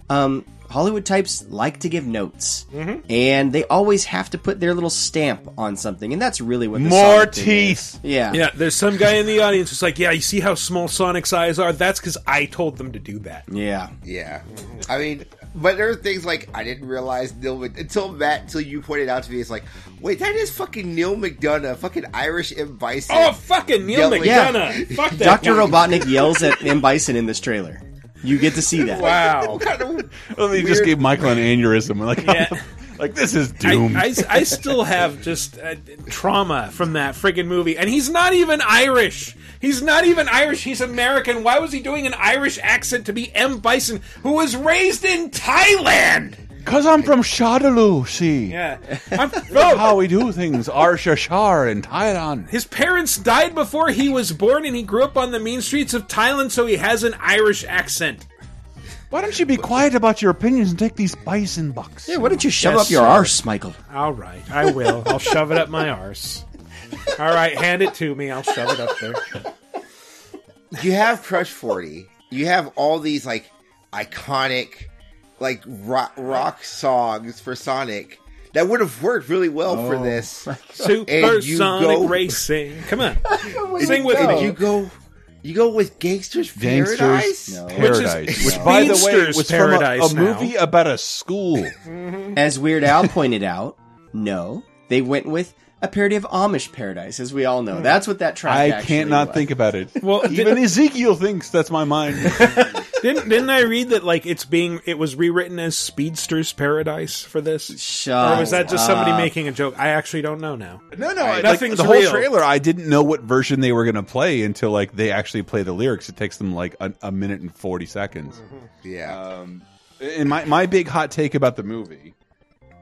um, Hollywood types like to give notes, Mm-hmm. and they always have to put their little stamp on something, and that's really what the More Sonic thing teeth. is. Yeah, Yeah, there's some guy in the audience who's like, "Yeah, you see how small Sonic's eyes are? That's because I told them to do that." yeah. Yeah, I mean, but there are things like I didn't realize Neal Mc- until Matt until you pointed out to me. It's like, wait, that is fucking Neal McDonough, fucking Irish M Bison. Oh, fucking Neal Yelling- McDonough! Fuck that. Doctor. Robotnik yells at M Bison in this trailer. You get to see that. Wow. What kind of Well, they just weird- gave Michael an aneurysm. Like, Yeah. like this is I. I, I still have just uh, trauma from that friggin' movie, and he's not even Irish. He's not even Irish. He's American. Why was he doing an Irish accent to be M Bison, who was raised in Thailand? Cause I'm from Shadaloo, see. Yeah, I'm, That's no, how we do things. Arshashar in Thailand. his parents died before he was born, and he grew up on the mean streets of Thailand, so he has an Irish accent. Why don't you be quiet about your opinions and take these bison bucks? Yeah, why don't you shove Yes, up your sir. arse, Michael? All right, I will. I'll shove it up my arse. All right, hand it to me. I'll shove it up there. you have Crush Forty. You have all these like iconic, like rock, rock songs for Sonic that would have worked really well Oh. for this. Super Sonic go- racing. Come on, sing with And me. you go, you go with Gangsters, Gangsters Paradise. No. Paradise, Which which, is by the way Beansters was Paradise from a, a movie about a school. As Weird Al pointed out, no, they went with a parody of Amish Paradise, as we all know. That's what that track. I can't not was. think about it. Well, even Ezekiel thinks that's my mind. Didn't didn't I read that like it's being it was rewritten as Speedster's Paradise for this? Shut or was that just somebody up. making a joke? I actually don't know now. No, no, I- like, nothing's the whole real. trailer. I didn't know what version they were going to play until like they actually play the lyrics. It takes them like a, a minute and forty seconds. Yeah. Um, and my my big hot take about the movie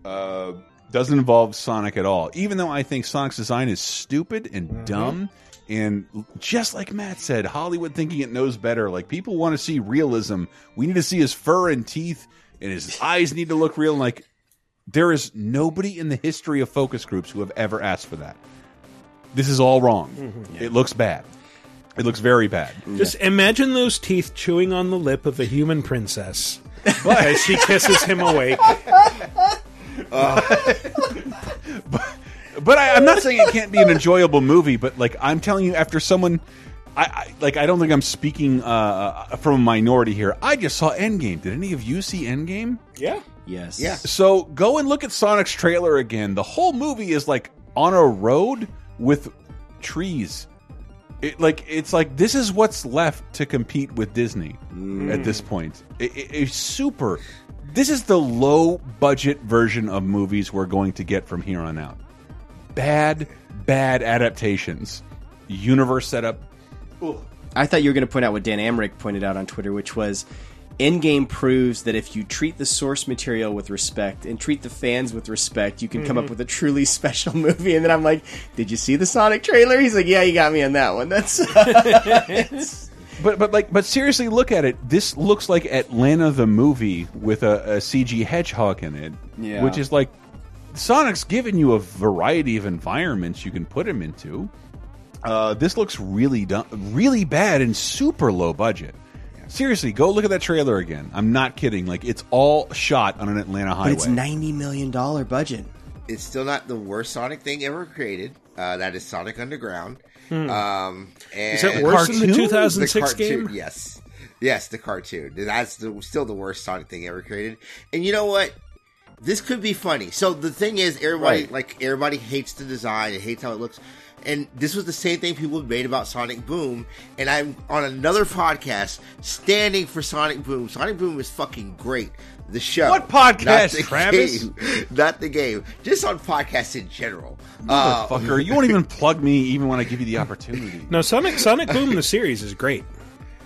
uh, doesn't involve Sonic at all. Even though I think Sonic's design is stupid and dumb, and just like Matt said, Hollywood thinking it knows better. Like people want to see realism. We need to see his fur and teeth, and his eyes need to look real. And like There is nobody in the history of focus groups who have ever asked for that. This is all wrong. Mm-hmm. It looks bad. It looks very bad. Just imagine those teeth chewing on the lip of a human princess as she kisses him awake. But I, I'm not saying it can't be an enjoyable movie. But like I'm telling you, after someone, I, I like I don't think I'm speaking uh, from a minority here. I just saw Endgame. Did any of you see Endgame? Yeah. Yes. Yeah. So go and look at Sonic's trailer again. The whole movie is like on a road with trees. It, like it's like this is what's left to compete with Disney at this point. It, it- it's super. This is the low budget version of movies we're going to get from here on out. Bad, bad adaptations. Universe setup. I thought you were going to point out what Dan Amrich pointed out on Twitter, which was Endgame proves that if you treat the source material with respect and treat the fans with respect, you can come up Mhm. with a truly special movie. And then I'm like, "Did you see the Sonic trailer?" He's like, "Yeah, you got me on that one." That's But but like but seriously, look at it. This looks like Atlanta the movie with a, a CG hedgehog in it, Yeah. which is like Sonic's giving you a variety of environments you can put him into. Uh, this looks really done, really bad and super low budget. Seriously, go look at that trailer again. I'm not kidding. Like it's all shot on an Atlanta highway. but it's ninety million dollar budget. It's still not the worst Sonic thing ever created. Uh, that is Sonic Underground. Hmm. Um, and Is that worse than the 2006 The cartoon, game? Yes, yes, the cartoon. That's the, still the worst Sonic thing ever created. And you know what? This could be funny. So the thing is, everybody Right. like everybody hates the design and hates how it looks. And this was the same thing people made about Sonic Boom. And I'm on another podcast standing for Sonic Boom. Sonic Boom is fucking great. The show. What podcast, not the Travis? game. Not the game. Just on podcasts in general. Uh, Motherfucker, you won't even plug me even when I give you the opportunity. No, Sonic Sonic Boom the series is great.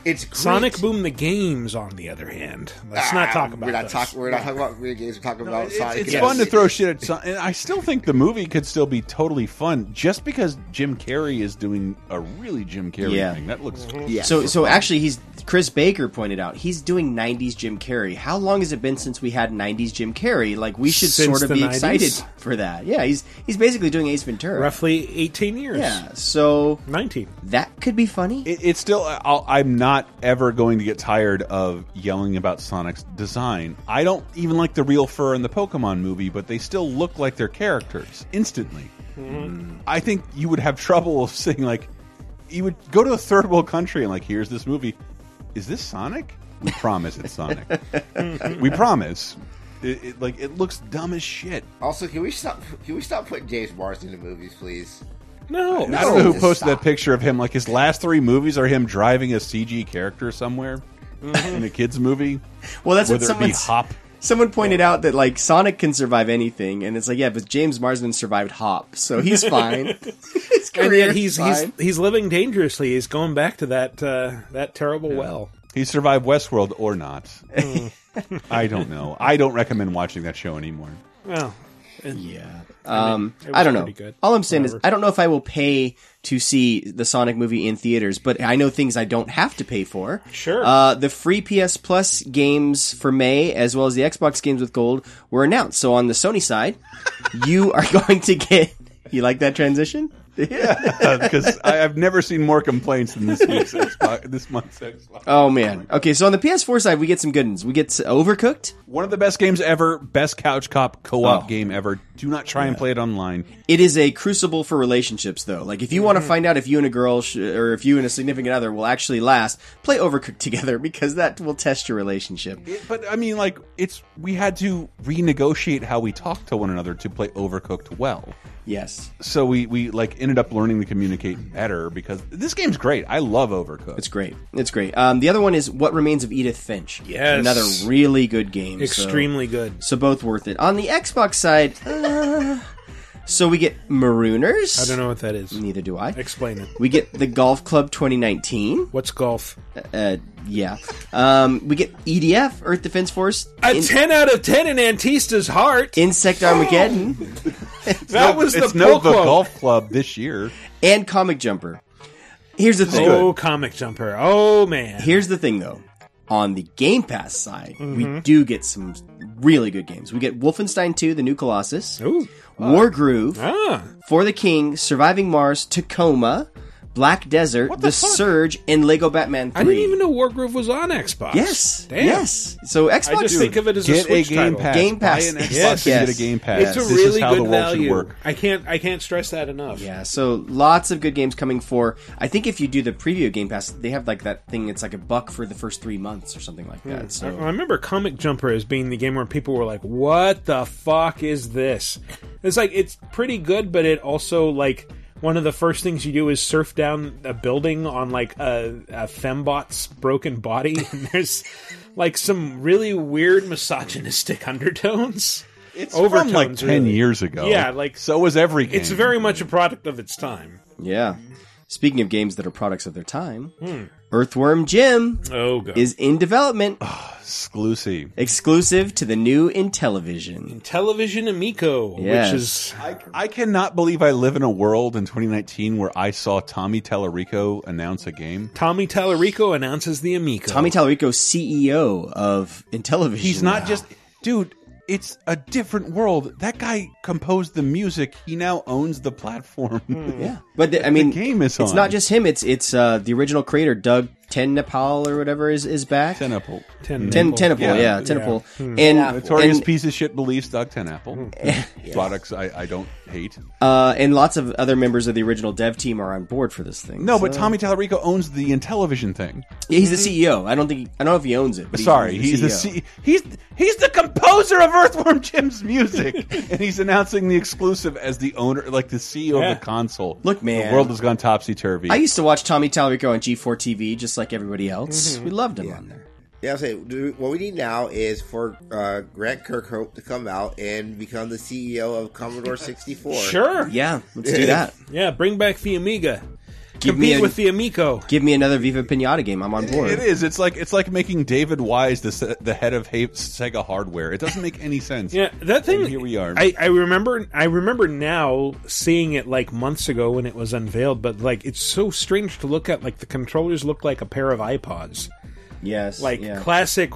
It's great. Sonic Boom the games, on the other hand. Let's not Ah, talk about We're not those. talking. We're not talking about video games. We're talking about Sonic. It's Yes. fun to throw shit at Sonic. and I still think the movie could still be totally fun just because Jim Carrey is doing a really Jim Carrey Yeah. thing. That looks So so actually, he's Chris Baker pointed out he's doing '90s Jim Carrey. How long has it been since we had '90s Jim Carrey? Like we should Since sort of be 90s? excited for that. Yeah, he's he's basically doing Ace Ventura. Roughly 18 years. Yeah, so 19. That could be funny. It, it's still. I'll, I'm not ever going to get tired of yelling about Sonic's design. I don't even like the real fur in the Pokemon movie, but they still look like their characters instantly. Mm-hmm. I think you would have trouble saying like, you would go to a third world country and like, here's this movie. Is this Sonic? We promise it's Sonic. we promise. It, it, like it looks dumb as shit. Also, can we stop? Can we stop putting James Marsden in movies, please? No, I don't know who posted that picture of him. Like his last three movies are him driving a CG character somewhere mm-hmm. in a kids movie. Well, that's what whether it be Hop. Someone pointed out that like Sonic can survive anything, and it's like yeah, but James Marsden survived Hop, so he's fine. His And career yet he's is he's he's living dangerously. He's going back to that uh, that terrible well. He survived Westworld or not. I don't know. I don't recommend watching that show anymore. Well, yeah. I mean, Um, I don't know. All I'm saying is, I don't know if I will pay to see the Sonic movie in theaters, but I know things I don't have to pay for. Sure. Uh, the free PS Plus games for May, as well as the Xbox games with gold, were announced. So on the Sony side, you are going to get. You like that transition? Because I've never seen more complaints than this week's Xbox, this month's Xbox. Oh man. Okay, so on the PS4 side, we get some good ones. We get uh, Overcooked. One of the best games ever, best couch cop co-op Oh. game ever. Do not try and play it online. It is a crucible for relationships, though. Like, if you want to Mm-hmm. find out if you and a girl, sh- or if you and a significant other will actually last, play Overcooked together because that will test your relationship. But I mean, like, it's we had to renegotiate how we talk to one another to play Overcooked well. Yes. So we we like ended up learning to communicate better because this game's great. I love Overcooked. It's great. It's great. Um, the other one is What Remains of Edith Finch. Yes. Another really good game. so- Extremely good. So both worth it. On the Xbox side, uh, so we get Marooners. I don't know what that is. Neither do I. Explain it. We get the Golf Club 2019. What's golf? Uh, yeah. Um, we get EDF, Earth Defense Force. A In- 10 out of 10 in Antista's heart. Insect Armageddon. That was the it's no the quote. golf club this year. and Comic Jumper. Here's the thing. Oh, comic jumper. Oh man. Here's the thing, though. On the Game Pass side, Mm-hmm. we do get some really good games. We get Wolfenstein 2: The New Colossus, Wargroove, Ah. For the King, Surviving Mars, Tacoma, Black Desert, The, Surge, and Lego Batman 3. I didn't even know Wargroove was on Xbox. Yes, Damn. yes. So Xbox, I just think of it as a Get a Switch Game title. Pass. Game Pass. Buy an Xbox Yes. and get Yes. a Game Pass. It's a This really is how good the world should value. work. I can't I can't stress that enough. Yeah, so lots of good games coming for. I think if you do the preview of Game Pass, they have like that thing. It's like a buck for the first three months or something like that. I, So I remember Comic Jumper as being the game where people were like, "What the fuck is this?" It's like it's pretty good, but it also like one of the first things you do is surf down a building on like a, a fembot's broken body, and there's like some really weird misogynistic undertones. It's overtones, from like ten really. years ago. Yeah, like so was every game. it's very much a product of its time. yeah. Speaking of games that are products of their time, Hmm. Earthworm Jim Oh, God. is in development, exclusive. exclusive to the new Intellivision. Television Amico, Yes. which is I, I cannot believe I live in a world in 2019 where I saw Tommy Tallarico announce a game. Tommy Tallarico announces the Amico. Tommy Tallarico, CEO of Intellivision. He's not just, dude. It's a different world. That guy composed the music. He now owns the platform. Yeah, but the, I mean, game is it's on. not just him. It's it's uh, the original creator, Doug Ten Nepal or whatever is is back. TenNapel. Ten Ten TenNapel, yeah, Yeah. TenNapel, Hmm. and Notorious and, piece of shit beliefs, Doug Tenapple. Products I, I don't hate. uh, and lots of other members of the original dev team are on board for this thing. No, but Tommy Tallarico owns the Intellivision thing. Yeah, he's the CEO. I don't think I don't know if he owns it. But Sorry, he's the C- he's he's the composer of Earthworm Jim's music, and he's announcing the exclusive as the owner, like the CEO Yeah. of the console. Look, man. the world has gone topsy turvy. I used to watch Tommy Tallarico on G4 TV just like everybody else. We loved him on there. Yeah, I'm saying what we need now is for uh, Grant Kirkhope to come out and become the CEO of Commodore 64. Sure. Yeah, let's do that. Yeah, bring back the Amiga. Give Compete me a- with the Amico. Give me another Viva Pinata game. I'm on board. It is. It's like it's like making David Wise the the head of Sega Hardware. It doesn't make any sense. Yeah, that thing. And here we are. I, I remember. I remember now seeing it like months ago when it was unveiled. But like, it's so strange to look at. Like the controllers look like a pair of iPods, Yes, like yeah. classic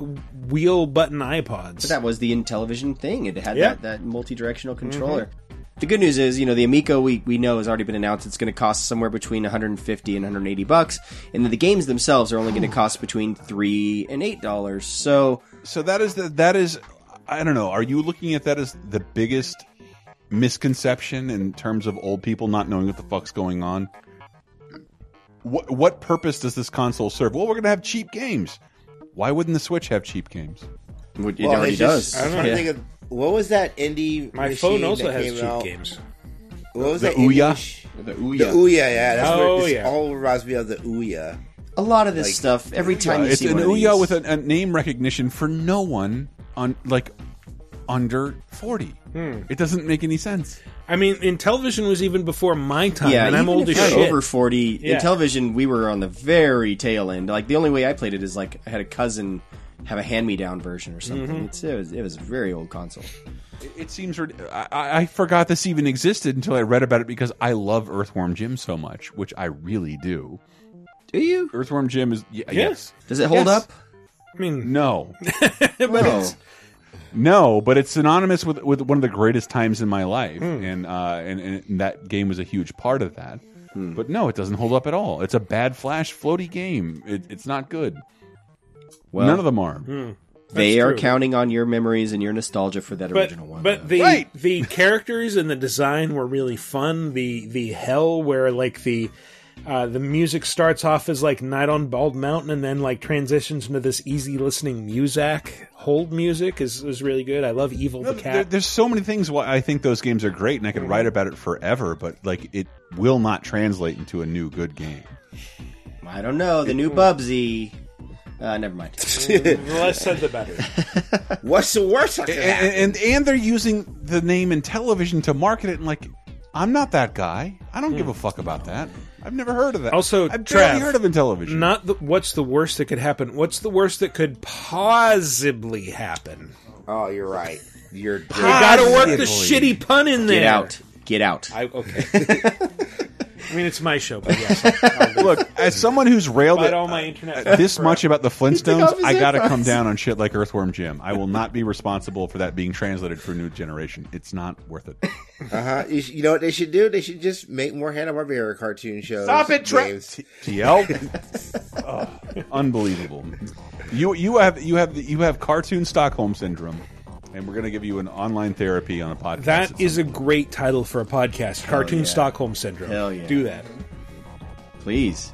wheel button iPods. But that was the Intellivision thing. It had Yeah. that, that multi-directional mm-hmm. controller. The good news is, you know, the Amico we, we know has already been announced. It's going to cost somewhere between 150 and 180 bucks, and then the games themselves are only going to cost between three and eight dollars. So, so that is the that is. I don't know. Are you looking at that as the biggest misconception in terms of old people not knowing what the fuck's going on? What what purpose does this console serve? Well, we're going to have cheap games. Why wouldn't the Switch have cheap games? it Well, already it's just- does. I'm trying to think of what was that indie? My phone also that has came cheap out? games. What was The that? indie Ouya? mach- The The Ouya. Ouya, yeah. That's Oh, what this yeah. all reminds me of the Ouya. A lot of this Like- stuff. Every time you it's see an one of Ouya these- with a, a name recognition for no one on like under forty. Hmm. It doesn't make any sense. I mean, Intellivision was even before my time, yeah, and I'm even old as shit. over 40 Yeah. Intellivision we were on the very tail end like the only way i played it is like i had a cousin have a hand-me-down version or something Mm-hmm. it's, it, was, it was a very old console It, it seems I, I I forgot this even existed until I read about it because I love Earthworm Jim so much, which I really do. do you Earthworm Jim is y- yes. does it hold Yes. up I mean, No, but No. it's no, but it's synonymous with with one of the greatest times in my life, Hmm. and, uh, and and that game was a huge part of that. Hmm. But no, it doesn't hold up at all. It's a bad flash floaty game. It, it's not good. Well, None of them are. they are true. counting on your memories and your nostalgia for that but original one but though. the Right. the characters and the design were really fun. The the hell where like the uh, the music starts off as like Night on Bald Mountain and then like transitions into this easy listening music. Hold music is, is really good. I love Evil the There- Cat. there's so many things why I think those games are great, and I could write about it forever. But like, it will not translate into a new good game. i don't know the new bubsy uh, never mind the less said the better. What's the worst that could happen? and, and and they're using the name Intellivision to market it. And like, I'm not that guy. I don't give a fuck about that. I've never heard of that. Also, I've barely Trav, heard of Intellivision. Not the, what's the worst that could happen. What's the worst that could possibly happen? Oh, you're right. You're You got to work the shitty pun in there. get out get out I, okay. I mean, it's my show, but yes. I'll, I'll Look, as someone who's railed Bite at, all my internet uh, this forever. much about the Flintstones, I got to come down on shit like Earthworm Jim. I will not be responsible for that being translated for a new generation. It's not worth it. Uh huh. You, you know what they should do? They should just make more Hanna Barbera cartoon shows. Stop it, Tra- TL, Oh, unbelievable. You you have you have you have cartoon Stockholm syndrome, and we're going to give you an online therapy on a podcast. That is a great title for a podcast. Cartoon yeah. Stockholm Syndrome. Hell yeah. Do that. Please.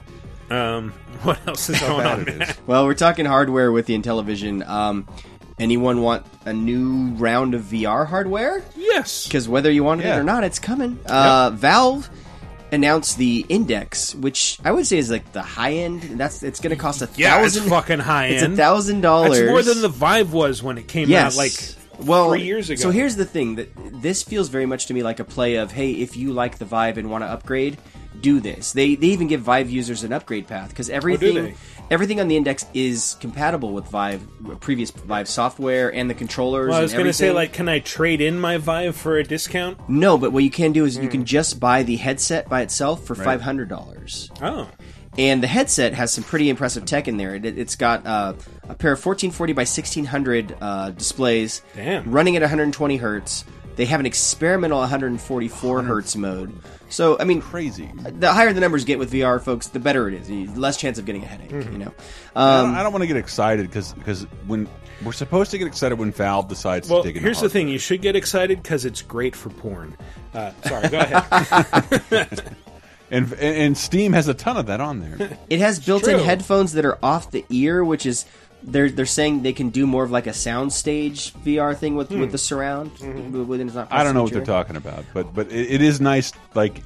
Um, what else is going on? man? Well, we're talking hardware with the Intellivision. Um, anyone want a new round of VR hardware? Yes. Because whether you want it or not, it's coming. Uh, Valve announced the Index, which I would say is like the high end. That's it's going to cost a Yeah, it's thousand. fucking high It's end. a thousand dollars. That's more than the Vive was when it came yes. out, like well, three years ago. So here's the thing: that this feels very much to me like a play of, hey, if you like the Vive and want to upgrade, do this. They they even give Vive users an upgrade path because everything they? everything on the Index is compatible with Vive previous Vive software and the controllers. Well, I was going to say, like, can I trade in my Vive for a discount? no, but what you can do is Hmm. you can just buy the headset by itself for five hundred dollars. Oh, And the headset has some pretty impressive tech in there. It, it's got uh, a pair of 1440 by 1600 uh, displays, Damn. running at 120 hertz. They have an experimental 144 hertz mode. So, I mean, crazy. The higher the numbers get with VR, folks, the better it is. The Less chance of getting a headache. Mm-hmm. You know. I don't, Um, don't want to get excited because when we're supposed to get excited when Valve decides well, to dig in. here's the thing: you should get excited because it's great for porn. Uh, sorry, go ahead. and, and and Steam has a ton of that on there. It has built-in headphones that are off the ear, which is they're they're saying they can do more of like a soundstage VR thing with with the surround. Within it's not Hmm. Mm-hmm. I don't know what they're talking about, but but it, it is nice. Like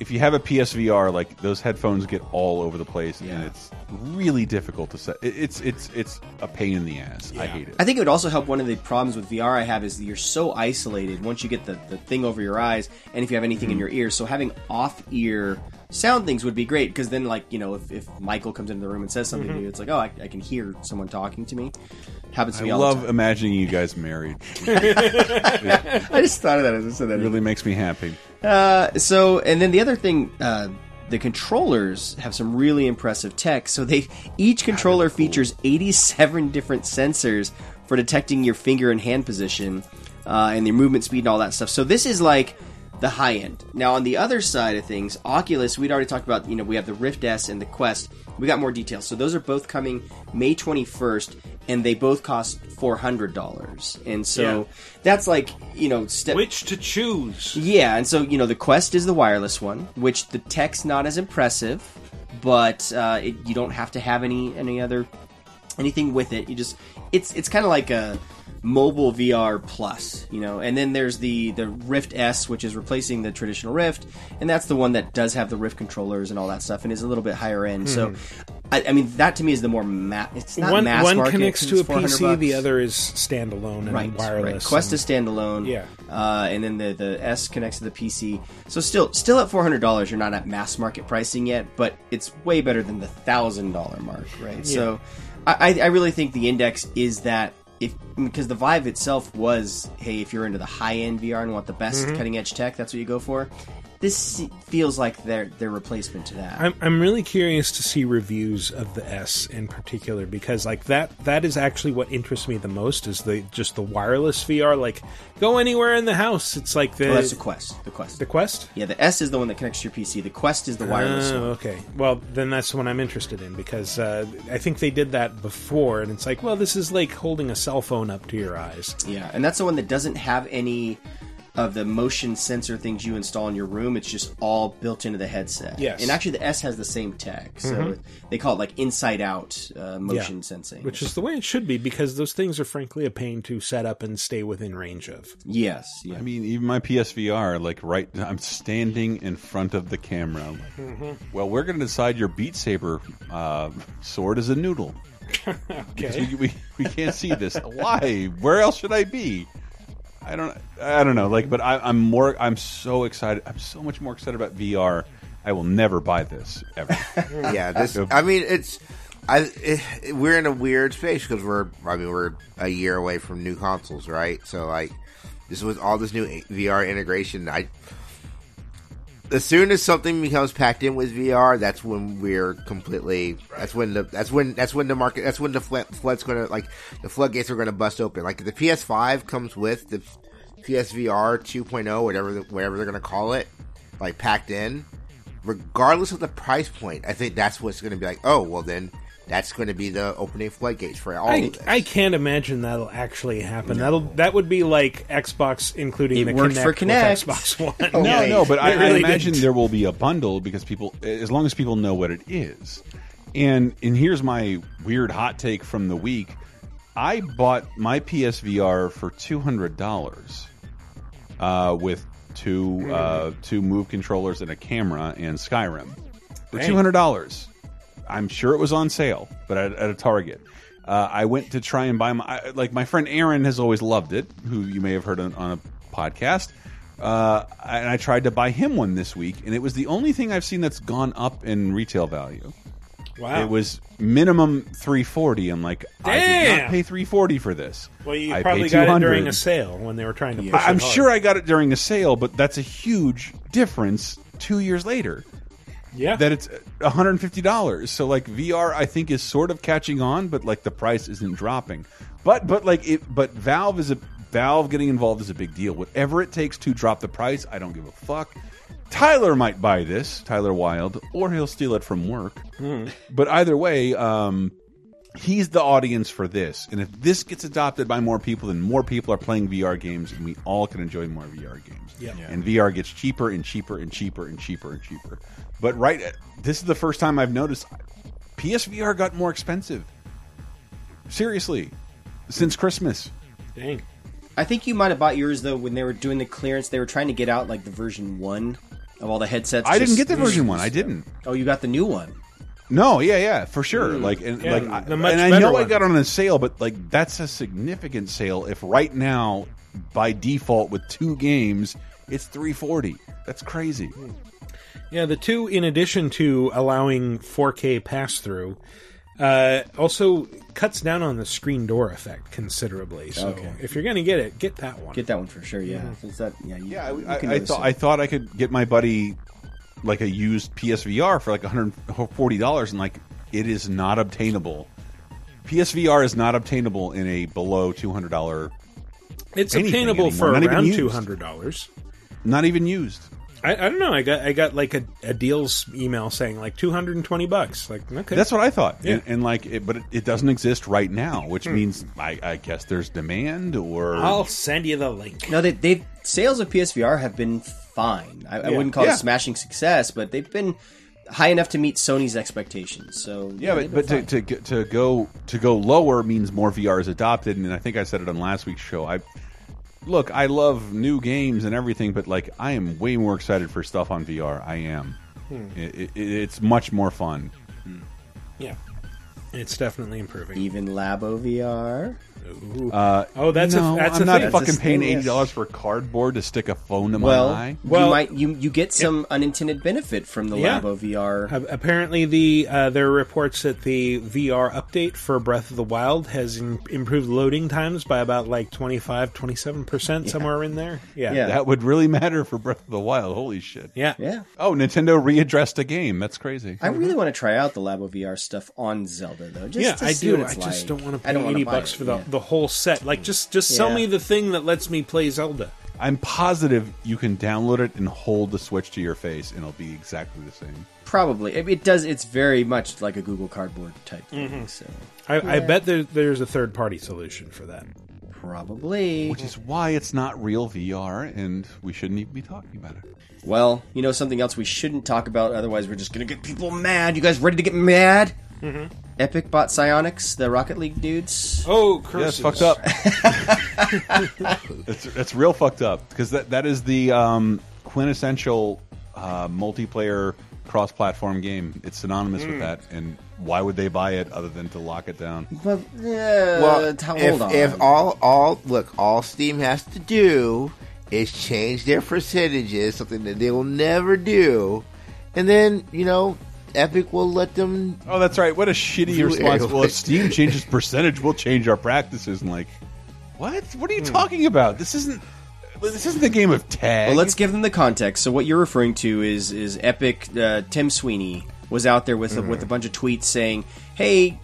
if you have a PSVR, like those headphones get all over the place, and it's really difficult to set. It's it's it's a pain in the ass. I hate it. I think it would also help. One of the problems with VR I have is you're so isolated once you get the, the thing over your eyes, and if you have anything in hmm. your ears. So having off ear sound things would be great because then, like you know, if, if Michael comes into the room and says something to mm-hmm. you, it's like, oh, I, I can hear someone talking to me. Happens to I me all the love time. imagining you guys married. I just thought of that as I said that. It really makes me happy. Uh, so, and then the other thing, uh, the controllers have some really impressive tech. So they each controller features 87 different sensors for detecting your finger and hand position, uh, and your movement speed and all that stuff. So this is like the high end. Now on the other side of things, Oculus, we'd already talked about. You know, we have the Rift S and the Quest. We got more details. So those are both coming May 21st, and they both cost four hundred dollars. And so Yeah. that's like you know step Which to choose? yeah, and so you know the Quest is the wireless one, which the tech's not as impressive, but uh, it, you don't have to have any any other anything with it. You just it's it's kind of like a mobile VR plus, you know. And then there's the the Rift S, which is replacing the traditional Rift, and that's the one that does have the Rift controllers and all that stuff, and is a little bit higher end. So, I, I mean, that to me is the more ma- It's not Hmm. one mass one market connects 'cause to a it's 400 PC, the other is standalone and right, wireless. Right. Quest and- is standalone. Yeah. Uh, and then the the S connects to the PC. So still still at four hundred dollars. You're not at mass market pricing yet, but it's way better than the thousand dollar mark, right? So I, I really think the Index is that. If, because the Vive itself was, hey, if you're into the high end VR and want the best Mhm. cutting edge tech, that's what you go for. This feels like their their replacement to that. I'm I'm really curious to see reviews of the S in particular because like that that is actually what interests me the most is the just the wireless VR like go anywhere in the house it's like the oh, that's the Quest. The Quest. the Quest Yeah, the S is the one that connects to your PC. The Quest is the wireless Oh, one. okay well then that's the one I'm interested in because uh, I think they did that before and it's like well this is like holding a cell phone up to your eyes Yeah, and that's the one that doesn't have any of the motion sensor things you install in your room. It's just all built into the headset. Yes. and actually the S has the same tech, so Mhm. they call it like inside out uh, motion Yeah. sensing. which is the way it should be because those things are frankly a pain to set up and stay within range of yes, yeah. I mean, even my PSVR, like right, I'm standing in front of the camera. Mhm. Well, we're going to decide your Beat Saber uh, sword is a noodle. Because okay we, we, we can't see this. Why? Where else should I be? I don't. I don't know. Like, but I, I'm more. I'm so excited. I'm so much more excited about VR. I will never buy this ever. yeah, this. I mean, it's. I it, we're in a weird space because we're. I mean, we're a year away from new consoles, right? So like, this was all this new VR integration. I. as soon as something becomes packed in with VR, that's when we're completely. That's when the that's when that's when the market that's when the flood, flood's gonna like the floodgates are gonna bust open. Like the PS5 comes with the PSVR 2.0, oh, whatever whatever they're gonna call it, like packed in. Regardless of the price point, I think that's what's gonna be like. Oh well, then that's going to be the opening floodgates for all I, of this. I can't imagine that'll actually happen. That'll that would be like Xbox including It the worked Kinect for with Kinect. Xbox One. no, no, but I, really I imagine didn't. there will be a bundle because people, as long as people know what it is. And and here's my weird hot take from the week. I bought my PSVR for two hundred dollars, uh, with two uh, two move controllers and a camera and Skyrim for two hundred dollars. I'm sure it was on sale, but at, at a Target. Uh, I went to try and buy my I- like my friend Aaron has always loved it, who you may have heard on, on a podcast. Uh, and I tried to buy him one this week, and it was the only thing I've seen that's gone up in retail value. Wow. It was minimum 340. I'm like, I did not pay 340 for this. Well, you I probably got it during a sale when they were trying to push I- I'm sure I got it during a sale, but that's a huge difference two years later. Yeah. That it's $150. So like VR I think is sort of catching on, but like the price isn't dropping. But but like it but Valve is a Valve getting involved is a big deal. Whatever it takes to drop the price, I don't give a fuck. Tyler might buy this, Tyler Wilde, or he'll steal it from work. Hmm. But either way, um, he's the audience for this. And if this gets adopted by more people, then more people are playing VR games, and we all can enjoy more VR games. Yeah. Yeah. And VR gets cheaper and cheaper and cheaper and cheaper and cheaper. But right, this is the first time I've noticed PSVR got more expensive. Seriously, since Christmas. Dang. I think you might have bought yours though when they were doing the clearance. They were trying to get out like the version one of all the headsets. I didn't get the version one. I didn't. Oh, you got the new one. No, yeah, yeah, for sure. Mm. Like, and Yeah, like, I, the much and I better know I got on a sale, but like, that's a significant sale. If right now, by default, with two games, it's three forty. That's crazy. Yeah, the two, in addition to allowing 4K pass through, uh, also cuts down on the screen door effect considerably. So Okay. if you're going to get it, get that one. Get that one for sure. Yeah, Mhm. Since that, yeah, you, Yeah, you I, can I notice thought it. I thought I could get my buddy like a used PSVR for like one hundred forty dollars, and like it is not obtainable. PSVR is not obtainable in a below two hundred dollar. It's obtainable for around two hundred dollars. Not even used. I, I don't know. I got I got like a, a deals email saying like two hundred and twenty bucks. Like okay, That's what I thought, Yeah. and, and like, it, but it, it doesn't exist right now, which Hmm. means I, I guess there's demand, or I'll send you the link. No, they they sales of PSVR have been fine. I, I Yeah. wouldn't call Yeah. it smashing success, but they've been high enough to meet Sony's expectations. So Yeah, they've but, been but to, fine. to to go to go lower means more VR is adopted, and I think I said it on last week's show. I look, I love new games and everything, but like I am way more excited for stuff on VR. I am. Hmm. It, it, it's much more fun. Yeah, it's definitely improving. Even Labo VR. Uh, Oh, that's a- no, that's I'm a not thing. fucking paying eighty dollars for cardboard to stick a phone to well, my eye. you might you you get some unintended benefit from the Yeah. Labo VR. Uh, apparently, the uh, there are reports that the VR update for Breath of the Wild has im improved loading times by about like 25, 27 percent, somewhere in there. Yeah, that would really matter for Breath of the Wild. Holy shit! Yeah, yeah. Oh, Nintendo readdressed a game. That's crazy. I really want to try out the Labo VR stuff on Zelda though. Just yeah, to I see do. What I it's just like. don't want to I pay don't wanna eighty buy bucks it, for the, yeah. The whole set. Like, just just sell me the thing that lets me play Zelda. I'm positive you can download it and hold the Switch to your face, and it'll be exactly the same. Probably it, it does. It's very much like a Google Cardboard type thing. Mhm. So I, I bet there, there's a third party solution for that. Probably. Which is why it's not real VR, and we shouldn't even be talking about it. Well, you know something else we shouldn't talk about, otherwise we're just gonna get people mad. You guys ready to get mad? Mhm. Epic bought Psyonix, the Rocket League dudes. Oh, Yeah, it's fucked up. it's, it's real fucked up because that that is the um, quintessential uh, multiplayer cross-platform game. It's synonymous Mm. with that, and why would they buy it other than to lock it down? Well, yeah, well, hold if, on. if all all look, all Steam has to do is change their percentages, something that they will never do, and then you know, Epic will let them. Oh, that's right. What a shitty do response. it. Well, if Steam changes percentage, we'll change our practices. And like, what? What are you talking about? This isn't this isn't the game of tag. Well, let's give them the context. So what you're referring to is is Epic. Uh, Tim Sweeney was out there with a, with a bunch of tweets saying, "Hey,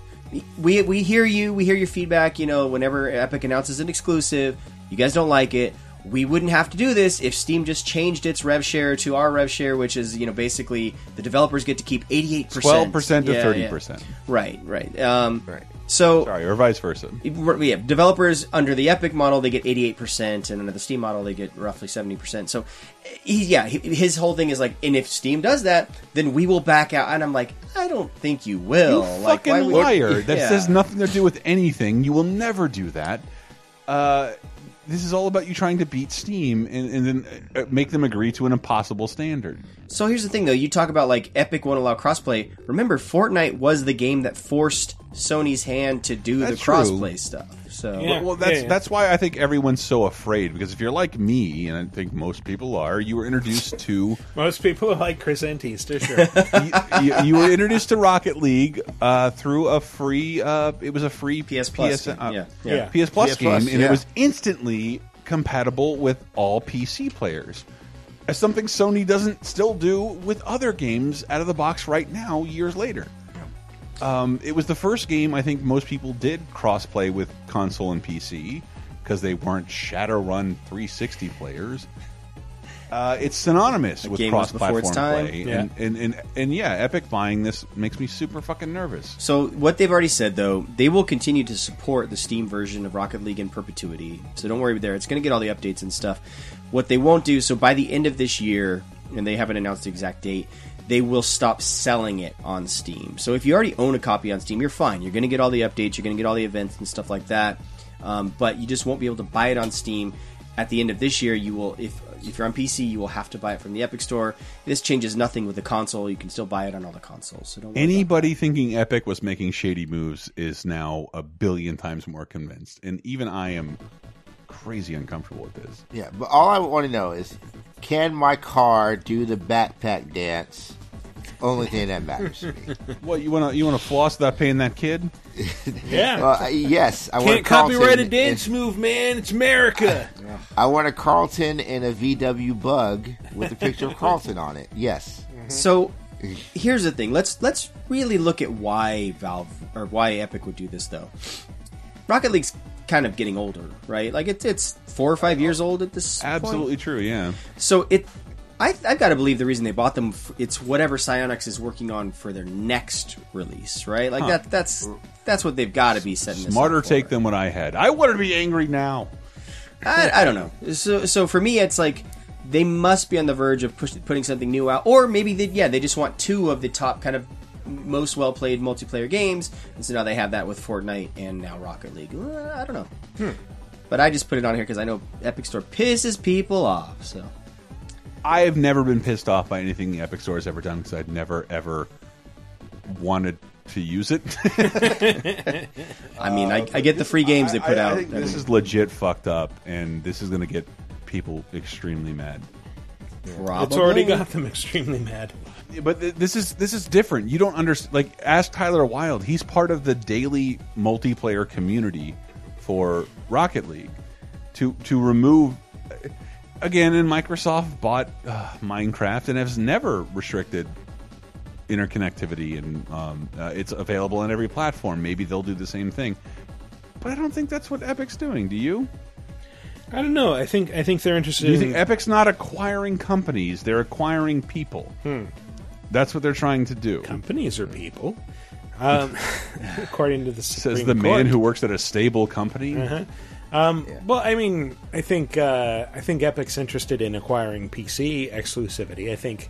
we we hear you. We hear your feedback. You know, whenever Epic announces an exclusive, you guys don't like it." We wouldn't have to do this if Steam just changed its rev share to our rev share, which is you know basically the developers get to keep eighty eight percent, 12% to 30%. Right, right, um, right. So sorry, or vice versa. Yeah, developers under the Epic model they get eighty eight percent, and under the Steam model they get roughly seventy percent. So, he, yeah, his whole thing is like, and if Steam does that, then we will back out. And I'm like, I don't think you will. You like, fucking why would- liar. That Yeah. has nothing to do with anything. You will never do that. Uh, this is all about you trying to beat Steam and, and then uh, make them agree to an impossible standard. So here's the thing, though. You talk about like Epic won't allow crossplay. Remember, Fortnite was the game that forced Sony's hand to do That's the true. crossplay stuff. So well, well, that's that's why I think everyone's so afraid because if you're like me, and I think most people are, you were introduced to Most people like Chris Antista, sure. you, you were introduced to Rocket League uh, through a free. Uh, it was a free PS Plus PS, game. uh, Yeah. Yeah. PS Plus PS game, Plus, and yeah. it was instantly compatible with all PC players. As something Sony doesn't still do with other games out of the box right now, years later. Um, it was the first game I think most people did crossplay with console and PC because they weren't Shadowrun 360 players. Uh, it's synonymous The with game cross-platform play, Yeah. and, and, and and yeah, Epic buying this makes me super fucking nervous. So what they've already said though, they will continue to support the Steam version of Rocket League in perpetuity. So don't worry there; it's going to get all the updates and stuff. What they won't do, so by the end of this year, and they haven't announced the exact date, they will stop selling it on Steam. So if you already own a copy on Steam, you're fine. You're going to get all the updates, you're going to get all the events and stuff like that. Um, but you just won't be able to buy it on Steam. At the end of this year, you will if if you're on PC, you will have to buy it from the Epic Store. This changes nothing with the console. You can still buy it on all the consoles. So don't worry Anybody thinking Epic was making shady moves is now a billion times more convinced, and even I am crazy uncomfortable with this. Yeah, but all I want to know is, can my car do the backpack dance? Only thing that matters to me. What you want to you want to floss without paying that kid? Yeah. Well, I- yes, I want Can't a Carlton copyright a in- dance move, man. It's America. I want a Carlton and a VW Bug with a picture of Carlton on it. Yes. Mm-hmm. So here's the thing. Let's let's really look at why Valve or why Epic would do this though. Rocket League's kind of getting older, right? Like it's it's four or five years old at this. Absolutely point. true. Yeah. So it, I I've got to believe the reason they bought them. f- It's whatever Psyonix is working on for their next release, right? Like Huh. that that's that's what they've got to be setting. this Smarter up for. take than what I had. I wanted to be angry now. I, I don't know. So, so for me, it's like they must be on the verge of push, putting something new out, or maybe they, yeah, they just want two of the top kind of most well played multiplayer games, and so now they have that with Fortnite and now Rocket League. Uh, I don't know, but I just put it on here because I know Epic Store pisses people off. So I have never been pissed off by anything the Epic Store has ever done because I've never ever wanted to use it. I mean, I, uh, I get the free games they put I- I out. think this mean, is legit fucked up, and this is going to get people extremely mad. It's already got them extremely mad. But th- this is this is different. You don't understand. Like, ask Tyler Wilde. He's part of the daily multiplayer community for Rocket League. To to remove again, and Microsoft bought uh, Minecraft and has never restricted interconnectivity, and um, uh, it's available on every platform. Maybe they'll do the same thing, but I don't think that's what Epic's doing. Do you? I don't know. I think I think they're interested. Do you in, think Epic's not acquiring companies? They're acquiring people. Hmm. That's what they're trying to do. Companies are people. Um, according to the Says Supreme the man who works at a stable company. Uh-huh. Um, Well, I mean, I think uh, I think Epic's interested in acquiring PC exclusivity. I think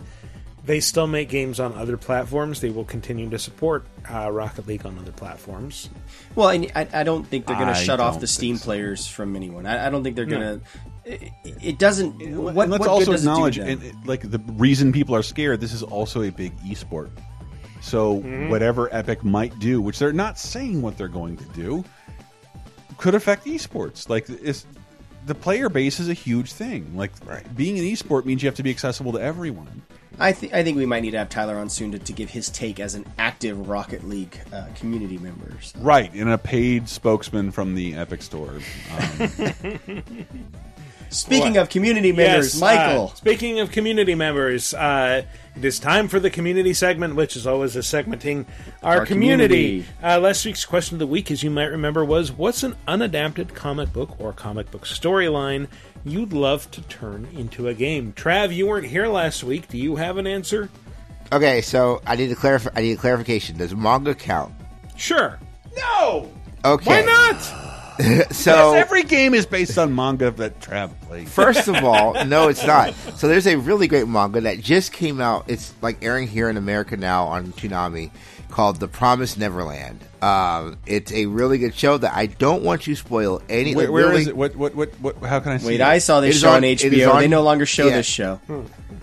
they still make games on other platforms. They will continue to support uh, Rocket League on other platforms. well, I, I don't think they're going to shut off the Steam players from anyone. I, I don't think they're No. going to. It, it doesn't. What, and let's what also good does it do acknowledge, and, and, like the reason people are scared. This is also a big esport. So Mhm. whatever Epic might do, which they're not saying what they're going to do, could affect esports. Like it's, the player base is a huge thing. Like being an esport means you have to be accessible to everyone. I, th- I think we might need to have Tyler on soon to, to give his take as an active Rocket League uh, community member. So. Right, and a paid spokesman from the Epic Store. Um, Speaking What? of community members, Yes, Michael. uh, speaking of community members, uh, it is time for the community segment, which is always a segmenting our, Our community. community. Uh, last week's question of the week, as you might remember, was what's an unadapted comic book or comic book storyline you'd love to turn into a game? Trav, you weren't here last week. Do you have an answer? Okay, so I need to clarify. I need a clarification. Does manga count? Sure. No. Okay. Why not? so Yes, every game is based on manga that Trav played. First of all, no, it's not. So there's a really great manga that just came out. It's like airing here in America now on Toonami called The Promised Neverland. Um, it's a really good show that I don't want you to spoil any. Where, like, where really- is it? What, what, what, what, how can I see Wait, it? I saw this is show on- on, HBO. on- they no longer show yeah. this show.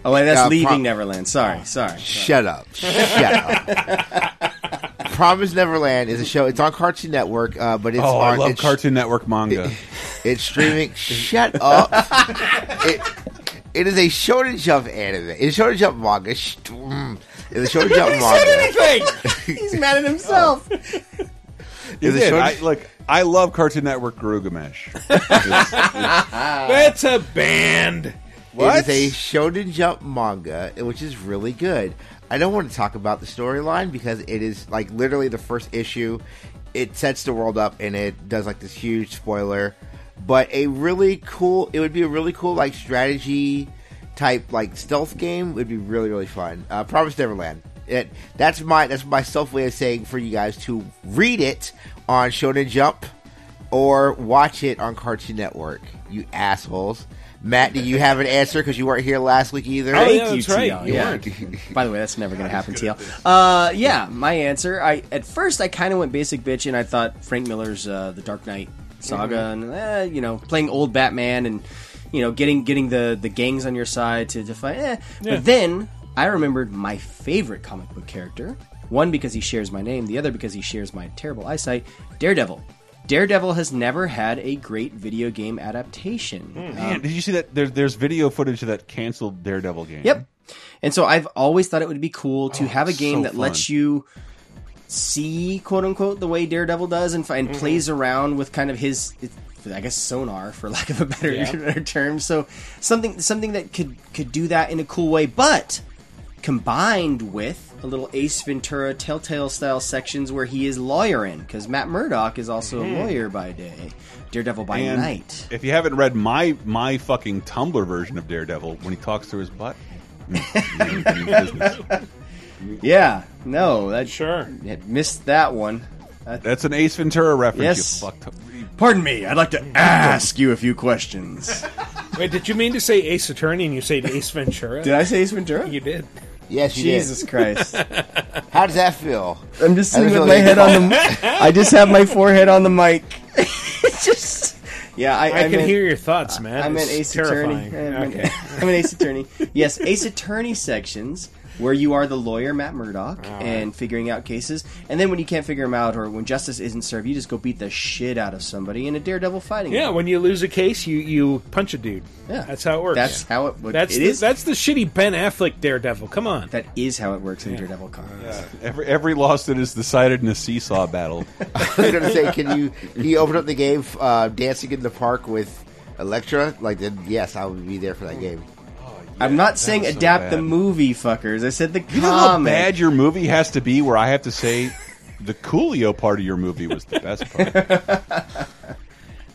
Oh, wait, that's Uh, leaving Prom- Neverland. Sorry, sorry. Shut up. Shut up. Promised Neverland is a show. It's on Cartoon Network, uh, but it's oh, I on, love it's, Cartoon Network manga. It's streaming. Shut up. it, it is a Shonen Jump anime. It's a Shonen Jump manga. Sh- mm. It's a Shonen Jump manga. He's mad at himself. You Is it. Shonen- I, look, I love Cartoon Network Garugamesh. That's a band. It is a Shonen Jump manga, which is really good. I don't want to talk about the storyline because it is like literally the first issue. It sets the world up and it does like this huge spoiler. But a really cool, it would be a really cool like strategy type like stealth game. Would be really really fun. Uh, Promise Neverland. It that's my that's my self way of saying for you guys to read it on Shonen Jump or watch it on Cartoon Network. You assholes. Matt, do you have an answer because you weren't here last week either? Thank Oh, yeah, you, that's right. TL. You Yeah. weren't. By the way, that's never going to happen, TL. Uh, yeah, my answer. I at first I kind of went basic bitch, and I thought Frank Miller's uh, The Dark Knight saga, Mm-hmm. and eh, you know, playing old Batman, and you know, getting getting the the gangs on your side to defy. Eh. Yeah. But then I remembered my favorite comic book character. One because he shares my name, the other because he shares my terrible eyesight. Daredevil. Daredevil has never had a great video game adaptation. Um, Man, did you see that? There's there's video footage of that canceled Daredevil game. Yep. And so I've always thought it would be cool to Oh, have a game so that fun. lets you see, quote unquote, the way Daredevil does and, fi- and Mm-hmm. plays around with kind of his, I guess, sonar, for lack of a better, Yeah. better term. So something something that could could do that in a cool way, but combined with a little Ace Ventura Telltale style sections where he is lawyering because Matt Murdock is also Mhm. a lawyer by day, Daredevil by And night. If you haven't read my my fucking Tumblr version of Daredevil when he talks through his butt, Yeah, no, that sure missed that one. that's an Ace Ventura reference. Yes. You fucked up. Pardon me, I'd like to ask you a few questions. Wait, did you mean to say Ace Attorney and you said Ace Ventura? Did I say Ace Ventura? You did. Yes, you Jesus did. Christ. How does that feel? I'm just sitting with my head on the. I just have my forehead on the mic. it's just. Yeah, I, I, can meant- hear your thoughts, man. I'm an Ace Attorney. terrifying. I'm, Okay. I meant Ace Attorney. Yes, Ace Attorney sections where you are the lawyer Matt Murdock and figuring out cases, and then when you can't figure them out or when justice isn't served, you just go beat the shit out of somebody in a Daredevil fighting. Yeah, game. when you lose a case, you you punch a dude. Yeah. that's how it works. That's how it would- That's it the, is. That's the shitty Ben Affleck Daredevil. Come on. That is how it works in Daredevil comics. Every every lawsuit is decided in a seesaw battle. I was gonna say, can you can you open up the game uh, dancing in the park with Elektra? Like, then yes, I would be there for that game. I'm not saying was so adapt the movie, fuckers. I said the You know how bad your movie has to be, where I have to say the Coolio part of your movie was the best part.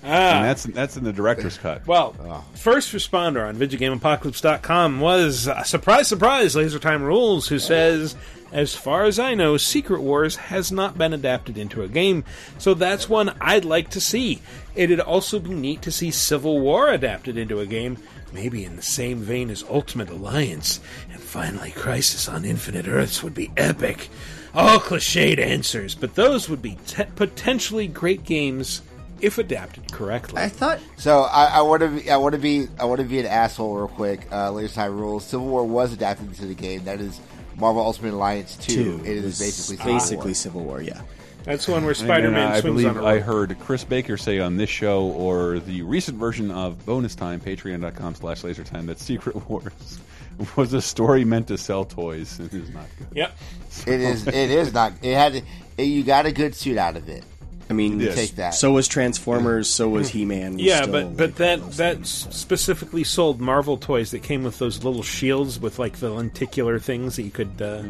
and that's that's in the director's cut. Well, first responder on VidjagameApocalypse.com was, uh, surprise, surprise, Laser Time Rules, who says, as far as I know, Secret Wars has not been adapted into a game, so that's one I'd like to see. It'd also be neat to see Civil War adapted into a game, maybe in the same vein as Ultimate Alliance. And finally, Crisis on Infinite Earths would be epic. All cliched answers, but those would be te- potentially great games if adapted correctly. I thought So I, I want to be I want to be I want to be an asshole real quick. Uh, Laser Time rules. Civil War was adapted into the game. That is Marvel Ultimate Alliance two. Two. It is basically Civil basically War. Civil War. Yeah. That's the one where Spider-Man I swings believe on a I rope. heard Chris Baker say on this show or the recent version of Bonus Time, patreon.com slash lasertime, that Secret Wars was a story meant to sell toys. It is not good. Yep. It is. It is not. It had. It, you got a good suit out of it. I mean, Yes. Take that. So was Transformers. So was He Man. Yeah, but but that that s- specifically sold Marvel toys that came with those little shields with like the lenticular things that you could uh,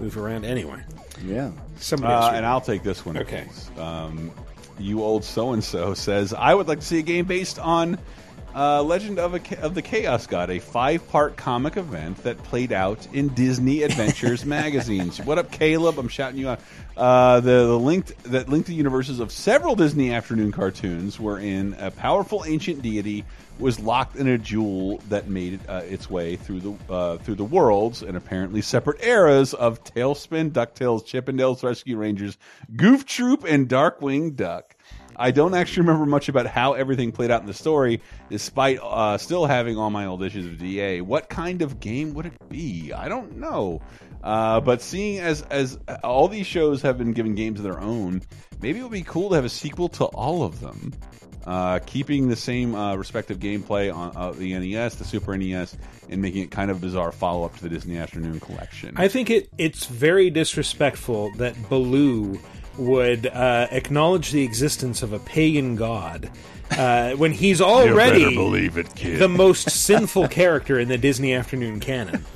move around. Anyway, yeah. Somebody Uh, and I'll take this one. Okay. Um, you old so and so says I would like to see a game based on uh, Legend of a, of the Chaos God, a five part comic event that played out in Disney Adventures magazines. What up, Caleb? I'm shouting you out. Uh, the, the linked that linked the universes of several Disney afternoon cartoons, wherein a powerful ancient deity was locked in a jewel that made it, uh, its way through the uh, through the worlds and apparently separate eras of TaleSpin, Ducktales, Chip 'n Dale's Rescue Rangers, Goof Troop, and Darkwing Duck. I don't actually remember much about how everything played out in the story, despite uh, still having all my old issues of DA. What kind of game would it be? I don't know. Uh, but seeing as as all these shows have been given games of their own, maybe it would be cool to have a sequel to all of them, uh, keeping the same uh, respective gameplay on uh, the NES, the Super NES, and making it kind of bizarre follow up to the Disney Afternoon Collection. I think it it's very disrespectful that Baloo would uh, acknowledge the existence of a pagan god uh, when he's already believe it, kid. the most sinful character in the Disney afternoon canon.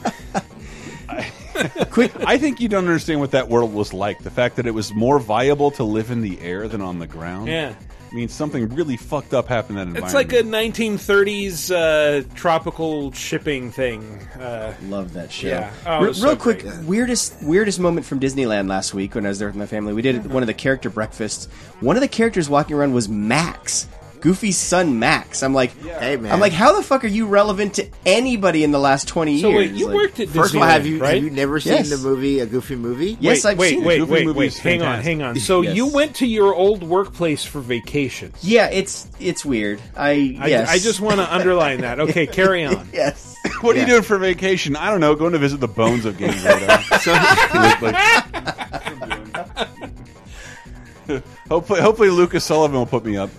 Quick, I think you don't understand what that world was like. The fact that it was more viable to live in the air than on the ground. Yeah. Means something really fucked up happened in that It's like a 1930s uh, tropical shipping thing. Uh, Love that show. Yeah. Oh, it real so quick, great. weirdest weirdest moment from Disneyland last week when I was there with my family. We did one of the character breakfasts. One of the characters walking around was Max. Goofy's son Max. I'm like, Hey, man. I'm like, how the fuck are you relevant to anybody in the last twenty So years? wait, you Like- worked at First of all, have you right? have you never seen Yes. the movie A Goofy Movie? Yes, I've wait, seen it. wait, Goofy wait, movie wait. is Hang on, fantastic. hang on. So Yes. you went to your old workplace for vacation. Yeah, it's it's weird. I I, yes. I just want to underline that. Okay, carry on. yes. what are you doing for vacation? I don't know. Going to visit the bones of Game so, hopefully, hopefully Lucas Sullivan will put me up.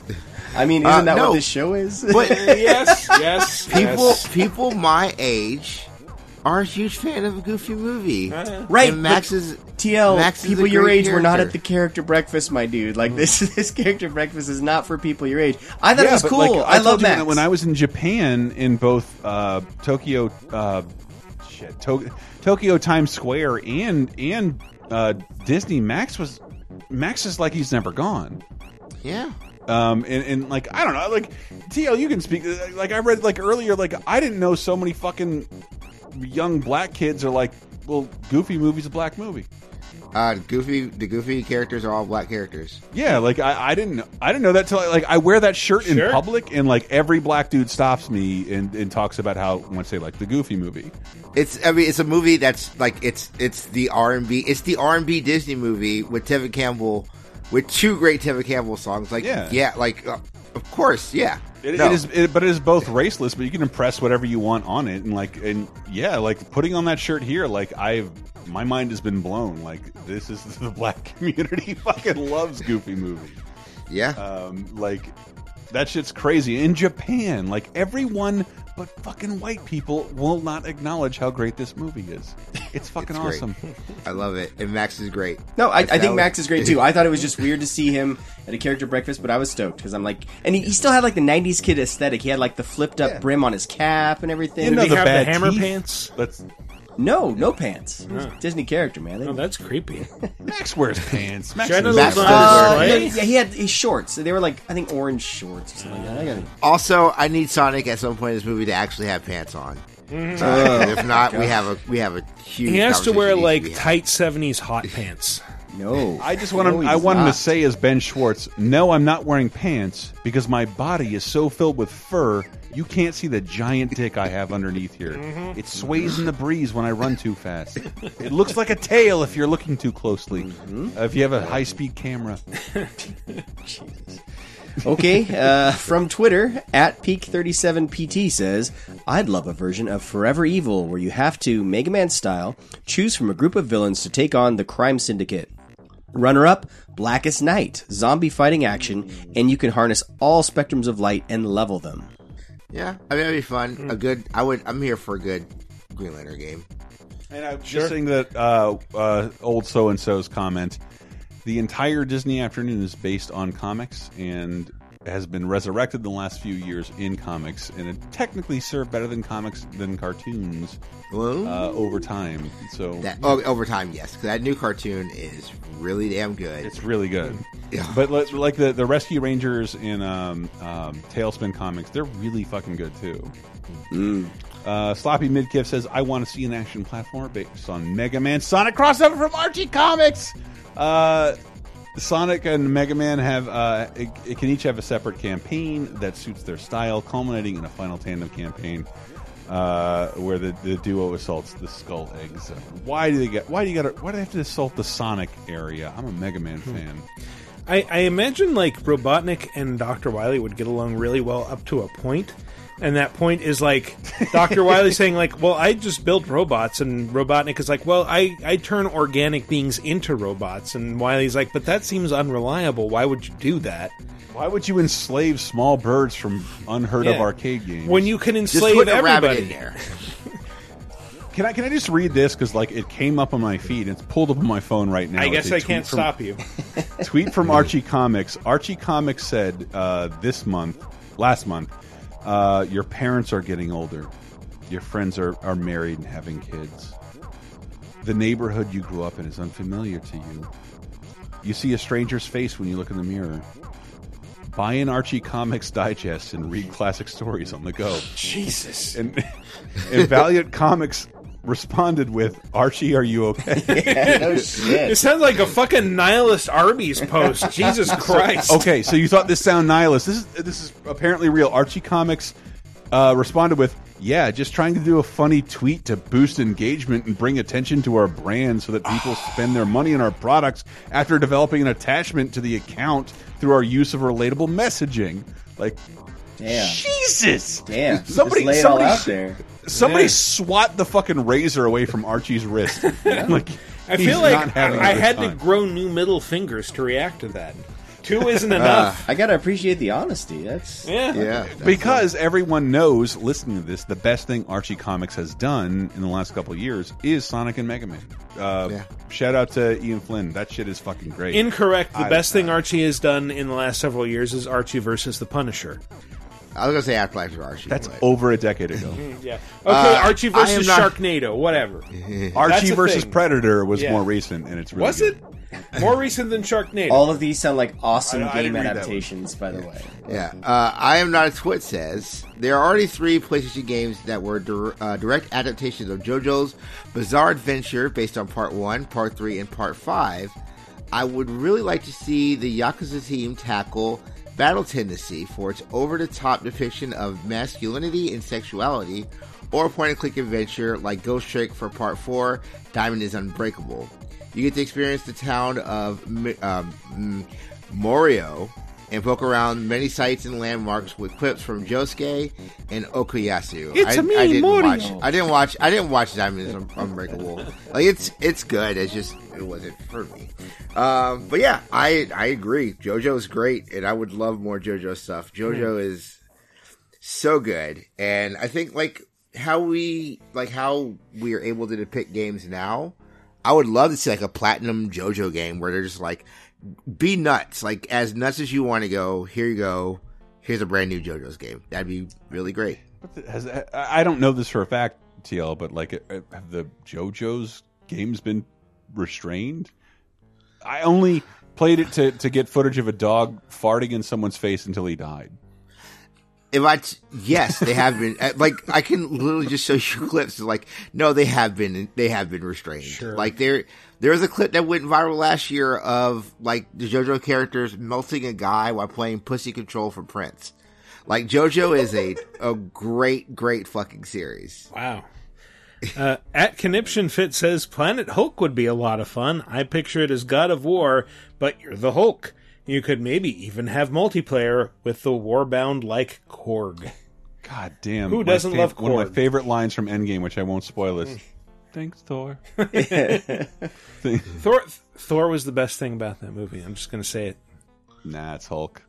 I mean, Uh, isn't that no. what this show is? But yes, yes. people yes. people my age are a huge fan of a Goofy movie. Right, And Max is TL, Max is people a your great age were not at the character breakfast, my dude. Like this, this character breakfast is not for people your age. I thought it was cool. like, I, told love you Max. when- When I was in Japan, in both uh, Tokyo, uh, shit, to- Tokyo Times Square and and uh, Disney, Max was Max is like he's never gone. Yeah. Um, and, and like I don't know, like TL, you can speak. Like I read like earlier, like I didn't know so many fucking young black kids are like, well, Goofy movie's a black movie. Uh, Goofy, the Goofy characters are all black characters. Yeah, like I, I didn't I didn't know that till I, like I wear that shirt in Sure. public and like every black dude stops me and, and talks about how once they like the Goofy movie. It's I mean it's a movie that's like it's it's the R and B it's the R and B Disney movie with Tevin Campbell with two great Tevin Campbell songs. Like Yeah. yeah, like uh, of course, yeah. It, No. it is, it, but it is both raceless. But you can impress whatever you want on it, and like, and yeah, like putting on that shirt here, like I've my mind has been blown. Like this is the black community fucking loves Goofy movie. Yeah. Um, like that shit's crazy in Japan. Like everyone but fucking white people will not acknowledge how great this movie is. It's fucking It's awesome. I love it, and Max is great. No, I, I think was- Max is great too. I thought it was just weird to see him at a character breakfast, but I was stoked because I'm like, and he, he still had like the '90s kid aesthetic. He had like the flipped up brim on his cap and everything. Did he have the bad hammer teeth. pants? That's No, no pants. It Disney character, man. They- Oh, that's creepy. Max wears pants. Max Genitals wears on Uh, display? yeah, yeah, he had his shorts. They were like I think orange shorts or something like that. I got it. Also, I need Sonic at some point in this movie to actually have pants on. Mhm. Uh, if not, we have a we have a huge. He has to conversation wear needs to like be had. tight '70s hot pants. No, I just want No, to. he I does want him to not. say as Ben Schwartz. No, I'm not wearing pants because my body is so filled with fur. You can't see the giant dick I have underneath here. Mm-hmm. It sways in the breeze when I run too fast. It looks like a tail if you're looking too closely. Mm-hmm. Uh, if you have a high speed camera. Okay, uh, from Twitter, at Peak37PT says, I'd love a version of Forever Evil where you have to, Mega Man style, choose from a group of villains to take on the crime syndicate. Runner up, Blackest Night, zombie fighting action, and you can harness all spectrums of light and level them. Yeah, I mean that'd be fun. Hmm. A good. I would. I'm here for a good Green Lantern game. And I'm just saying that uh, uh, old so and so's comment. the entire Disney afternoon is based on comics and has been resurrected the last few years in comics, and it technically served better than comics than cartoons uh, over time. So That, oh, over time, yes. 'cause that new cartoon is really damn good. It's really good. But li- like the the Rescue Rangers in um, um, TaleSpin comics, they're really fucking good too. Uh, Sloppy Midkiff says, "I want to see an action platformer based on Mega Man Sonic crossover from Archie Comics." Uh, Sonic and Mega Man have uh, it, it can each have a separate campaign that suits their style, culminating in a final tandem campaign uh, where the, the duo assaults the Skull Eggs. Why do they get? Why do you got? Why do they have to assault the Sonic area? I'm a Mega Man fan. I, I imagine like Robotnik and Dr. Wily would get along really well up to a point, and that point is like Dr. Wily saying like, "Well, I just built robots," and Robotnik is like, "Well, I I turn organic beings into robots," and Wily's like, "But that seems unreliable. Why would you do that?" Why would you enslave small birds from unheard of arcade games When you can Just enslave put a rabbit everybody. in there. Can I can I just read this because like it came up on my feed? It's pulled up on my phone right now. I guess I can't from- stop you. tweet from Archie Comics. Archie Comics said uh, this month, last month, uh, your parents are getting older. Your friends are, are married and having kids. The neighborhood you grew up in is unfamiliar to you. You see a stranger's face when you look in the mirror. Buy an Archie Comics digest and read classic stories on the go. Jesus. And, and Valiant Comics responded with, Archie, are you okay? It sounds like a fucking nihilist Arby's post. Jesus Christ. okay, so you thought this sound nihilist. This is this is apparently real. Archie Comics uh, responded with, "Yeah, just trying to do a funny tweet to boost engagement and bring attention to our brand so that people spend their money on our products after developing an attachment to the account through our use of relatable messaging." Like, Damn. Jesus, Damn. Somebody, Just lay it somebody, all out there. somebody Yeah. swat the fucking razor away from Archie's wrist. like, I he's feel not like having a I, I good had time. to grow new middle fingers to react to that. Two isn't enough. I gotta appreciate the honesty. That's Yeah. Yeah. because everyone knows, listening to this, the best thing Archie Comics has done in the last couple of years is Sonic and Mega Man. Uh, Shout out to Ian Flynn. That shit is fucking great. Incorrect. The I- best thing Archie has done in the last several years is Archie versus the Punisher. I was gonna say Afterlife for Archie. That's but- over a decade ago. Yeah. Okay, Uh, Archie versus not- Sharknado, whatever. Archie versus thing. Predator was Yeah. more recent, and it's really Was good. it? More recent than Sharknado. all of these sound like awesome I- I game didn't read that one. adaptations. By the way, Yeah, uh, I am not a twit says there are already three PlayStation games that were dir- uh, direct adaptations of JoJo's Bizarre Adventure based on Part One, Part Three, and Part Five. I would really like to see the Yakuza team tackle Battle Tendency for its over-the-top depiction of masculinity and sexuality, or a point-and-click adventure like Ghost Trick for Part Four, Diamond is Unbreakable. You get to experience the town of um, Morio and poke around many sites and landmarks with clips from Josuke and Okuyasu. It's I, me, I didn't Morio. watch. I didn't watch. I didn't watch Diamond is Un- Unbreakable. Like it's it's good. It's just it wasn't for me. Um, but yeah, I I agree. JoJo's great, and I would love more JoJo stuff. JoJo is so good, and I think like how we like how we are able to depict games now. I would love to see like a platinum JoJo game where they're just like, be nuts, like as nuts as you want to go. Here you go. Here's a brand new JoJo's game. That'd be really great. Has, I I don't know this for a fact, TL, but like, uh, have the JoJo's games been restrained? I only played it to, to get footage of a dog farting in someone's face until he died. If I, t- yes, they have been. uh, Like I can literally just show you clips. Like no, they have been. They have been restrained. Like there, there was a clip that went viral last year of like the JoJo characters melting a guy while playing Pussy Control for Prince. Like JoJo is a a great, great fucking series. Wow. Uh, at Conniption Fit says Planet Hulk would be a lot of fun. I picture it as God of War, but you're the Hulk. You could maybe even have multiplayer with the warbound like Korg. God damn. Who doesn't fav- love One of my favorite lines from Endgame, which I won't spoil, is Thanks, Thor. Thor Thor was the best thing about that movie. I'm just going to say it. Nah, it's Hulk.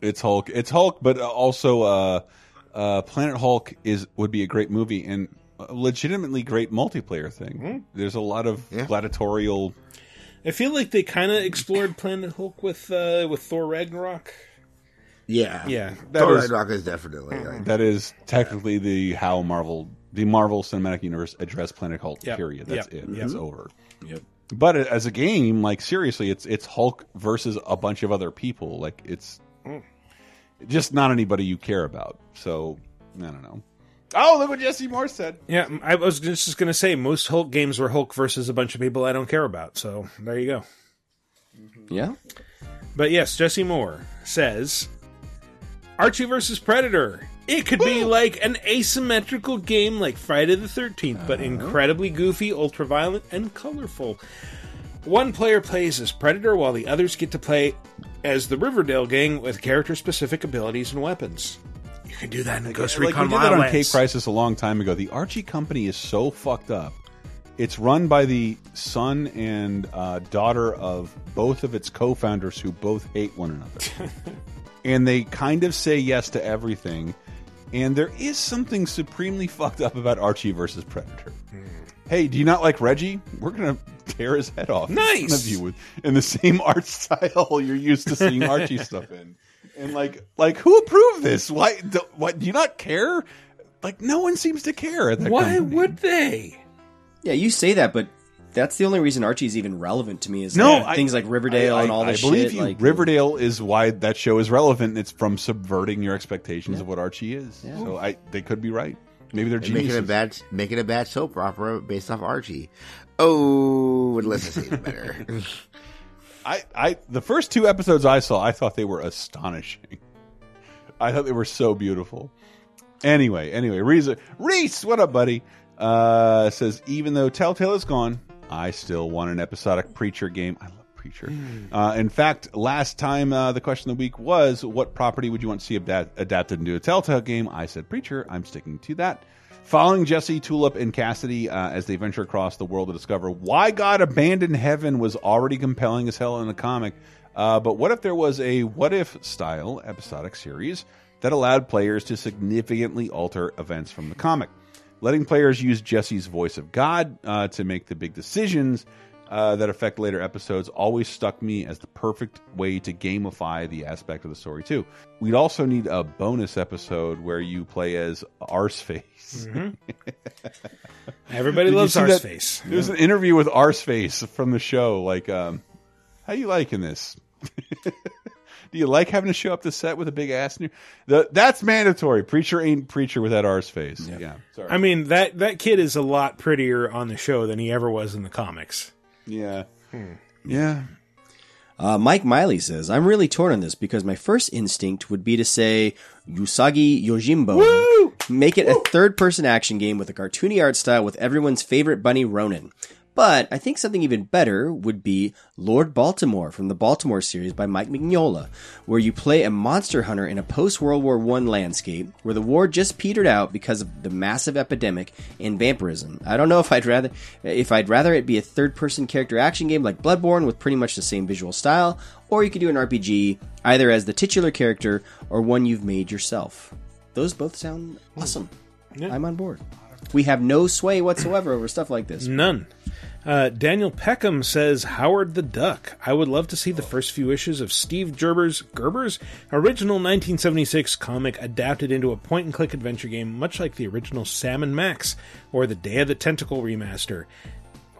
It's Hulk. It's Hulk, but also uh, uh, Planet Hulk is would be a great movie and a legitimately great multiplayer thing. There's a lot of gladiatorial I feel like they kind of explored Planet Hulk with uh, with Thor Ragnarok. Yeah, Yeah. That Thor is- Ragnarok is definitely like That is technically the how Marvel, the Marvel Cinematic Universe addressed Planet Hulk. Yep. Period. That's Yep. it. Yep. It's over. Yep. But as a game, like seriously, it's it's Hulk versus a bunch of other people. Like it's Mm. just not anybody you care about. So I don't know. Oh, look what Jesse Moore said. Yeah, I was just going to say most Hulk games were Hulk versus a bunch of people I don't care about. So there you go. Yeah. But yes, Jesse Moore says Archie versus Predator. It could be like an asymmetrical game like Friday the 13th, but incredibly goofy, ultra-violent, and colorful. One player plays as Predator while the others get to play as the Riverdale gang with character-specific abilities and weapons. You can do that in Ghost like Recon we did that on Wildlands. Cape Crisis a long time ago. The Archie Company is so fucked up. It's run by the son and uh, daughter of both of its co-founders, who both hate one another, and they kind of say yes to everything. And there is something supremely fucked up about Archie versus Predator. Hmm. Hey, do you not like Reggie? We're gonna tear his head off. in Nice! of you with in the same art style you're used to seeing Archie stuff in. And like, like who approved this? Why? Do, what? Do you not care? Like, no one seems to care. At that Why company. would they? Yeah, you say that, but that's the only reason Archie's even relevant to me is No, like, I- things like Riverdale I, and all I, this I believe shit. you. Like, Riverdale is why that show is relevant. It's from subverting your expectations of what Archie is. So I, they could be right. Maybe they're They're making a bad making a bad soap opera based off Archie. Oh, would listen to it better. I, I, the first two episodes I saw, I thought they were astonishing. I thought they were so beautiful. Anyway, anyway, Reese, Reese, what up, buddy? Uh, says even though Telltale is gone, I still want an episodic Preacher game. I love Preacher. Uh, in fact, last time uh, the question of the week was, "What property would you want to see adapt adapted into a Telltale game?" I said Preacher. I'm sticking to that. Following Jesse, Tulip, and Cassidy uh, as they venture across the world to discover why God abandoned heaven was already compelling as hell in the comic. Uh, but what if there was a what if style episodic series that allowed players to significantly alter events from the comic? Letting players use Jesse's voice of God uh, to make the big decisions uh, that affect later episodes always stuck me as the perfect way to gamify the aspect of the story too. We'd also need a bonus episode where you play as Arseface. Mhm. Everybody loves see that? Arseface. There's an interview with Arseface from the show. Like, um, how you liking this? Do you like having to show up to set with a big ass? In your... the, that's mandatory. Preacher ain't preacher without Arseface. Yeah. Sorry. I mean that that kid is a lot prettier on the show than he ever was in the comics. Yeah. Yeah. Uh, Mike Miley says, I'm really torn on this because my first instinct would be to say Usagi Yojimbo. Make it a third person action game with a cartoony art style with everyone's favorite bunny Ronin. But I think something even better would be Lord Baltimore from the Baltimore series by Mike Mignola, where you play a monster hunter in a post World War I landscape where the war just petered out because of the massive epidemic in vampirism. I don't know if I'd rather if I'd rather it be a third person character action game like Bloodborne with pretty much the same visual style, or you could do an RPG either as the titular character or one you've made yourself. Those both sound awesome. I'm on board. We have no sway whatsoever over stuff like this. None. Uh, Daniel Peckham says Howard the Duck. I would love to see the first few issues of Steve Gerber's Gerber's original 1976 comic adapted into a point and click adventure game, much like the original Sam & Max or the Day of the Tentacle remaster.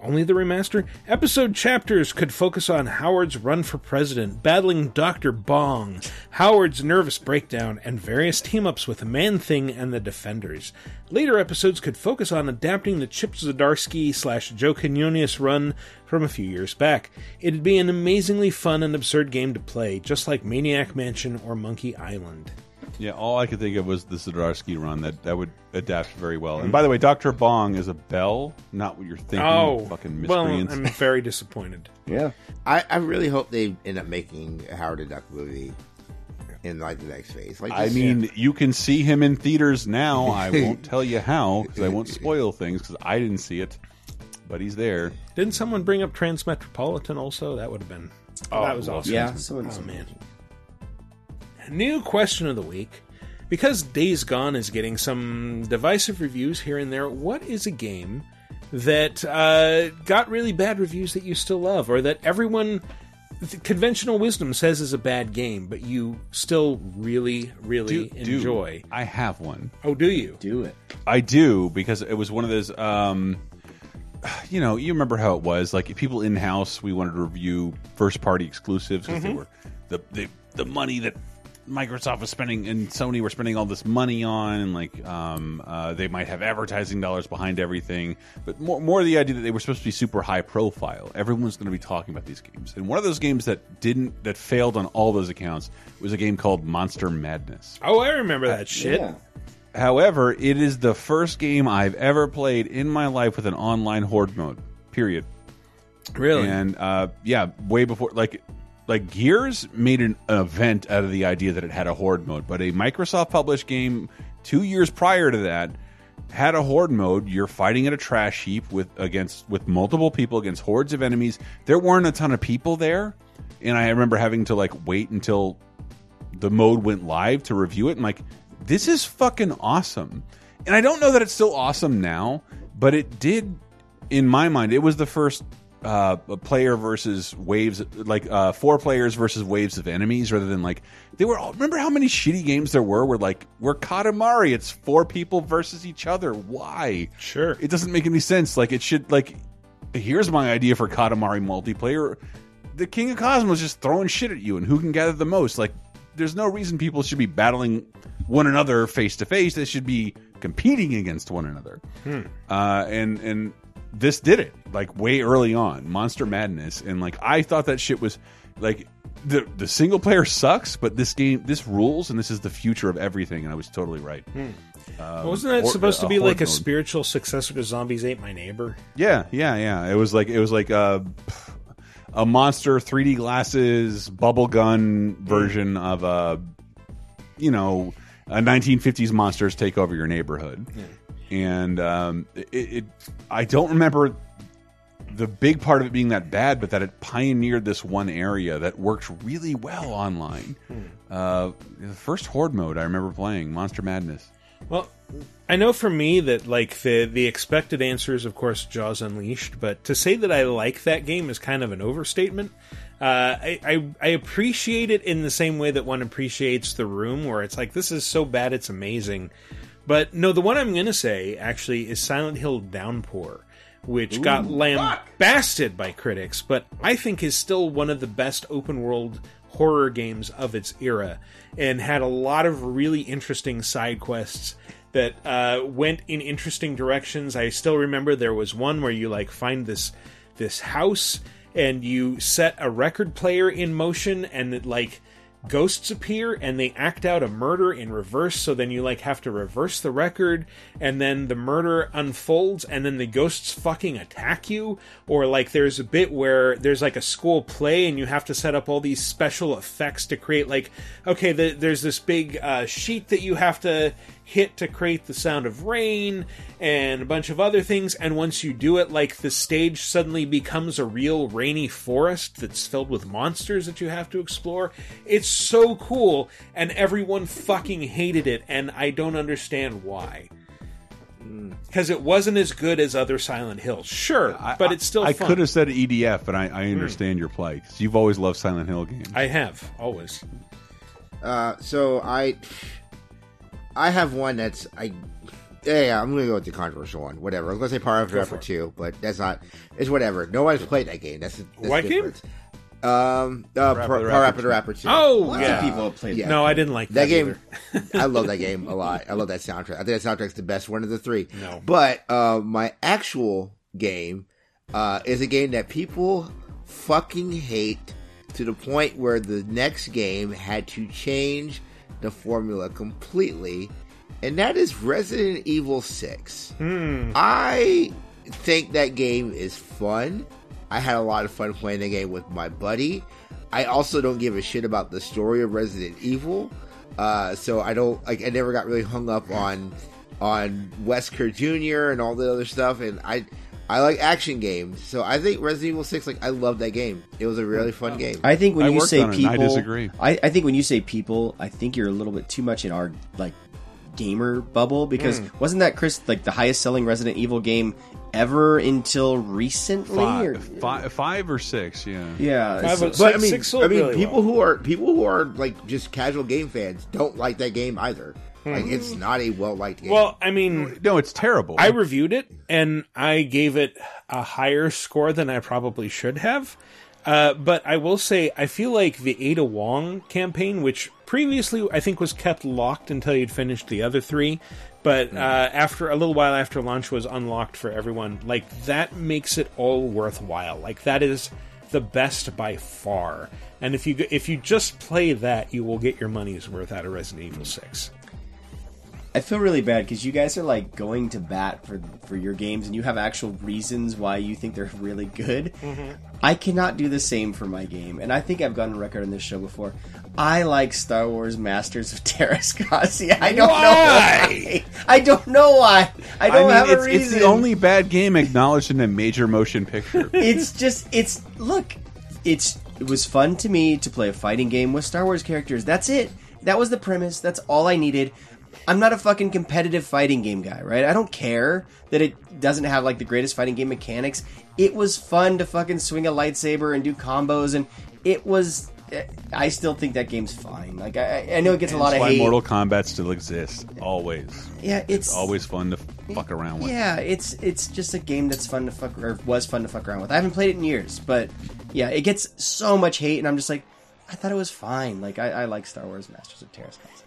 Only the remaster? Episode chapters could focus on Howard's run for president, battling Dr. Bong, Howard's nervous breakdown, and various team ups with Man Thing and the Defenders. Later episodes could focus on adapting the Chip Zdarsky slash Joe Quinones run from a few years back. It'd be an amazingly fun and absurd game to play, just like Maniac Mansion or Monkey Island. Yeah, all I could think of was the Zdarsky run that that would adapt very well. And by the way, Doctor Bong is a bell, not what you're thinking. Oh, fucking well, miscreants. I'm very disappointed. Yeah. I, I really hope they end up making a Howard the Duck movie in like the next phase. Like I this- mean, you can see him in theaters now. I won't tell you how because I won't spoil things because I didn't see it, but he's there. Didn't someone bring up Transmetropolitan also? That would have been. Oh, that was awesome. Yeah, oh, someone- oh, man. New question of the week. Because Days Gone is getting some divisive reviews here and there, what is a game that uh, got really bad reviews that you still love, or that everyone th- conventional wisdom says is a bad game, but you still really, really Do- do. enjoy? I have one. Oh, do you? Do it. I do because it was one of those. Um, you know, you remember how it was. Like people in house, we wanted to review first party exclusives because they Mhm. were the, the the money that Microsoft was spending and Sony were spending all this money on, and like um, uh, they might have advertising dollars behind everything. But more more the idea that they were supposed to be super high profile. Everyone's going to be talking about these games, and one of those games that didn't that failed on all those accounts was a game called Monster Madness. Oh, I remember that shit. However, it is the first game I've ever played in my life with an online horde mode. Period. Really? And uh, yeah, way before like like Gears made an, event out of the idea that it had a horde mode, but a Microsoft published game two years prior to that had a horde mode. You're fighting at a trash heap with against with multiple people against hordes of enemies. There weren't a ton of people there, and I remember having to like wait until the mode went live to review it and like this is fucking awesome and i don't know that it's still awesome now but it did in my mind it was the first uh a player versus waves like uh four players versus waves of enemies rather than like they were all remember how many shitty games there were where like we're katamari it's four people versus each other. Why? Sure. It doesn't make any sense. Like it should like here's my idea for katamari multiplayer. The king of cosmos just throwing shit at you and who can gather the most. Like there's no reason people should be battling one another face to face. They should be competing against one another. Hmm. uh, and and this did it like way early on monster madness and like i thought that shit was like the the single player sucks but this game this rules and this is the future of everything and i was totally right um, Wasn't that or- supposed to uh, be like a mode. spiritual successor to Zombies Ate My Neighbor? Yeah, yeah, yeah. It was like it was like a a monster 3D glasses bubble gun version of a you know a 1950s monsters take over your neighborhood. And um, it, it I don't remember the big part of it being that bad, but that it pioneered this one area that worked really well online. Uh, the first horde mode I remember playing Monster Madness. Well, I know for me that like the the expected answer is of course Jaws Unleashed, but to say that I like that game is kind of an overstatement. Uh, I, I I appreciate it in the same way that one appreciates The Room, where it's like this is so bad it's amazing. But no, the one I'm going to say actually is Silent Hill Downpour, which got Ooh, lambasted by critics, but I think is still one of the best open world horror games of its era, and had a lot of really interesting side quests that uh, went in interesting directions. I still remember there was one where you like find this this house and you set a record player in motion and it like ghosts appear and they act out a murder in reverse so then you like have to reverse the record and then the murder unfolds and then the ghosts fucking attack you? Or like there's a bit where there's like a school play and you have to set up all these special effects to create like okay the, there's this big uh, sheet that you have to hit to create the sound of rain and a bunch of other things and once you do it like the stage suddenly becomes a real rainy forest that's filled with monsters that you have to explore. It's so cool and everyone fucking hated it and i don't understand why. Because it wasn't as good as other silent hills sure but it's still I fun. could have said EDF, but I, I understand your plight 'cause you've always loved Silent Hill games. i have always. Uh, so I, I have one that's I. Yeah, yeah, I'm gonna go with the controversial one. Whatever. I was gonna say Power After Go Effort two, but that's not. It's whatever. Nobody's played that game. That's, that's What game? different. Um, uh, Rapper Power the Power Rapper After the 2. Rapper two. Oh, Lots yeah. of people have played. No, I didn't like that game. I love that game a lot. I love that soundtrack. I think that soundtrack's the best one of the three. No. but uh, my actual game uh, is a game that people fucking hate to the point where the next game had to change the formula completely, and that is Resident Evil 6. Hmm. I think that game is fun. I had a lot of fun playing the game with my buddy. I also don't give a shit about the story of Resident Evil, uh, so I don't like. I never got really hung up on on Wesker Jr. and all the other stuff, and I I like action games, so I think Resident Evil Six. Like I love that game. It was a really fun game. I think when I you say on it, and I people, disagree. I, I think when you say people, I think you're a little bit too much in our like gamer bubble because Mm. wasn't that Chris like the highest selling Resident Evil game ever until recently. or- Five, five, five or six, yeah. Yeah, Five so- of- But I mean, Six I mean, really people well. who are people who are like just casual game fans don't like that game either. Like, Hmm. it's not a well liked game. Well, I mean, no, it's terrible. I reviewed it and I gave it a higher score than I probably should have. Uh, but I will say, I feel like the Ada Wong campaign, which previously I think was kept locked until you'd finished the other three, but uh, after a little while after launch was unlocked for everyone, like that makes it all worthwhile. Like that is the best by far. And if you if you just play that, you will get your money's worth out of Resident Evil Six. I feel really bad because you guys are like going to bat for for your games, and you have actual reasons why you think they're really good. Mm-hmm. I cannot do the same for my game, and I think I've gotten a record on this show before. I like Star Wars Masters of Teräs Käsi. I don't know why. I don't know why. I don't mean, have it's, a reason. it's the only bad game acknowledged in a major motion picture. it's just it's look it's it was fun to me to play a fighting game with star wars characters that's it that was the premise that's all i needed i'm not a fucking competitive fighting game guy right i don't care that it doesn't have like the greatest fighting game mechanics it was fun to fucking swing a lightsaber and do combos and it was eh, i still think that game's fine like i, I know it gets a lot That's of why hate Mortal Kombat still exists. Always. Yeah, it's- always fun to fuck around with. Yeah, it's it's just a game that's fun to fuck or was fun to fuck around with. I haven't played it in years, but yeah, it gets so much hate, and I'm just like, I thought it was fine. Like I, I like Star Wars Masters of Teräs Käsi.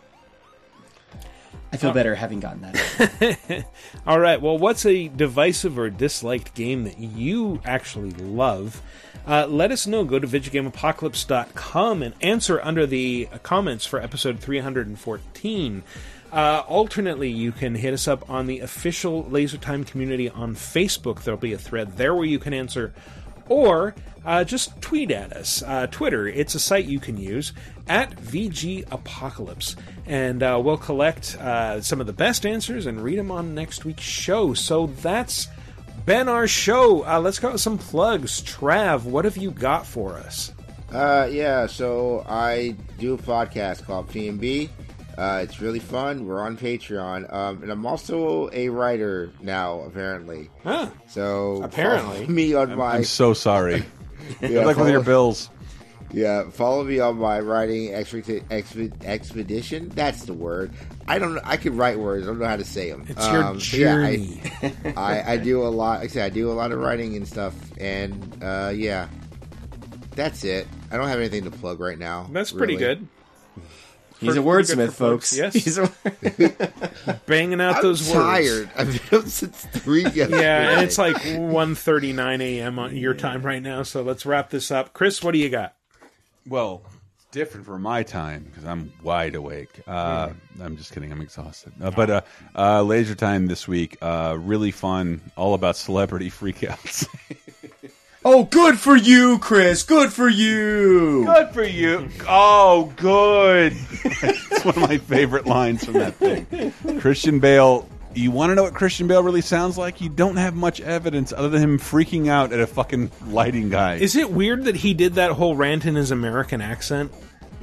I feel Oh. better having gotten that. All right. Well, what's a divisive or disliked game that you actually love? Uh, let us know. Go to VidjagameApocalypse.com and answer under the comments for episode 314. Uh, alternately, you can hit us up on the official Laser Time community on Facebook. There'll be a thread there where you can answer, or uh, just tweet at us. Uh, Twitter, it's a site you can use at VG Apocalypse, and uh, we'll collect uh, some of the best answers and read them on next week's show. So that's been our show. Uh, let's go with some plugs. Trav, what have you got for us? Uh, yeah, so I do a podcast called PMB. Uh, it's really fun. We're on Patreon, um, and I'm also a writer now, apparently. Huh. So Apparently. me on I'm, my. I'm so sorry. Yeah, Good luck with your bills. Yeah, follow me on my writing expedi- expe- expedition. That's the word. I don't. know. I can write words. I don't know how to say them. It's your journey. I, I, I do a lot. Like I said, I do a lot of writing and stuff. And uh, yeah, that's it. I don't have anything to plug right now. That's pretty good. He's a wordsmith, for folks. Yes. He's a- Banging out I'm those words. tired. I've been up since three. yesterday. Yeah, and it's like 1.39 a.m. on your time right now, so let's wrap this up. Chris, what do you got? Well, different for my time because I'm wide awake. Uh, I'm just kidding. I'm exhausted. Uh, but uh, uh, Laser Time this week, uh, really fun. All about celebrity freakouts. oh, good for you, Chris. Good for you. Good for you. Oh, good. It's one of my favorite lines from that thing. Christian Bale. You want to know what Christian Bale really sounds like? You don't have much evidence other than him freaking out at a fucking lighting guy. Is it weird that he did that whole rant in his American accent?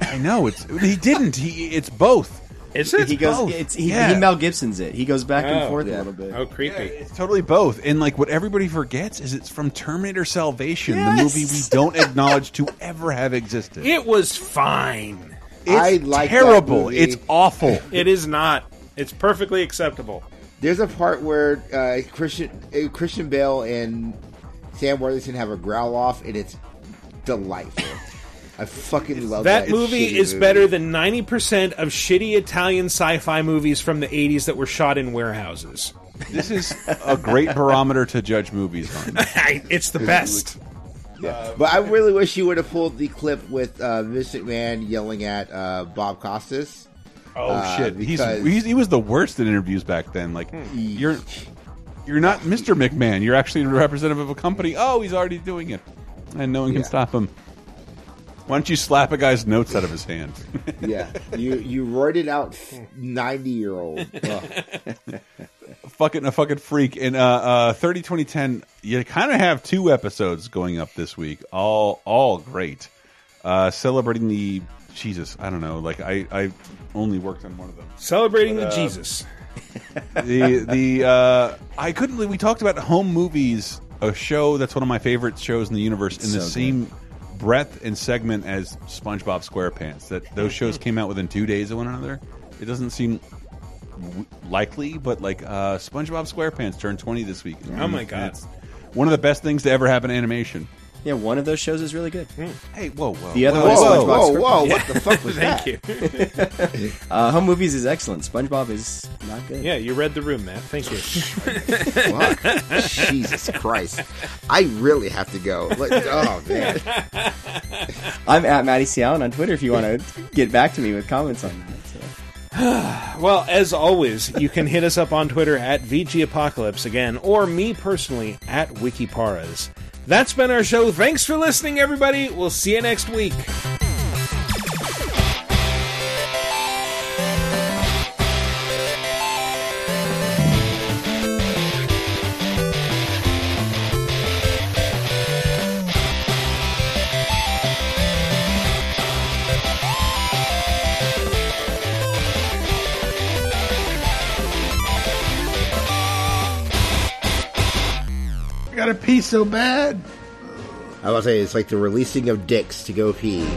I know it's he didn't. He it's both. Is it? He goes. both. It's he, Yeah. he Mel Gibson's it. He goes back and Oh, forth yeah. a little bit. Oh, creepy. It's totally both. And like what everybody forgets is it's from Terminator Salvation, the movie we don't acknowledge to ever have existed. It was fine. It's I like that terrible. movie. It's awful. It is not. It's perfectly acceptable. There's a part where uh, Christian uh, Christian Bale and Sam Worthington have a growl off, and it's delightful. I fucking love that. That movie is movie. better than 90% of shitty Italian sci fi movies from the 80s that were shot in warehouses. This is a great barometer to judge movies on. it's the best. Yeah. But I really wish you would have pulled the clip with uh, Vince McMahon yelling at uh, Bob Costas. Oh Uh, shit! He's, he's he was the worst in interviews back then. Like you're you're not Mr. McMahon. You're actually a representative of a company. Oh, he's already doing it, and no one can Yeah. stop him. Why don't you slap a guy's notes out of his hand? yeah, you you roided out ninety year old. fucking a fucking freak. In uh, uh, 30 2010, you kind of have two episodes going up this week. All all great. Uh, celebrating the Jesus. I don't know. Like I I only worked on one of them. Celebrating But, the uh, Jesus. the the uh, I couldn't believe we talked about home movies, a show that's one of my favorite shows in the universe, in the So same breadth and segment as SpongeBob SquarePants. That those shows came out within two days of one another. It doesn't seem w- likely, but like uh, SpongeBob SquarePants turned twenty this week. Oh my God. It's one of the best things to ever happen in animation. Yeah, one of those shows is really good. Hey, whoa, whoa, The other whoa, one is whoa, SpongeBob. whoa, whoa, SquarePants. what the fuck was that? Thank you. Uh, home movies is excellent. SpongeBob is not good. Yeah, you read the room, Matt. Thank you. Fuck. Jesus Christ. I really have to go. Like, oh, man. I'm at Maddie C. Allen on Twitter if you want to get back to me with comments on that. so. Well, as always, you can hit us up on Twitter at VG Apocalypse again, or me personally at Wikiparas. That's been our show. Thanks for listening, everybody. We'll see you next week. So bad. I was say it's like the releasing of dicks to go pee.